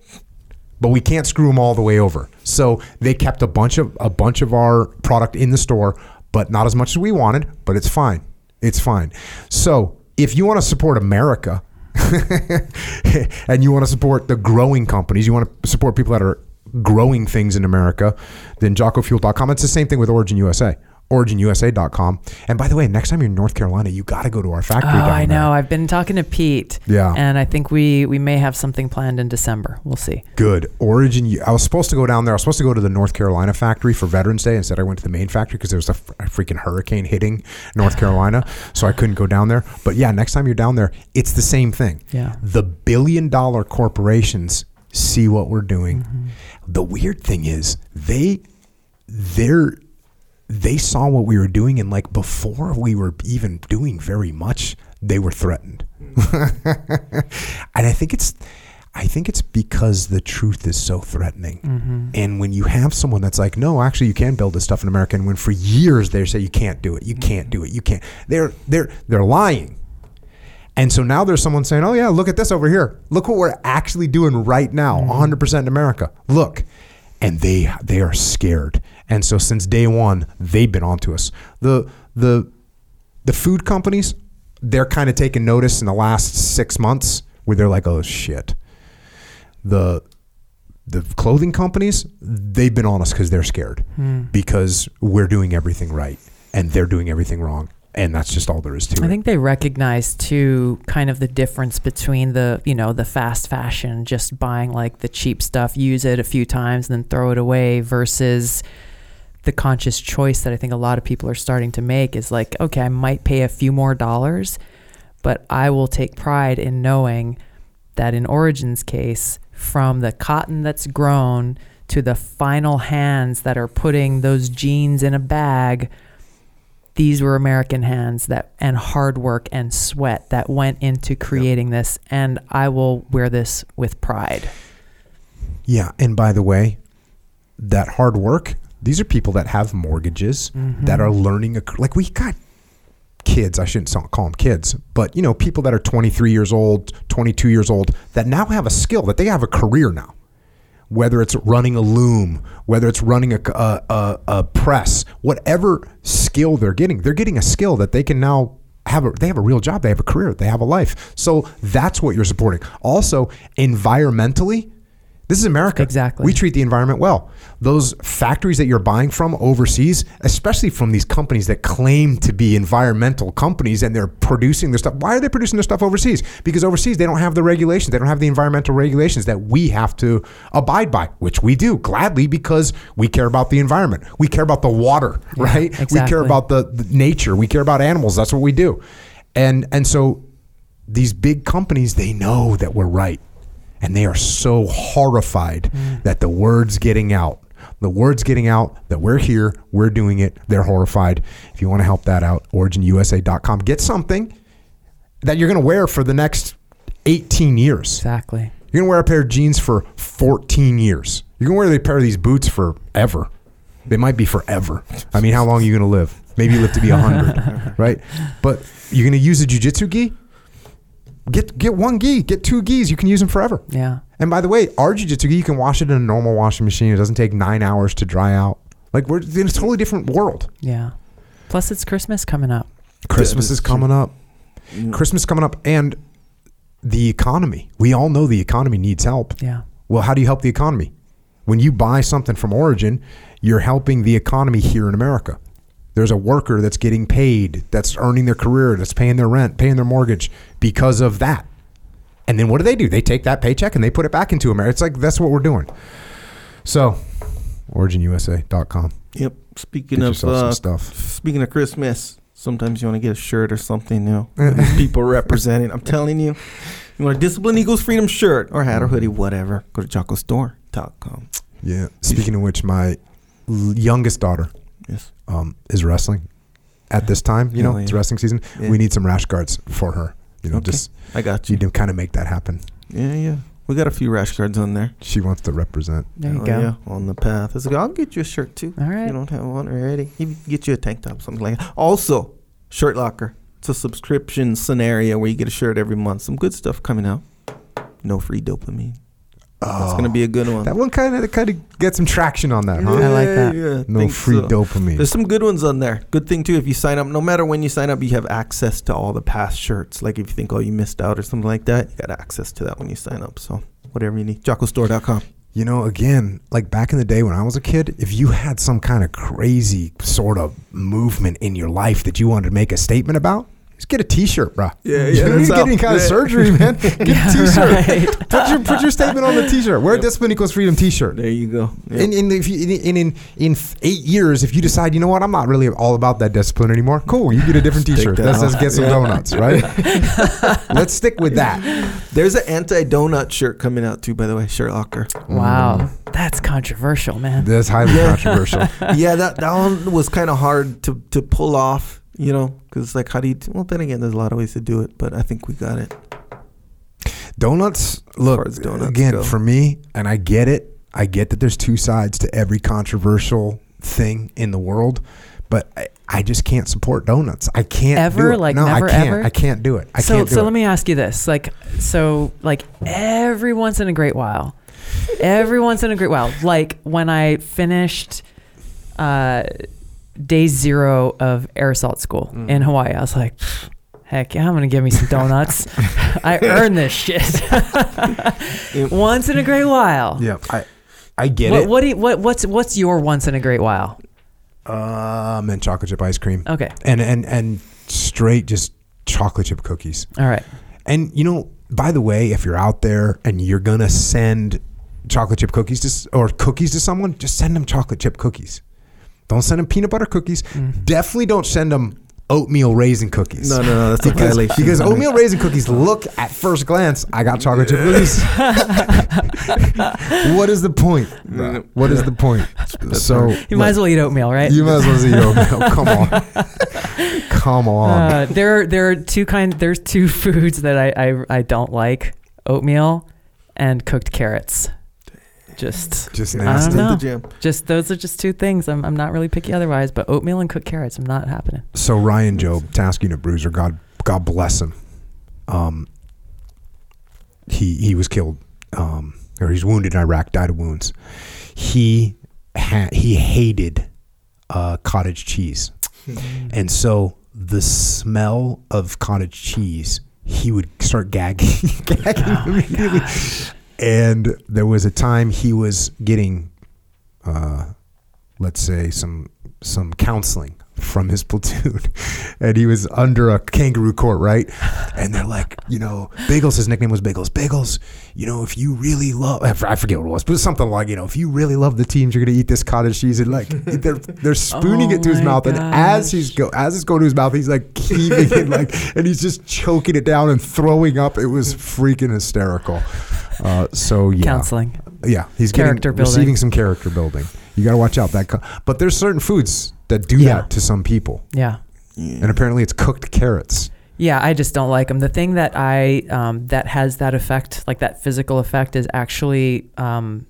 but we can't screw them all the way over. So they kept a bunch of a bunch of our product in the store, but not as much as we wanted. But it's fine. It's fine. So if you want to support America, and you want to support the growing companies, you want to support people that are growing things in America, then jockofuel.com. It's the same thing with Origin USA. OriginUSA.com. And by the way, next time you're in North Carolina, you got to go to our factory. Oh, I there. know. I've been talking to Pete. Yeah. And I think we we may have something planned in December. We'll see. Good. Origin. I was supposed to go down there. I was supposed to go to the North Carolina factory for Veterans Day. Instead, I went to the main factory because there was a freaking hurricane hitting North Carolina, so I couldn't go down there. But yeah, next time you're down there, it's the same thing. Yeah. The billion dollar corporations see what we're doing. Mm-hmm. The weird thing is they they're they saw what we were doing and like before we were even doing very much they were threatened. And i think it's i think it's because the truth is so threatening. Mm-hmm. And when you have someone that's like no actually you can build this stuff in america and when for years they say you can't do it. You mm-hmm. can't do it. You can't they're they're they're lying And so now there's someone saying, "Oh yeah, look at this over here. Look what we're actually doing right now, mm-hmm. 100% in America. Look." And they they are scared. And so since day 1, they've been onto us. The the the food companies, they're kind of taking notice in the last 6 months where they're like, "Oh shit." The the clothing companies, they've been on us because they're scared hmm. because we're doing everything right and they're doing everything wrong. And that's just all there is to I it. I think they recognize too kind of the difference between the, you know, the fast fashion, just buying like the cheap stuff, use it a few times and then throw it away versus the conscious choice that I think a lot of people are starting to make is like, okay, I might pay a few more dollars, but I will take pride in knowing that in Origin's case, from the cotton that's grown to the final hands that are putting those jeans in a bag, these were American hands that and hard work and sweat that went into creating this, and I will wear this with pride. Yeah, and by the way, that hard work, these are people that have mortgages that mm-hmm. are learning a like we got kids, I shouldn't call them kids, but you know, people that are 23 years old, 22 years old that now have a skill that they have a career now. Whether it's running a loom, whether it's running a, a, a, press, whatever skill they're getting, they're getting a skill that they can now have a they have a real job, they have a career, they have a life. So that's what you're supporting. Also, environmentally, this is America. Exactly. We treat the environment well. Those factories that you're buying from overseas, especially from these companies that claim to be environmental companies and they're producing their stuff. Why are they producing their stuff overseas? Because overseas they don't have the regulations. They don't have the environmental regulations that we have to abide by, which we do gladly because we care about the environment. We care about the water, right? Exactly. We care about the, the nature. We care about animals. That's what we do. And and so these big companies, they know that we're right. And they are so horrified mm. that the word's getting out. The word's getting out that we're here, we're doing it. They're horrified. If you want to help that out, originusa.com. Get something that you're going to wear for the next 18 years. Exactly. You're going to wear a pair of jeans for 14 years. You're going to wear a pair of these boots forever. They might be forever. I mean, how long are you going to live? Maybe you live to be 100, right? But you're going to use a jujitsu gi? Get get one gi, get two gis. You can use them forever. Yeah. And by the way, our jiu-jitsu gi, you can wash it in a normal washing machine. It doesn't take nine hours to dry out. Like we're in a totally different world. Yeah. Plus, it's Christmas coming up. Christmas That is is coming up. Mm. Christmas coming up, and the economy. We all know the economy needs help. Yeah. Well, how do you help the economy? When you buy something from Origin, you're helping the economy here in America. There's a worker that's getting paid, that's earning their career, that's paying their rent, paying their mortgage because of that. And then what do they do? They take that paycheck and they put it back into America. It's like that's what we're doing. So, originusa.com. Yep. Speaking Get of uh, stuff. speaking of Christmas, sometimes you want to get a shirt or something, you know. People representing. I'm telling you, you want a Discipline Equals Freedom shirt or hat or hoodie, whatever. Go to jockostore.com. Yeah. Speaking of which, my youngest daughter Yes. um, is wrestling at this time. You know, Hell it's yeah. wrestling season. Yeah. We need some rash guards for her. You know, Okay. just I got you you. to kind of make that happen. Yeah, yeah. We got a few rash guards on there. She wants to represent. There you Oh, go. Yeah, on the path. I was like, I'll get you a shirt too. All right. You don't have one already. Maybe get you a tank top, something like that. Also, Shirt Locker. It's a subscription scenario where you get a shirt every month. Some good stuff coming out. No free dopamine. That's gonna be a good one. That one kind of kind of get some traction on that, huh? I like that. Yeah, No think free so. dopamine. There's some good ones on there. Good thing too, if you sign up, no matter when you sign up, you have access to all the past shirts. Like if you think, oh, you missed out or something like that, you got access to that when you sign up. So whatever you need, jockostore.com. You know, again, like back in the day when I was a kid, if you had some kind of crazy sort of movement in your life that you wanted to make a statement about, just get a T-shirt, bro. Yeah, you yeah, don't need to get any kind of yeah. surgery, man. Get Yeah, a T-shirt. right. Put your put your statement on the T-shirt. Wear a Discipline Equals Freedom T-shirt. There you go. Yeah. And, and if you, in, in in eight years, if you decide, you know what, I'm not really all about that discipline anymore. Cool, you get a different T-shirt. that That says off. get some Yeah. donuts, right? Let's stick with that. There's an anti-donut shirt coming out too, by the way, Shirt Locker. Mm. Wow. That's controversial, man. That's highly controversial. yeah, that that one was kind of hard to to pull off, you know, because like how do you? Well, then again, there's a lot of ways to do it, but I think we got it. Donuts, look, far as donuts again, go. for me, and I get it. I get that there's two sides to every controversial thing in the world, but I, I just can't support donuts. I can't Ever? do it. Like, no, never, I can't. ever? I can't do it. I so can't do so it. let me ask you this like so like every once in a great while every once in a great while like when i finished uh day zero of air assault school Mm. in hawaii i was like heck yeah i'm gonna give me some donuts i earned this shit once in a great while yeah, I I get what, it. what do you, what what's what's your once in a great while Um, and chocolate chip ice cream okay and and and straight just chocolate chip cookies. all right And you know, by the way, if you're out there and you're gonna send chocolate chip cookies to or cookies to someone, just send them chocolate chip cookies. Don't send them peanut butter cookies. Mm. Definitely don't send them oatmeal raisin cookies. No, no, no, that's a because, violation. because oatmeal raisin cookies look at first glance, I got chocolate chip cookies. what is the point? Yeah. What is the point? So you might as well eat oatmeal right you might as well eat oatmeal. Come on, come on. Uh, there, there are two kind. There's two foods that I, I, I don't like: oatmeal and cooked carrots. Just, Just I nasty. don't know. the gym. just those are just two things. I'm, I'm not really picky otherwise, but oatmeal and cooked carrots, I'm not happening. So Ryan Job, task unit bruiser, God God bless him. Um, he he was killed, um, or he's wounded in Iraq, died of wounds. He ha- he hated uh, cottage cheese, and so the smell of cottage cheese, he would start gagging, gagging immediately. And there was a time he was getting uh, let's say some some counseling from his platoon. And he was under a kangaroo court right? And they're like you know bagels his nickname was bagels. Bagels you know if you really love I forget what it was but it was something like you know if you really love the teams you're gonna eat this cottage cheese. And like they're they're spooning Oh it to his my mouth. And as he's go as it's going to his mouth he's like heaving it like and he's just choking it down and throwing up. It was freaking hysterical uh, so yeah Counseling. yeah, he's Character getting building. receiving some character building. You got to watch out that. Co- but there's certain foods that do Yeah. that to some people, Yeah. and apparently it's cooked carrots. Yeah, I just don't like them. The thing that I um, that has that effect, like that physical effect, is actually um,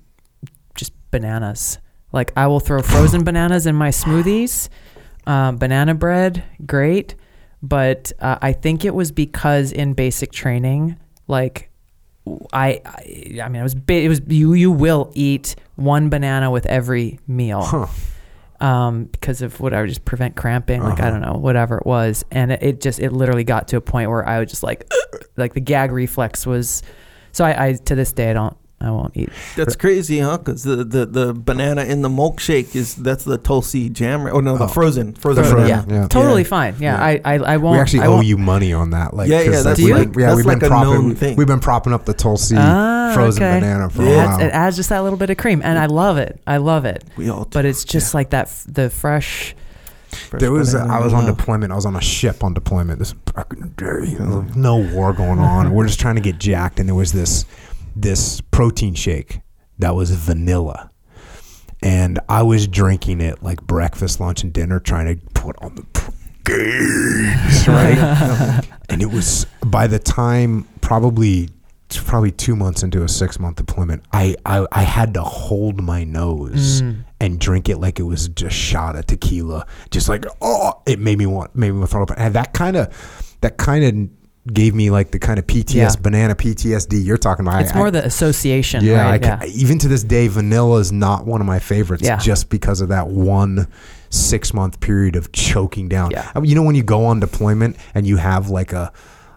just bananas. Like I will throw frozen bananas in my smoothies. Um, banana bread, great, but uh, I think it was because in basic training, like I, I, I mean, it was it was you you will eat one banana with every meal Huh. um, because of whatever, just prevent cramping. Like I Uh-huh. don't know, whatever it was, and it, it just it literally got to a point where I was just like, like the gag reflex was. So I, I to this day I don't I won't eat. That's crazy, huh? Because the, the, the banana in the milkshake is that's the Tulsi jam. Right? Oh no, the Oh. frozen frozen, Frozen, banana. yeah, yeah. totally Yeah. fine. Yeah, Yeah. I, I I won't. we actually I owe won't- you money on that. Like, Yeah, yeah, 'cause, that's like, like- we've been, yeah, that's we've like been a known propping, thing. we've been propping up the Tulsi Ah, frozen okay. banana for It a adds, while. it adds just that little bit of cream, and I love it. I love it. We all. But it's just like that f- the fresh. fresh There was banana I was on love. deployment. I was on a ship on deployment. This back in day, you know, no war going on. We're just trying to get jacked, and there was this this protein shake that was vanilla, and I was drinking it like breakfast, lunch, and dinner, trying to put on the gains, right? and it was by the time probably probably two months into a six month deployment, I, I I had to hold my nose Mm. and drink it like it was just shot of tequila. Just like oh, it made me want made me want to throw up. And that kind of that kind of gave me like the kind of PTS Yeah. banana PTSD you're talking about. It's I- more I- the association. yeah, right? I ca- even to this day, vanilla is not one of my favorites. Yeah. just because of that one six month period of choking down. Yeah. I mean, you know when you go on deployment and you have like a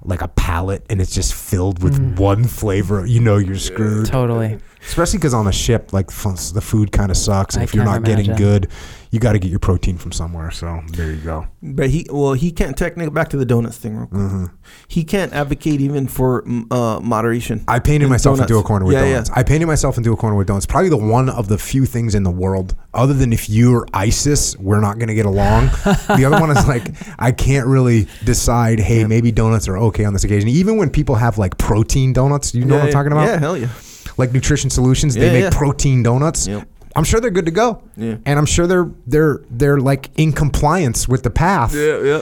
like a palate and it's just filled with Mm. one flavor, you know you're screwed. Totally. Especially because on a ship, like f- the food kind of sucks, and I if you're not can't getting good, you got to get your protein from somewhere. So there you go. But he well he can't technically back to the donuts thing real quick. hmm He can't advocate even for uh, moderation. I painted And myself donuts. into a corner with Yeah, yeah. donuts. I painted myself into a corner with donuts. Probably the one of the few things in the world, other than if you're ISIS, we're not going to get along. the other one is like I can't really decide. Hey, Yeah. maybe donuts are okay on this occasion. Even when people have like protein donuts, you know yeah, what I'm talking about? Yeah, hell yeah. Like Nutrition Solutions, they make yeah. protein donuts. Yep. I'm sure they're good to go, Yeah. and I'm sure they're they're they're like in compliance with the path. Yeah, yeah.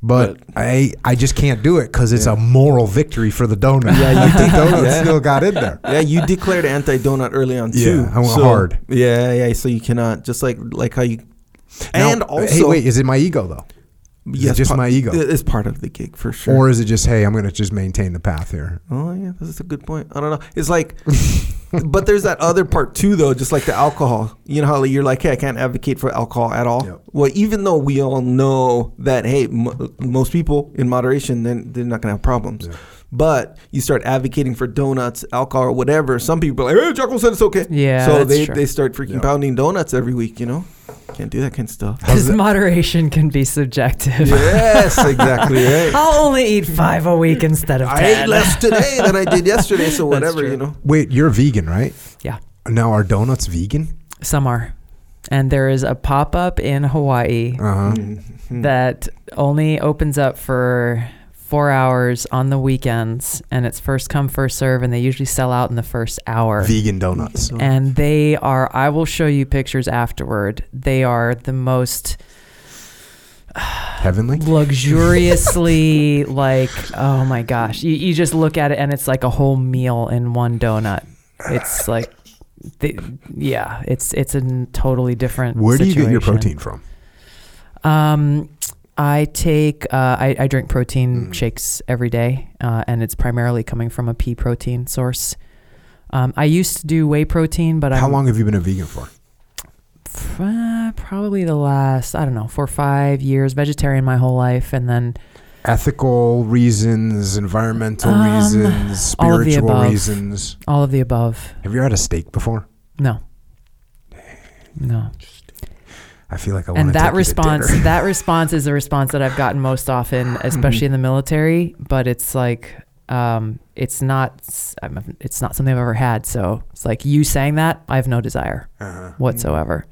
But I I just can't do it because it's Yeah. a moral victory for the donut. Yeah, you think- donut yeah. still got in there. Yeah, you declared anti-donut early on too. Yeah. I went hard. Yeah, yeah. So you cannot just like like how you Now, And also, hey, wait, is it my ego though? Is it just part- my ego? It's part of the gig for sure. Or is it just hey, I'm gonna just maintain the path here? Oh yeah, this is a good point. I don't know. It's like, but there's that other part too, though. Just like the alcohol. You know how you're like, hey, I can't advocate for alcohol at all. Yep. Well, even though we all know that, hey, m- most people in moderation, then they're not gonna have problems. But you start advocating for donuts, alcohol, or whatever. Some people are like, hey, Jocko said it's okay. Yeah, So that's they true. they start freaking Yep. pounding donuts every week. You know, can't do that kind of stuff. Because moderation can be subjective. yes, exactly. Right. I'll only eat five a week instead of I ten. ate less today than I did yesterday, so whatever, you know. Wait, you're vegan, right? Yeah. Now are donuts vegan? Some are. And there is a pop up in Hawaii Uh huh. Mhm. that only opens up for four hours on the weekends. And it's first come, first serve. And they usually sell out in the first hour. Vegan donuts. and they are, I will show you pictures afterward. They are the most Heavenly. luxuriously like oh my gosh you, you just look at it and it's like a whole meal in one donut it's like the, yeah it's it's a totally different Where do you get your protein from? um i take uh, I, I drink protein Mm. shakes every day uh, and it's primarily coming from a pea protein source um, i used to do whey protein but How i'm long have you been a vegan for? uh, probably the last i don't know four or five years vegetarian my whole life and then Ethical reasons, environmental Um, reasons, all spiritual above. reasons. all of the above Have you ever had a steak before? No. No. I feel like I want And to that take you to response that response is a response that I've gotten most often, especially in the military, but it's like um it's not s- I'm- it's not something I've ever had, so it's like you saying that, I have no desire Uh-huh. whatsoever.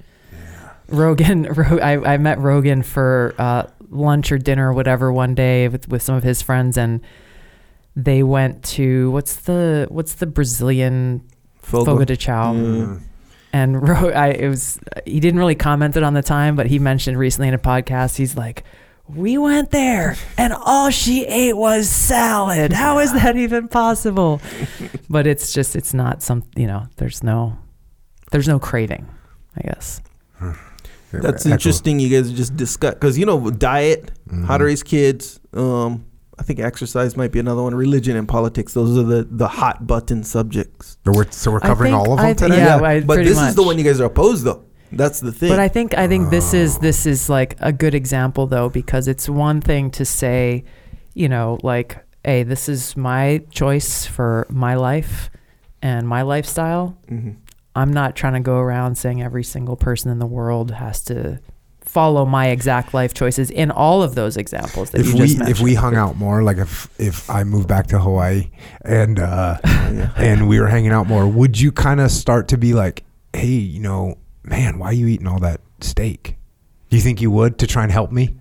Rogan, Ro- I, I met Rogan for uh, lunch or dinner or whatever one day with, with some of his friends, and they went to what's the what's the Brazilian Fogo. Fogo de Chao, Mm. And Ro- I it was he didn't really comment it on the time, but he mentioned recently in a podcast. He's like, "We went there, and all she ate was salad. How is that even possible?" but it's just it's not some you know. There's no there's no craving, I guess. That's interesting. You guys just discuss because you know diet, Mhm. how to raise kids. Um, I think exercise might be another one. Religion and politics. Those are the the hot button subjects. So we're, so we're covering think- all of I them think- today. Yeah, I- but pretty this is the one you guys are opposed though. That's the thing. But I think I think this is Oh. this is like a good example though because it's one thing to say, you know, like, hey, this is my choice for my life and my lifestyle. Mhm. I'm not trying to go around saying every single person in the world has to follow my exact life choices in all of those examples that If you we just mentioned. if we hung out more, like if if I moved back to Hawaii and uh, and we were hanging out more, would you kind of start to be like, hey, you know, man, why are you eating all that steak? Do you think you would to try and help me?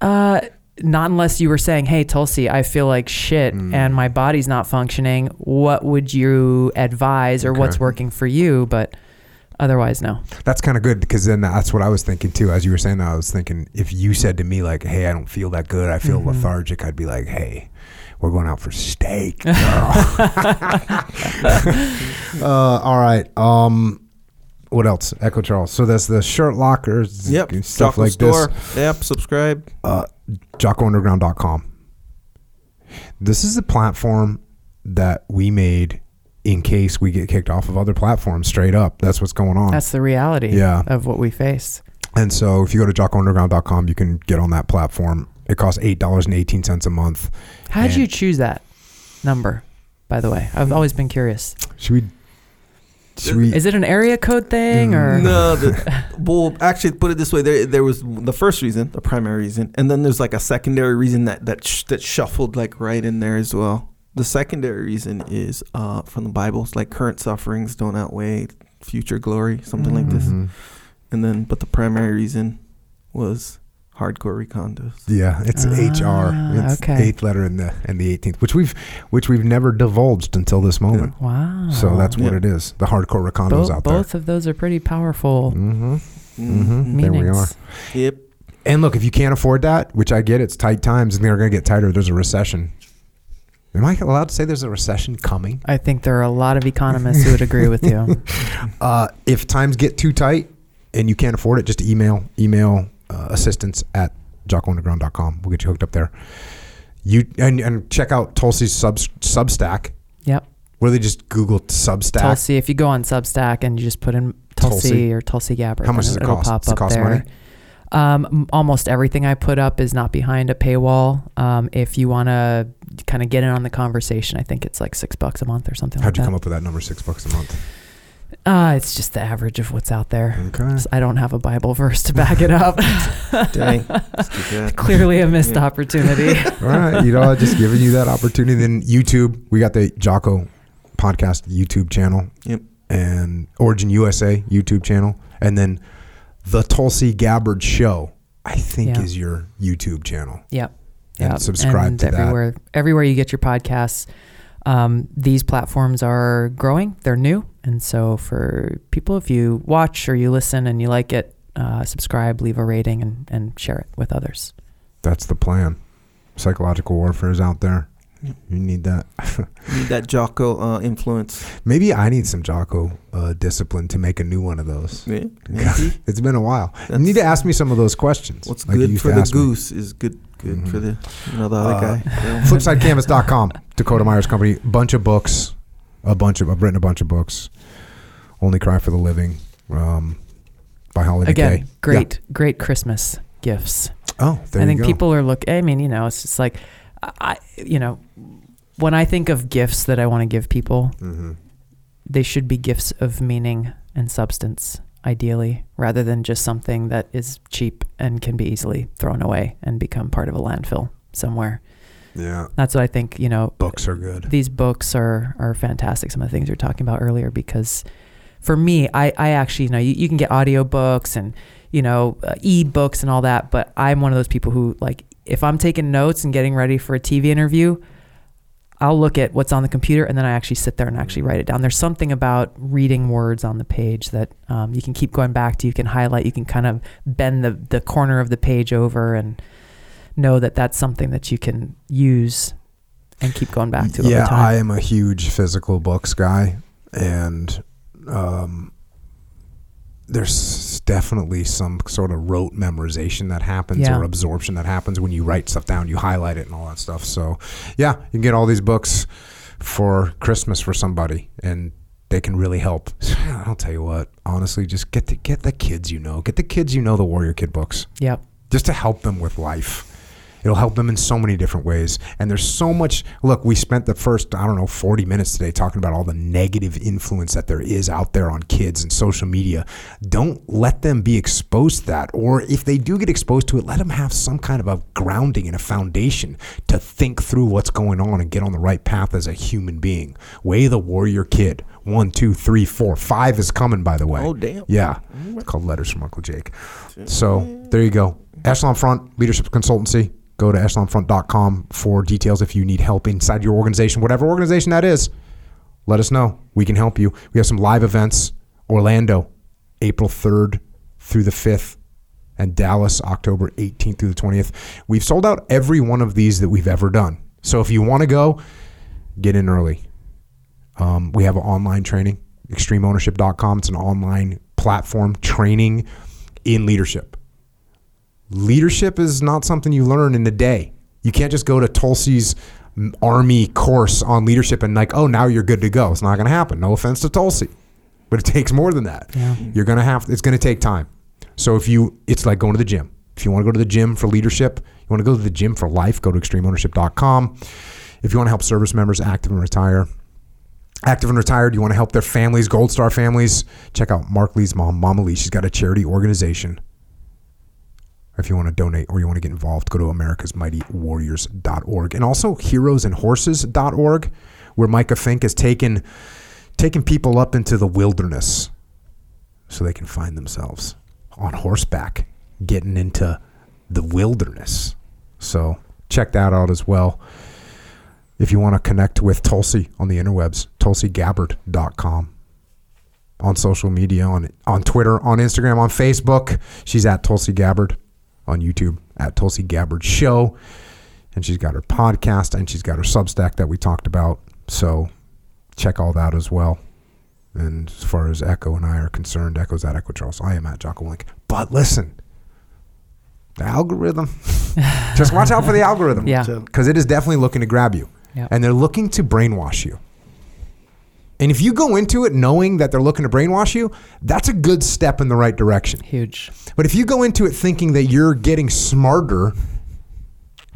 Uh, not unless you were saying, "Hey, Tulsi, I feel like shit Mm. and my body's not functioning. What would you advise, or what's working for you?" But otherwise, no. That's kind of good because then that's what I was thinking too. As you were saying that, I was thinking if you said to me like, "Hey, I don't feel that good. I feel Mhm. lethargic," I'd be like, "Hey, we're going out for steak." girl." uh, all right. Um, what else? Echo Charles. So that's the shirt lockers. Yep. and Stuff Jocko like Store. this. Yep. Subscribe. Uh, JockoUnderground.com. This is a platform that we made in case we get kicked off of other platforms. Straight up, that's what's going on. That's the reality Yeah. of what we face. And so if you go to jockounderground.com, you can get on that platform. It costs $8.18 a month. How did you choose that number? By the way, I've always been curious. Should we? Should we? Is it an area code thing or? Mm. No, the, well, actually, put it this way: there, there was the first reason, the primary reason, and then there's like a secondary reason that that sh- that shuffled like right in there as well. The secondary reason is uh, from the Bible. It's like current sufferings don't outweigh future glory, something like this. Mhm. And then, but the primary reason was hardcore recondos. Yeah, it's Ah, HR. It's okay. eighth letter in the and the 18th, which we've which we've never divulged until this moment. Wow. So that's what Yeah. it is. The hardcore recondos both, out both of those are pretty powerful there. Mm-hmm. Mhm. There we are. Yep. And look, if you can't afford that, which I get, it's tight times, and they're going to get tighter. There's a recession. Am I allowed to say there's a recession coming? I think there are a lot of economists who would agree with you. Uh, if times get too tight, and you can't afford it, just email email uh, assistance at jockounderground.com. We'll get you hooked up there. You and, and check out Tulsi's sub, Substack. Yep. Where they just Google Substack. Tulsi. If you go on Substack and you just put in Tulsi, Tulsi. or Tulsi Gabbard, How much does it it'll cost? pop Does it up cost there. money? Um, almost everything I put up is not behind a paywall. Um, if you want to kind of get in on the conversation, I think it's like six bucks a month or something How'd like you that. come up with that number? Six bucks a month. Uh, it's just the average of what's out there. Okay. I don't have a Bible verse to back it up. Dang. Let's get that. Clearly a missed Yeah. opportunity. All right, you know, I've just giving you that opportunity. Then YouTube, we got the Jocko podcast YouTube channel. Yep. And Origin USA YouTube channel, and then the Tulsi Gabbard Show. I think Yeah. is your YouTube channel. Yep. And Yep. subscribe and to that. everywhere, Everywhere you get your podcasts, um, these platforms are growing. They're new, and so for people, if you watch or you listen and you like it, uh, subscribe, leave a rating, and, and share it with others. That's the plan. Psychological warfare is out there. You need that. Need that Jocko uh, influence. Maybe I need some Jocko uh, discipline to make a new one of those. Yeah. It's been a while. you need to ask me some of those questions. What's like good for the ask me. goose is good good Mhm. for the you know the other Uh, guy. Yeah. FlipsideCanvas.com, Dakota Meyer's Company, bunch of books, a bunch of I've written a bunch of books. Only Cry for the Living, um, by Hollie Again, McKay. great, great Christmas gifts. Oh, there I you think people are look. I mean, you know, it's just like, I, you know, when I think of gifts that I want to give people, hmm they should be gifts of meaning and substance, ideally, rather than just something that is cheap and can be easily thrown away and become part of a landfill somewhere. Yeah, That's what I think. You know, books are good. these books are are fantastic. Some of the things you're talking about earlier, because for me, I I actually you know you, you can get audiobooks and you know uh, e-books and all that, but I'm one of those people who like if I'm taking notes and getting ready for a TV interview. I'll look at what's on the computer and then I actually sit there and actually write it down. There's something about reading words on the page that um, you can keep going back to. You can highlight. You can kind of bend the the corner of the page over and know that that's something that you can use and keep going back to yeah. I am a huge physical books guy, and um, there's definitely some sort of rote memorization that happens Yeah. or absorption that happens when you write stuff down, you highlight it and all that stuff. So, yeah, you can get all these books for Christmas for somebody, and they can really help. I'll tell you what, honestly, just get the get the kids you know, get the kids you know the Warrior Kid books Yep. just to help them with life. It'll help them in so many different ways. And there's so much. Look, we spent the first, I don't know, 40 minutes today talking about all the negative influence that there is out there on kids and social media. Don't let them be exposed to that. Or if they do get exposed to it, let them have some kind of a grounding and a foundation to think through what's going on and get on the right path as a human being. Way the warrior kid. One, two, three, four, five is coming, by the way. Oh, damn. Yeah. It's called Letters from Uncle Jake. So there you go. Echelon Front Leadership Consultancy. Go to echelonfront.com for details if you need help inside your organization, whatever organization that is. Let us know. We can help you. We have some live events. Orlando, April 3rd through the 5th, and Dallas, October 18th through the 20th. We've sold out every one of these that we've ever done. So if you want to go, get in early. Um, we have online training, extremeownership.com. It's an online platform training in leadership. Leadership is not something you learn in a day. You can't just go to Tulsi's army course on leadership and like, oh, now you're good to go. It's not going to happen. No offense to Tulsi, but it takes more than that. Yeah. You're going to have. It's going to take time. So if you, it's like going to the gym. If you want to go to the gym for leadership, you want to go to the gym for life, go to extremeownership.com. If you want to help service members active and retire, active and retired, you want to help their families, Gold Star families, check out Marc Lee's mom, Mama Lee. She's got a charity organization. If you want to donate or you want to get involved, go to americasmightywarriors.org and also heroesandhorses.org, where Micah Fink has taken taken people up into the wilderness so they can find themselves on horseback, getting into the wilderness. So check that out as well. If you want to connect with Tulsi on the interwebs, tulsigabbard.com. On social media, on on Twitter, on Instagram, on Facebook. She's at Tulsi Gabbard. On YouTube, at Tulsi Gabbard Show. And she's got her podcast and she's got her Substack that we talked about. So check all that as well. And as far as Echo and I are concerned, Echo's at Echo Charles. I am at Jocko Willink. But listen, the algorithm. just watch out for the algorithm. Yeah. Because it is definitely looking to grab you. Yeah. And they're looking to brainwash you. And if you go into it knowing that they're looking to brainwash you, that's a good step in the right direction. Huge. But if you go into it thinking that you're getting smarter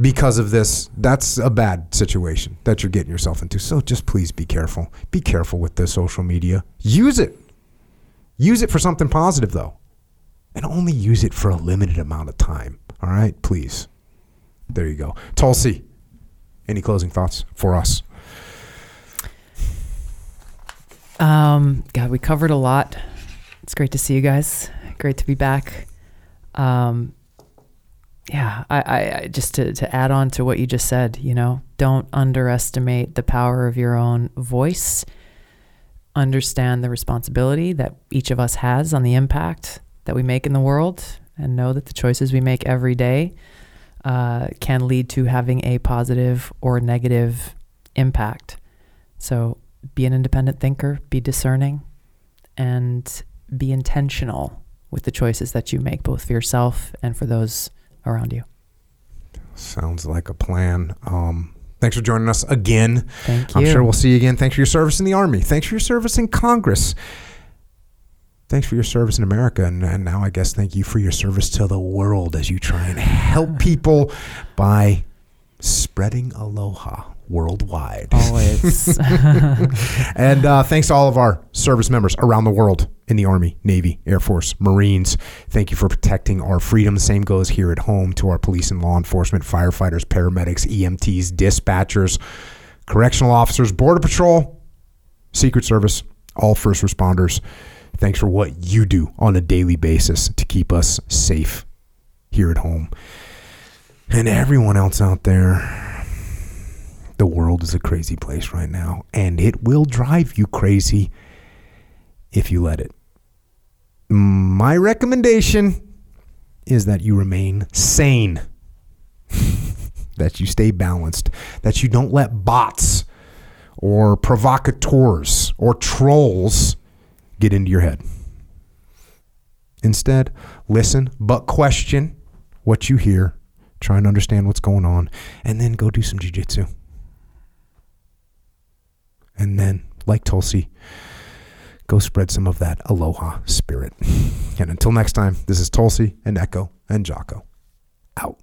because of this, that's a bad situation that you're getting yourself into. So just please be careful. Be careful with the social media. Use it. Use it for something positive, though. And only use it for a limited amount of time. All right? Please. There you go. Tulsi, any closing thoughts for us? Um, God, we covered a lot. It's great to see you guys. Great to be back. Um, yeah, I, I, I just to, to add on to what you just said, you know, don't underestimate the power of your own voice. Understand the responsibility that each of us has on the impact that we make in the world, and know that the choices we make every day uh, can lead to having a positive or negative impact. So be an independent thinker, be discerning, and be intentional with the choices that you make, both for yourself and for those around you. Sounds like a plan. Um, thanks for joining us again. Thank you. I'm sure we'll see you again. Thanks for your service in the Army. Thanks for your service in Congress. Thanks for your service in America. And, and now I guess thank you for your service to the world as you try and help people by spreading aloha worldwide. Always. And uh, thanks to all of our service members around the world in the Army, Navy, Air Force, Marines. Thank you for protecting our freedom. Same goes here at home to our police and law enforcement, firefighters, paramedics, EMTs, dispatchers, correctional officers, Border Patrol, Secret Service, all first responders. Thanks for what you do on a daily basis to keep us safe here at home. And everyone else out there, the world is a crazy place right now, and it will drive you crazy if you let it. My recommendation is that you remain sane, that you stay balanced, that you don't let bots or provocateurs or trolls get into your head. Instead, listen but question what you hear, try and understand what's going on, and then go do some jujitsu. And then, like Tulsi, go spread some of that aloha spirit. and until next time, this is Tulsi and Echo and Jocko. Out.